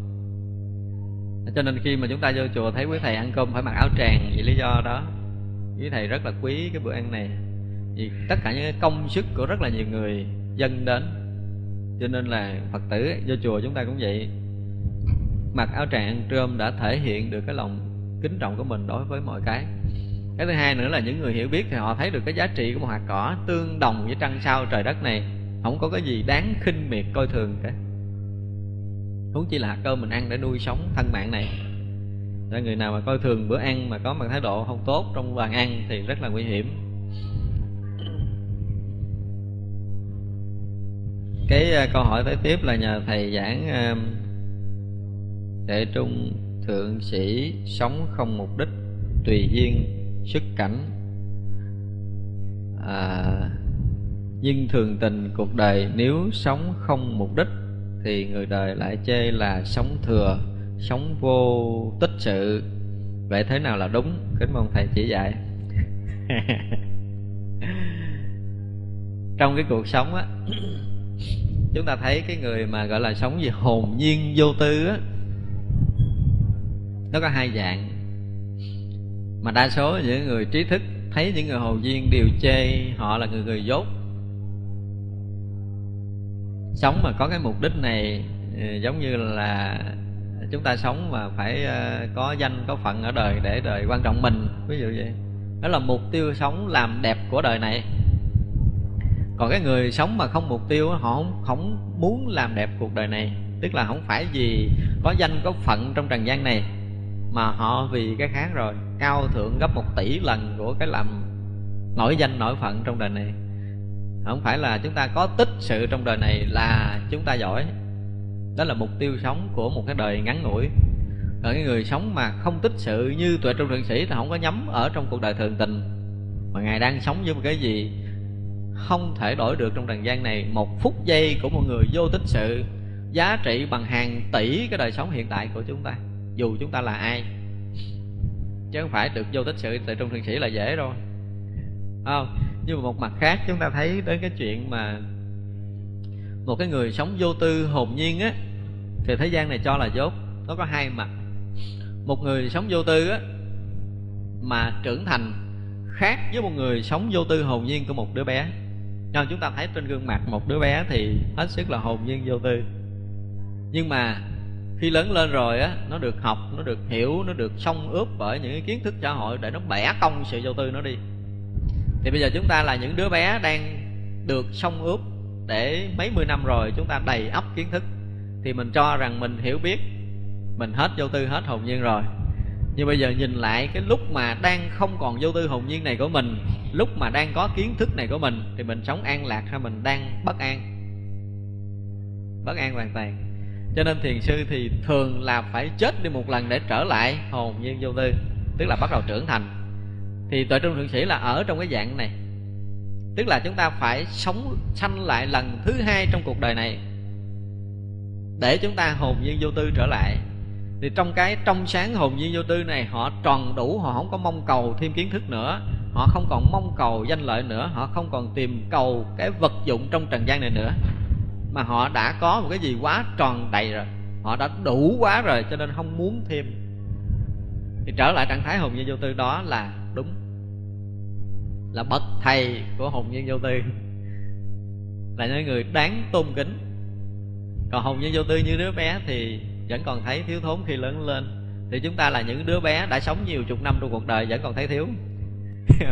Cho nên khi mà chúng ta vô chùa thấy quý thầy ăn cơm phải mặc áo tràng, vì lý do đó, quý thầy rất là quý cái bữa ăn này. Vì tất cả những công sức của rất là nhiều người dân đến. Cho nên là phật tử vô chùa chúng ta cũng vậy. Mặc áo tràng trơm đã thể hiện được cái lòng kính trọng của mình đối với mọi cái. Cái thứ hai nữa là những người hiểu biết thì họ thấy được cái giá trị của một hạt cỏ tương đồng với trăng sao trời đất này. Không có cái gì đáng khinh miệt coi thường cả. Huống chi là hạt cơm mình ăn để nuôi sống thân mạng này. Để người nào mà coi thường bữa ăn mà có một thái độ không tốt trong bàn ăn thì rất là nguy hiểm. Cái uh, câu hỏi tới tiếp là nhờ thầy giảng uh, để trung thượng sĩ sống không mục đích tùy duyên xuất cảnh. À, nhưng thường tình cuộc đời nếu sống không mục đích thì người đời lại chê là sống thừa sống vô tích sự. Vậy thế nào là đúng? Kính mong thầy chỉ dạy. *laughs* Trong cái cuộc sống á chúng ta thấy cái người mà gọi là sống gì? Hồn nhiên vô tư á. Nó có hai dạng. Mà đa số những người trí thức thấy những người hồn nhiên đều chê họ là người người dốt. Sống mà có cái mục đích này ừ, giống như là chúng ta sống mà phải ờ, có danh, có phận ở đời để đời quan trọng mình. Ví dụ vậy. Đó là mục tiêu sống làm đẹp của đời này còn cái người sống mà không mục tiêu họ không, không muốn làm đẹp cuộc đời này. Tức là không phải vì có danh có phận trong trần gian này mà họ vì cái khác rồi. Cao thượng gấp một tỷ lần của cái làm nổi danh nổi phận trong đời này. Không phải là chúng ta có tích sự trong đời này là chúng ta giỏi. Đó là mục tiêu sống của một cái đời ngắn ngủi. Ở cái người sống mà không tích sự như tuệ trung thượng sĩ thì không có nhắm ở trong cuộc đời thường tình. Mà ngài đang sống với một cái gì không thể đổi được trong trần gian này một phút giây của một người vô tích sự, giá trị bằng hàng tỷ cái đời sống hiện tại của chúng ta, dù chúng ta là ai. Chứ không phải được vô tích sự tại trong thượng sĩ là dễ rồi. Không? Nhưng mà một mặt khác chúng ta thấy đến cái chuyện mà một cái người sống vô tư hồn nhiên á, thì thế gian này cho là dốt. Nó có hai mặt. Một người sống vô tư á, mà trưởng thành khác với một người sống vô tư hồn nhiên của một đứa bé nên chúng ta thấy trên gương mặt một đứa bé thì hết sức là hồn nhiên vô tư. Nhưng mà khi lớn lên rồi á, nó được học, nó được hiểu, nó được xông ướp bởi những cái kiến thức xã hội để nó bẻ cong sự vô tư nó đi. Thì bây giờ chúng ta là những đứa bé đang được xông ướp để mấy mươi năm rồi chúng ta đầy ắp kiến thức. Thì mình cho rằng mình hiểu biết, mình hết vô tư, hết hồn nhiên rồi nhưng bây giờ nhìn lại cái lúc mà đang không còn vô tư hồn nhiên này của mình, lúc mà đang có kiến thức này của mình, thì mình sống an lạc hay mình đang bất an? Bất an hoàn toàn. Cho nên thiền sư thì thường là phải chết đi một lần để trở lại hồn nhiên vô tư, tức là bắt đầu trưởng thành. Thì tuệ trung thượng sĩ là ở trong cái dạng này. Tức là chúng ta phải sống sanh lại lần thứ hai trong cuộc đời này, để chúng ta hồn nhiên vô tư trở lại thì trong cái trong sáng hồn nhiên vô tư này, họ tròn đủ, họ không có mong cầu thêm kiến thức nữa. Họ không còn mong cầu danh lợi nữa, họ không còn tìm cầu cái vật dụng trong trần gian này nữa. Mà họ đã có một cái gì quá tròn đầy rồi. Họ đã đủ quá rồi, cho nên không muốn thêm. Thì trở lại trạng thái hồn nhiên vô tư đó là đúng. Là bậc thầy của hồn nhiên vô tư. Là những người đáng tôn kính. Còn hồn nhiên vô tư như đứa bé thì vẫn còn thấy thiếu thốn khi lớn lên. Thì chúng ta là những đứa bé đã sống nhiều chục năm trong cuộc đời, vẫn còn thấy thiếu. *laughs*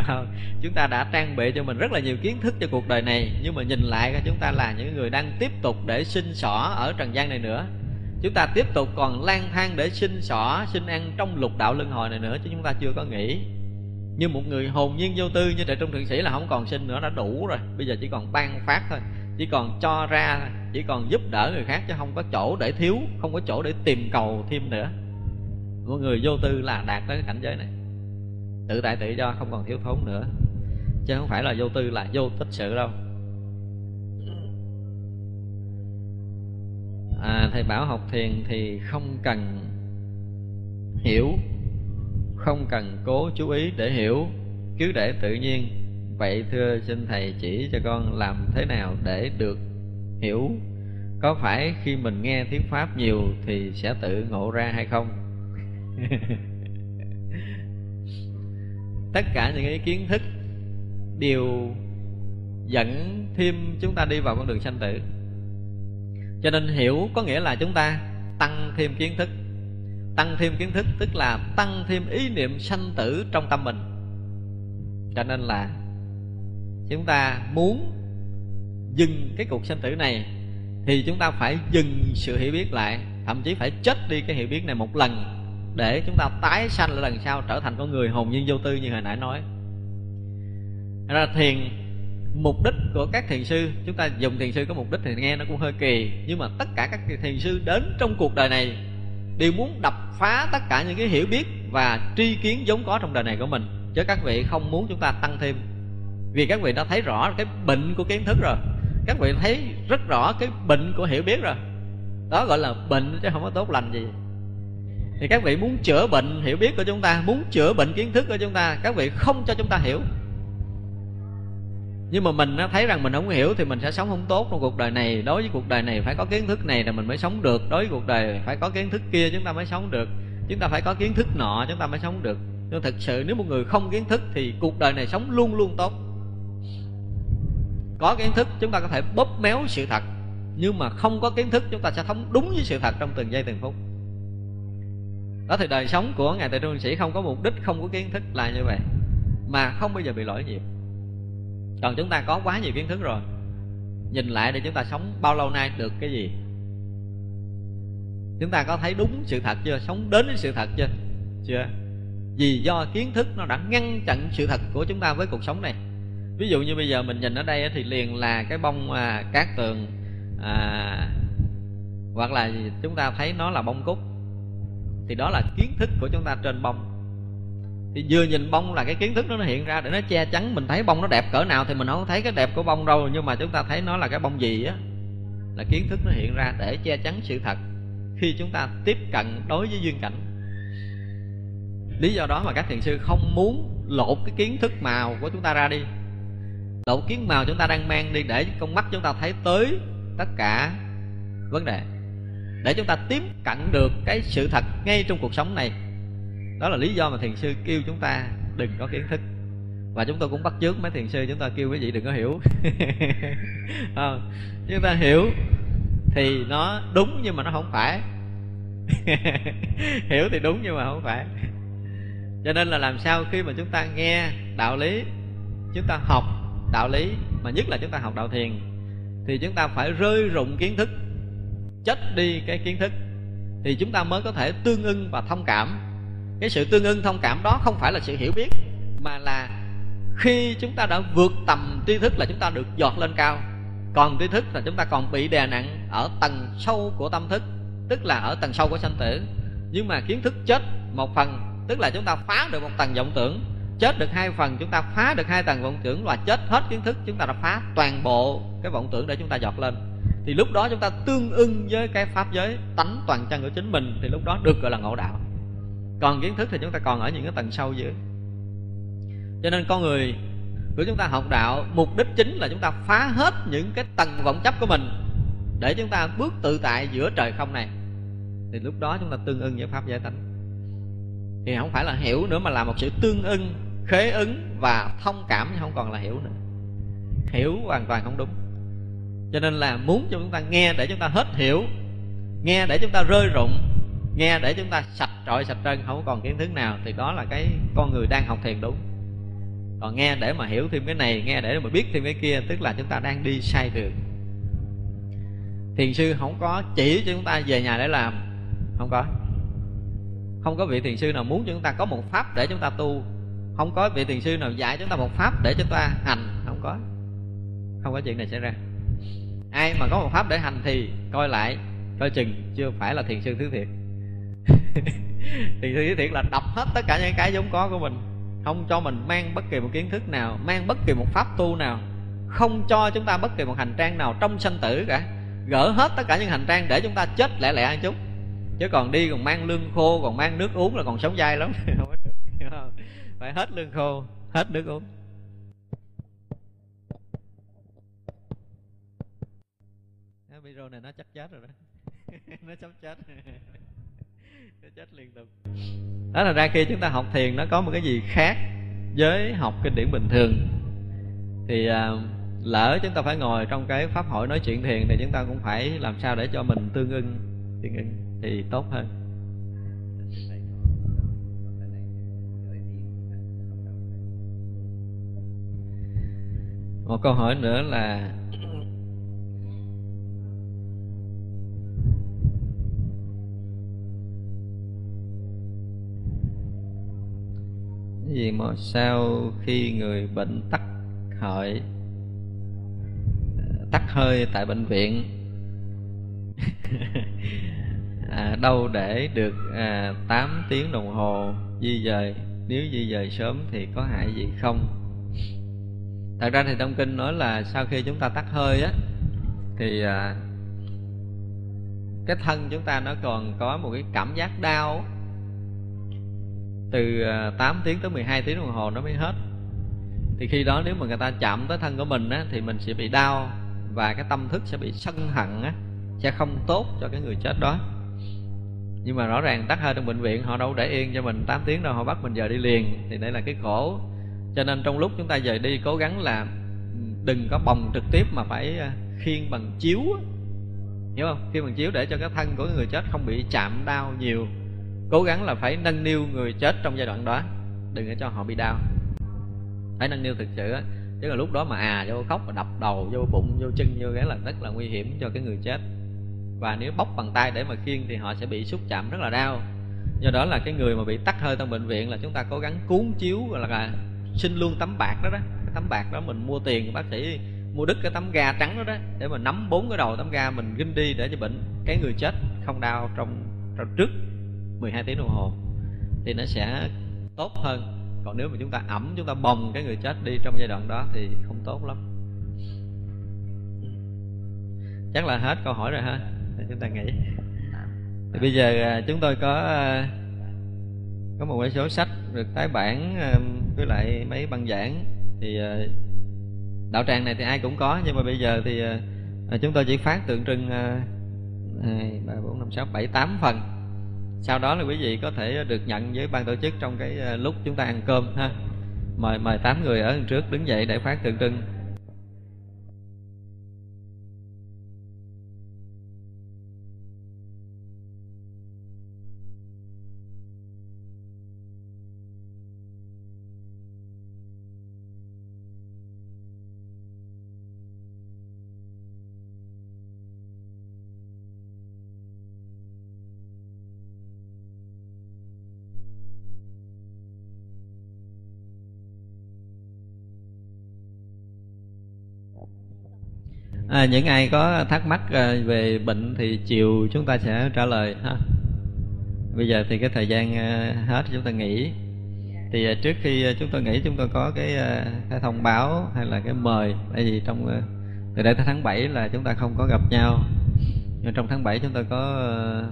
Chúng ta đã trang bị cho mình rất là nhiều kiến thức cho cuộc đời này, nhưng mà nhìn lại, chúng ta là những người đang tiếp tục để sinh sỏ ở trần gian này nữa. Chúng ta tiếp tục còn lang thang để sinh sỏ, sinh ăn trong lục đạo luân hồi này nữa, chứ chúng ta chưa có nghĩ. Như một người hồn nhiên vô tư như trẻ trung thượng sĩ là không còn sinh nữa, đã đủ rồi. Bây giờ chỉ còn ban phát thôi chỉ còn cho ra chỉ còn giúp đỡ người khác chứ không có chỗ để thiếu không có chỗ để tìm cầu thêm nữa. Một người vô tư là đạt tới cái cảnh giới này. Tự tại tự do không còn thiếu thốn nữa. Chứ không phải là vô tư là vô tích sự đâu. À, thầy bảo học thiền thì không cần hiểu không cần cố chú ý để hiểu. Cứ để tự nhiên vậy thưa, xin thầy chỉ cho con làm thế nào để được hiểu. Có phải khi mình nghe thuyết pháp nhiều thì sẽ tự ngộ ra hay không? *laughs* Tất cả những cái kiến thức, đều dẫn thêm chúng ta đi vào con đường sanh tử. Cho nên hiểu có nghĩa là chúng ta tăng thêm kiến thức. Tăng thêm kiến thức tức là tăng thêm ý niệm sanh tử trong tâm mình. Cho nên là chúng ta muốn dừng cái cuộc sanh tử này, thì chúng ta phải dừng sự hiểu biết lại, thậm chí phải chết đi cái hiểu biết này một lần, để chúng ta tái sanh lại lần sau trở thành con người hồn nhiên vô tư như hồi nãy nói. Ra thiền, mục đích của các thiền sư, chúng ta dùng thiền sư có mục đích thì nghe nó cũng hơi kỳ, nhưng mà tất cả các thiền sư đến trong cuộc đời này đều muốn đập phá tất cả những cái hiểu biết và tri kiến vốn có trong đời này của mình. Chứ các vị không muốn chúng ta tăng thêm vì các vị đã thấy rõ cái bệnh của kiến thức rồi. Các vị thấy rất rõ cái bệnh của hiểu biết rồi. Đó gọi là bệnh chứ không có tốt lành gì. Thì các vị muốn chữa bệnh hiểu biết của chúng ta, muốn chữa bệnh kiến thức của chúng ta, các vị không cho chúng ta hiểu. Nhưng mà mình nó thấy rằng mình không hiểu thì mình sẽ sống không tốt trong cuộc đời này. Đối với cuộc đời này phải có kiến thức này là mình mới sống được. Đối với cuộc đời phải có kiến thức kia, chúng ta mới sống được. Chúng ta phải có kiến thức nọ, chúng ta mới sống được. Nhưng thực sự nếu một người không kiến thức thì cuộc đời này sống luôn luôn tốt có kiến thức, chúng ta có thể bóp méo sự thật. Nhưng mà không có kiến thức, chúng ta sẽ thống đúng với sự thật trong từng giây từng phút. Đó thì đời sống của ngài tề trung sĩ không có mục đích, không có kiến thức là như vậy. Mà không bao giờ bị lỗi nhiều. Còn chúng ta có quá nhiều kiến thức rồi. Nhìn lại để chúng ta sống bao lâu nay được cái gì? Chúng ta có thấy đúng sự thật chưa? Sống đến với sự thật chưa? Chưa. Vì do kiến thức nó đã ngăn chặn sự thật của chúng ta với cuộc sống này ví dụ như bây giờ mình nhìn ở đây thì liền là cái bông à, cát tường à, hoặc là chúng ta thấy nó là bông cúc. Thì đó là kiến thức của chúng ta trên bông. Thì vừa nhìn bông là cái kiến thức đó nó hiện ra để nó che chắn mình thấy bông nó đẹp cỡ nào thì mình không thấy cái đẹp của bông đâu nhưng mà chúng ta thấy nó là cái bông gì á là kiến thức nó hiện ra để che chắn sự thật khi chúng ta tiếp cận đối với duyên cảnh. Lý do đó mà các thiền sư không muốn lột cái kiến thức màu của chúng ta ra đi lột kiến màu chúng ta đang mang đi để con mắt chúng ta thấy tới tất cả vấn đề. Để chúng ta tiếp cận được cái sự thật ngay trong cuộc sống này. Đó là lý do mà thiền sư kêu chúng ta đừng có kiến thức. Và chúng tôi cũng bắt chước mấy thiền sư chúng ta kêu quý vị đừng có hiểu. À, *laughs* chúng ta hiểu thì nó đúng nhưng mà nó không phải. *laughs* Hiểu thì đúng nhưng mà không phải. Cho nên là làm sao khi mà chúng ta nghe đạo lý chúng ta học đạo lý, mà nhất là chúng ta học đạo thiền, thì chúng ta phải rơi rụng kiến thức, chết đi cái kiến thức, thì chúng ta mới có thể tương ưng và thông cảm. Cái sự tương ưng thông cảm đó không phải là sự hiểu biết, mà là khi chúng ta đã vượt tầm tri thức là chúng ta được giọt lên cao. Còn tri thức là chúng ta còn bị đè nặng ở tầng sâu của tâm thức, tức là ở tầng sâu của sanh tử. Nhưng mà kiến thức chết một phần, tức là chúng ta phá được một tầng vọng tưởng chết được hai phần, chúng ta phá được hai tầng vọng tưởng là chết hết kiến thức, chúng ta đã phá toàn bộ cái vọng tưởng để chúng ta giọt lên. Thì lúc đó chúng ta tương ưng với cái pháp giới, tánh toàn chân của chính mình, thì lúc đó được gọi là ngộ đạo. Còn kiến thức thì chúng ta còn ở những cái tầng sâu dưới. Cho nên con người của chúng ta học đạo, mục đích chính là chúng ta phá hết những cái tầng vọng chấp của mình để chúng ta bước tự tại giữa trời không này. Thì lúc đó chúng ta tương ưng với pháp giới tánh. Thì không phải là hiểu nữa mà là một sự tương ưng khế ứng và thông cảm chứ không còn là hiểu nữa. Hiểu hoàn toàn không đúng. Cho nên là muốn cho chúng ta nghe để chúng ta hết hiểu, nghe để chúng ta rơi rụng, nghe để chúng ta sạch trọi, sạch trơn, không còn kiến thức nào, thì đó là cái con người đang học thiền đúng. Còn nghe để mà hiểu thêm cái này, nghe để mà biết thêm cái kia, tức là chúng ta đang đi sai đường. Thiền sư không có chỉ cho chúng ta về nhà để làm, không có. Không có vị thiền sư nào muốn cho chúng ta có một pháp để chúng ta tu không có vị thiền sư nào dạy chúng ta một pháp để chúng ta hành. Không có. Không có chuyện này xảy ra. Ai mà có một pháp để hành thì coi lại, coi chừng, chưa phải là thiền sư thứ thiệt. *laughs* Thiền sư thứ thiệt là đọc hết tất cả những cái vốn có của mình. Không cho mình mang bất kỳ một kiến thức nào, mang bất kỳ một pháp tu nào. Không cho chúng ta bất kỳ một hành trang nào trong sanh tử cả. Gỡ hết tất cả những hành trang để chúng ta chết lẻ lẻ ăn chút. Chứ còn đi còn mang lương khô, còn mang nước uống là còn sống dai lắm. *laughs* phải hết lương khô hết nước uống. Video này nó chắc chết rồi đó. *laughs* Nó sắp chết. *laughs* Nó chết liên tục. Đó là ra khi chúng ta học thiền nó có một cái gì khác với học kinh điển bình thường. Thì à, lỡ chúng ta phải ngồi trong cái pháp hội nói chuyện thiền thì chúng ta cũng phải làm sao để cho mình tương ưng tương ưng thì tốt hơn. Một câu hỏi nữa là gì mà sau khi người bệnh tắc hợi tắc hơi tại bệnh viện? *laughs* À, đâu để được à, 8 tiếng đồng hồ di dời? Nếu di dời sớm thì có hại gì không? Thật ra thì trong kinh nói là sau khi chúng ta tắt hơi á thì à, cái thân chúng ta nó còn có một cái cảm giác đau từ à, 8 tiếng tới 12 tiếng đồng hồ nó mới hết. Thì khi đó nếu mà người ta chạm tới thân của mình á thì mình sẽ bị đau và cái tâm thức sẽ bị sân hận á sẽ không tốt cho cái người chết đó. Nhưng mà rõ ràng tắt hơi trong bệnh viện họ đâu để yên cho mình. 8 tiếng đâu họ bắt mình giờ đi liền thì đây là cái khổ cho nên trong lúc chúng ta rời đi, cố gắng là đừng có bồng trực tiếp mà phải khiên khiêng bằng chiếu hiểu không? Khiêng bằng chiếu để cho cái thân của người chết không bị chạm đau nhiều. Cố gắng là phải nâng niu người chết trong giai đoạn đó. Đừng để cho họ bị đau. Phải nâng niu thực sự á. Chứ là lúc đó mà à vô khóc và đập đầu, vô bụng, vô chân, vô cái là rất là nguy hiểm cho cái người chết. Và nếu bóc bằng tay để mà khiêng thì họ sẽ bị xúc chạm rất là đau. Do đó là cái người mà bị tắc hơi trong bệnh viện là chúng ta cố gắng cuốn chiếu gọi là xin luôn tấm bạc đó đó. Cái tấm bạc đó mình mua tiền bác sĩ mua đứt cái tấm ga trắng đó đó để mà nắm bốn cái đầu tấm ga mình ginh đi để cho bệnh cái người chết không đau trong, trong trước 12 tiếng đồng hồ thì nó sẽ tốt hơn. Còn nếu mà chúng ta ẩm chúng ta bồng cái người chết đi trong giai đoạn đó thì không tốt lắm. Chắc là hết câu hỏi rồi ha. Chúng ta nghĩ thì bây giờ à, chúng tôi có à, có một cái số sách được tái bản ờ, với lại mấy băng giảng. Thì ờ, đạo tràng này thì ai cũng có, nhưng mà bây giờ thì ờ, chúng tôi chỉ phát tượng trưng hai, ba, bốn, năm, sáu, bảy, tám phần. Sau đó là quý vị có thể được nhận với ban tổ chức trong cái lúc chúng ta ăn cơm ha. Mời mời tám người ở trước đứng dậy để phát tượng trưng. À, những ai có thắc mắc à, về bệnh thì chiều chúng ta sẽ trả lời ha. Bây giờ thì cái thời gian à, hết chúng ta nghỉ. Thì à, trước khi chúng tôi nghỉ chúng tôi có cái, cái thông báo hay là cái mời. Tại vì trong từ đây tới tháng 7 là chúng ta không có gặp nhau. Nhưng trong tháng 7 chúng ta có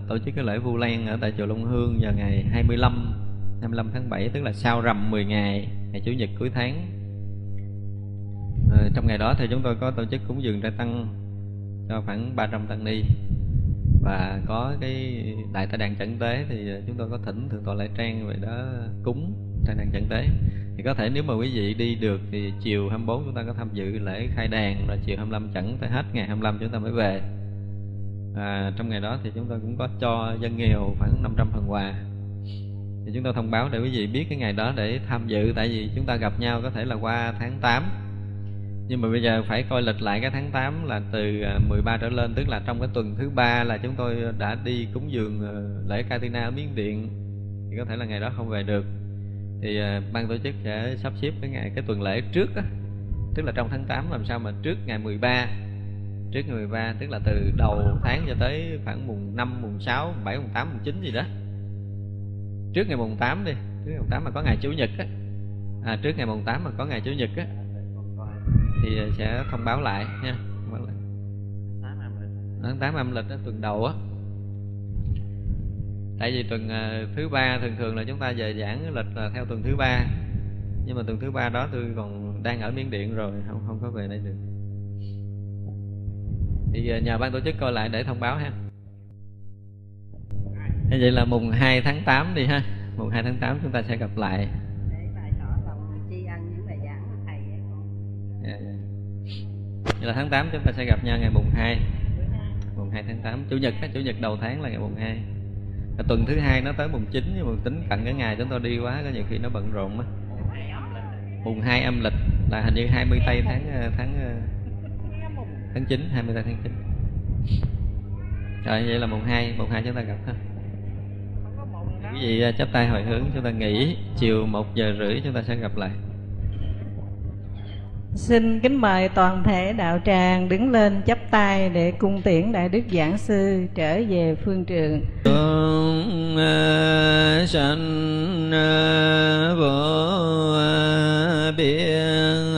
tổ chức cái lễ Vu Lan ở tại chùa Long Hương vào ngày 25 25 tháng 7 tức là sau rằm 10 ngày ngày chủ nhật cuối tháng. Ờ, trong ngày đó thì chúng tôi có tổ chức cúng dường trai tăng cho khoảng 300 tăng ni. Và có cái đại ta đàn chẩn tế thì ờ, chúng tôi có thỉnh thượng tọa lại trang về đó cúng trai đàn chẩn tế. Thì có thể nếu mà quý vị đi được thì chiều 24 chúng ta có tham dự lễ khai đàn rồi chiều 25 chẳng tới hết ngày 25 chúng ta mới về. À, trong ngày đó thì chúng tôi cũng có cho dân nghèo khoảng 500 phần quà. Thì chúng tôi thông báo để quý vị biết cái ngày đó để tham dự tại vì chúng ta gặp nhau có thể là qua tháng 8 nhưng mà bây giờ phải coi lịch lại cái tháng 8 là từ à, 13 trở lên tức là trong cái tuần thứ ba là chúng tôi đã đi cúng dường ờ, lễ Katina ở Miến Điện. Thì có thể là ngày đó không về được. Thì à, ban tổ chức sẽ sắp xếp cái ngày cái tuần lễ trước á tức là trong tháng 8 làm sao mà trước ngày 13 trước ngày 13 tức là từ đầu tháng cho tới khoảng mùng 5, mùng 6, mùng 7, mùng 8, mùng 9 gì đó. Trước ngày mùng 8 đi trước ngày mùng 8 mà có ngày chủ nhật á. À, trước ngày mùng 8 mà có ngày chủ nhật á thì sẽ thông báo lại nha. Tháng tám âm lịch đó, tuần đầu á. Tại vì tuần ờ, thứ ba thường thường là chúng ta về giảng lịch là theo tuần thứ ba. Nhưng mà tuần thứ ba đó tôi còn đang ở miến điện rồi không không có về đây được. Thì ờ, nhờ ban tổ chức coi lại để thông báo ha. Như vậy là mùng 2 tháng 8 đi ha. Mùng 2 tháng 8 chúng ta sẽ gặp lại. Vậy là tháng 8 chúng ta sẽ gặp nhau ngày mùng 2 Mùng 2 tháng 8 Chủ nhật, chủ nhật đầu tháng là ngày mùng 2 Và tuần thứ hai nó tới mùng 9 Nhưng mà tính cận cái ngày chúng tôi đi quá Có nhiều khi nó bận rộn á. Mùng 2 âm lịch là hình như 20 tây tháng ờ, tháng ờ, tháng 9 20 tây tháng 9 Rồi vậy là mùng 2 Mùng 2 chúng ta gặp ha. Quý vị ờ, chắp tay hồi hướng chúng ta nghỉ Chiều 1 giờ rưỡi chúng ta sẽ gặp lại. Xin kính mời toàn thể đạo tràng đứng lên chắp tay để cung tiễn Đại Đức Giảng Sư trở về phương trường. Tương à, sanh à, vô à, biên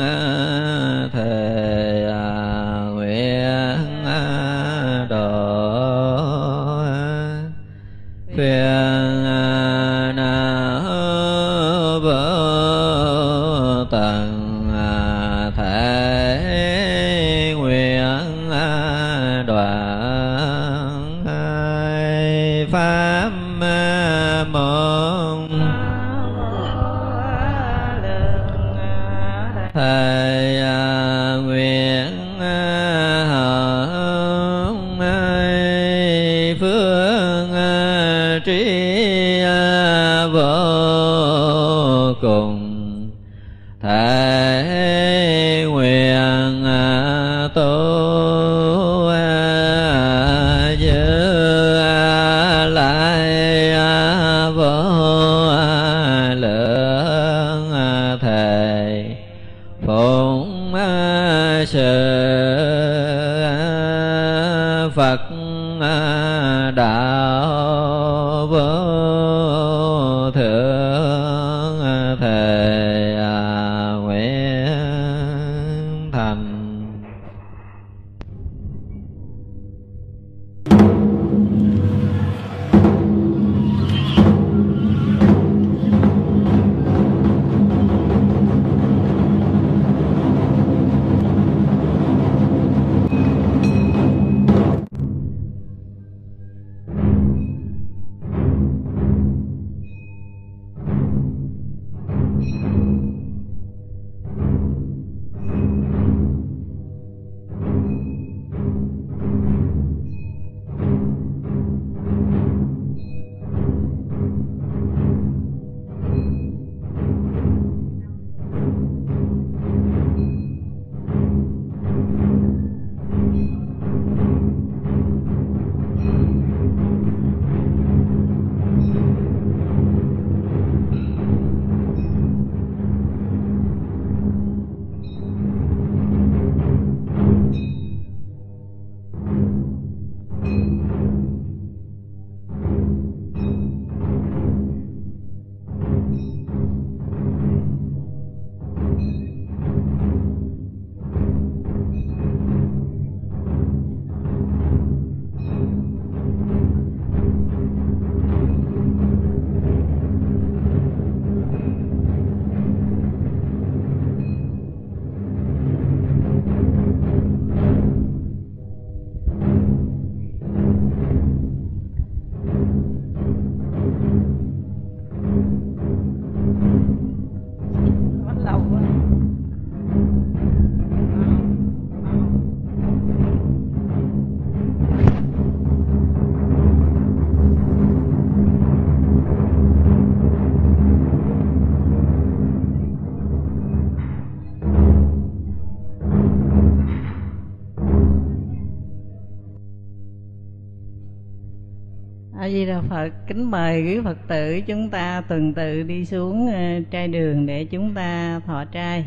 mời quý Phật tử chúng ta tuần tự đi xuống ờ, trai đường để chúng ta thọ trai.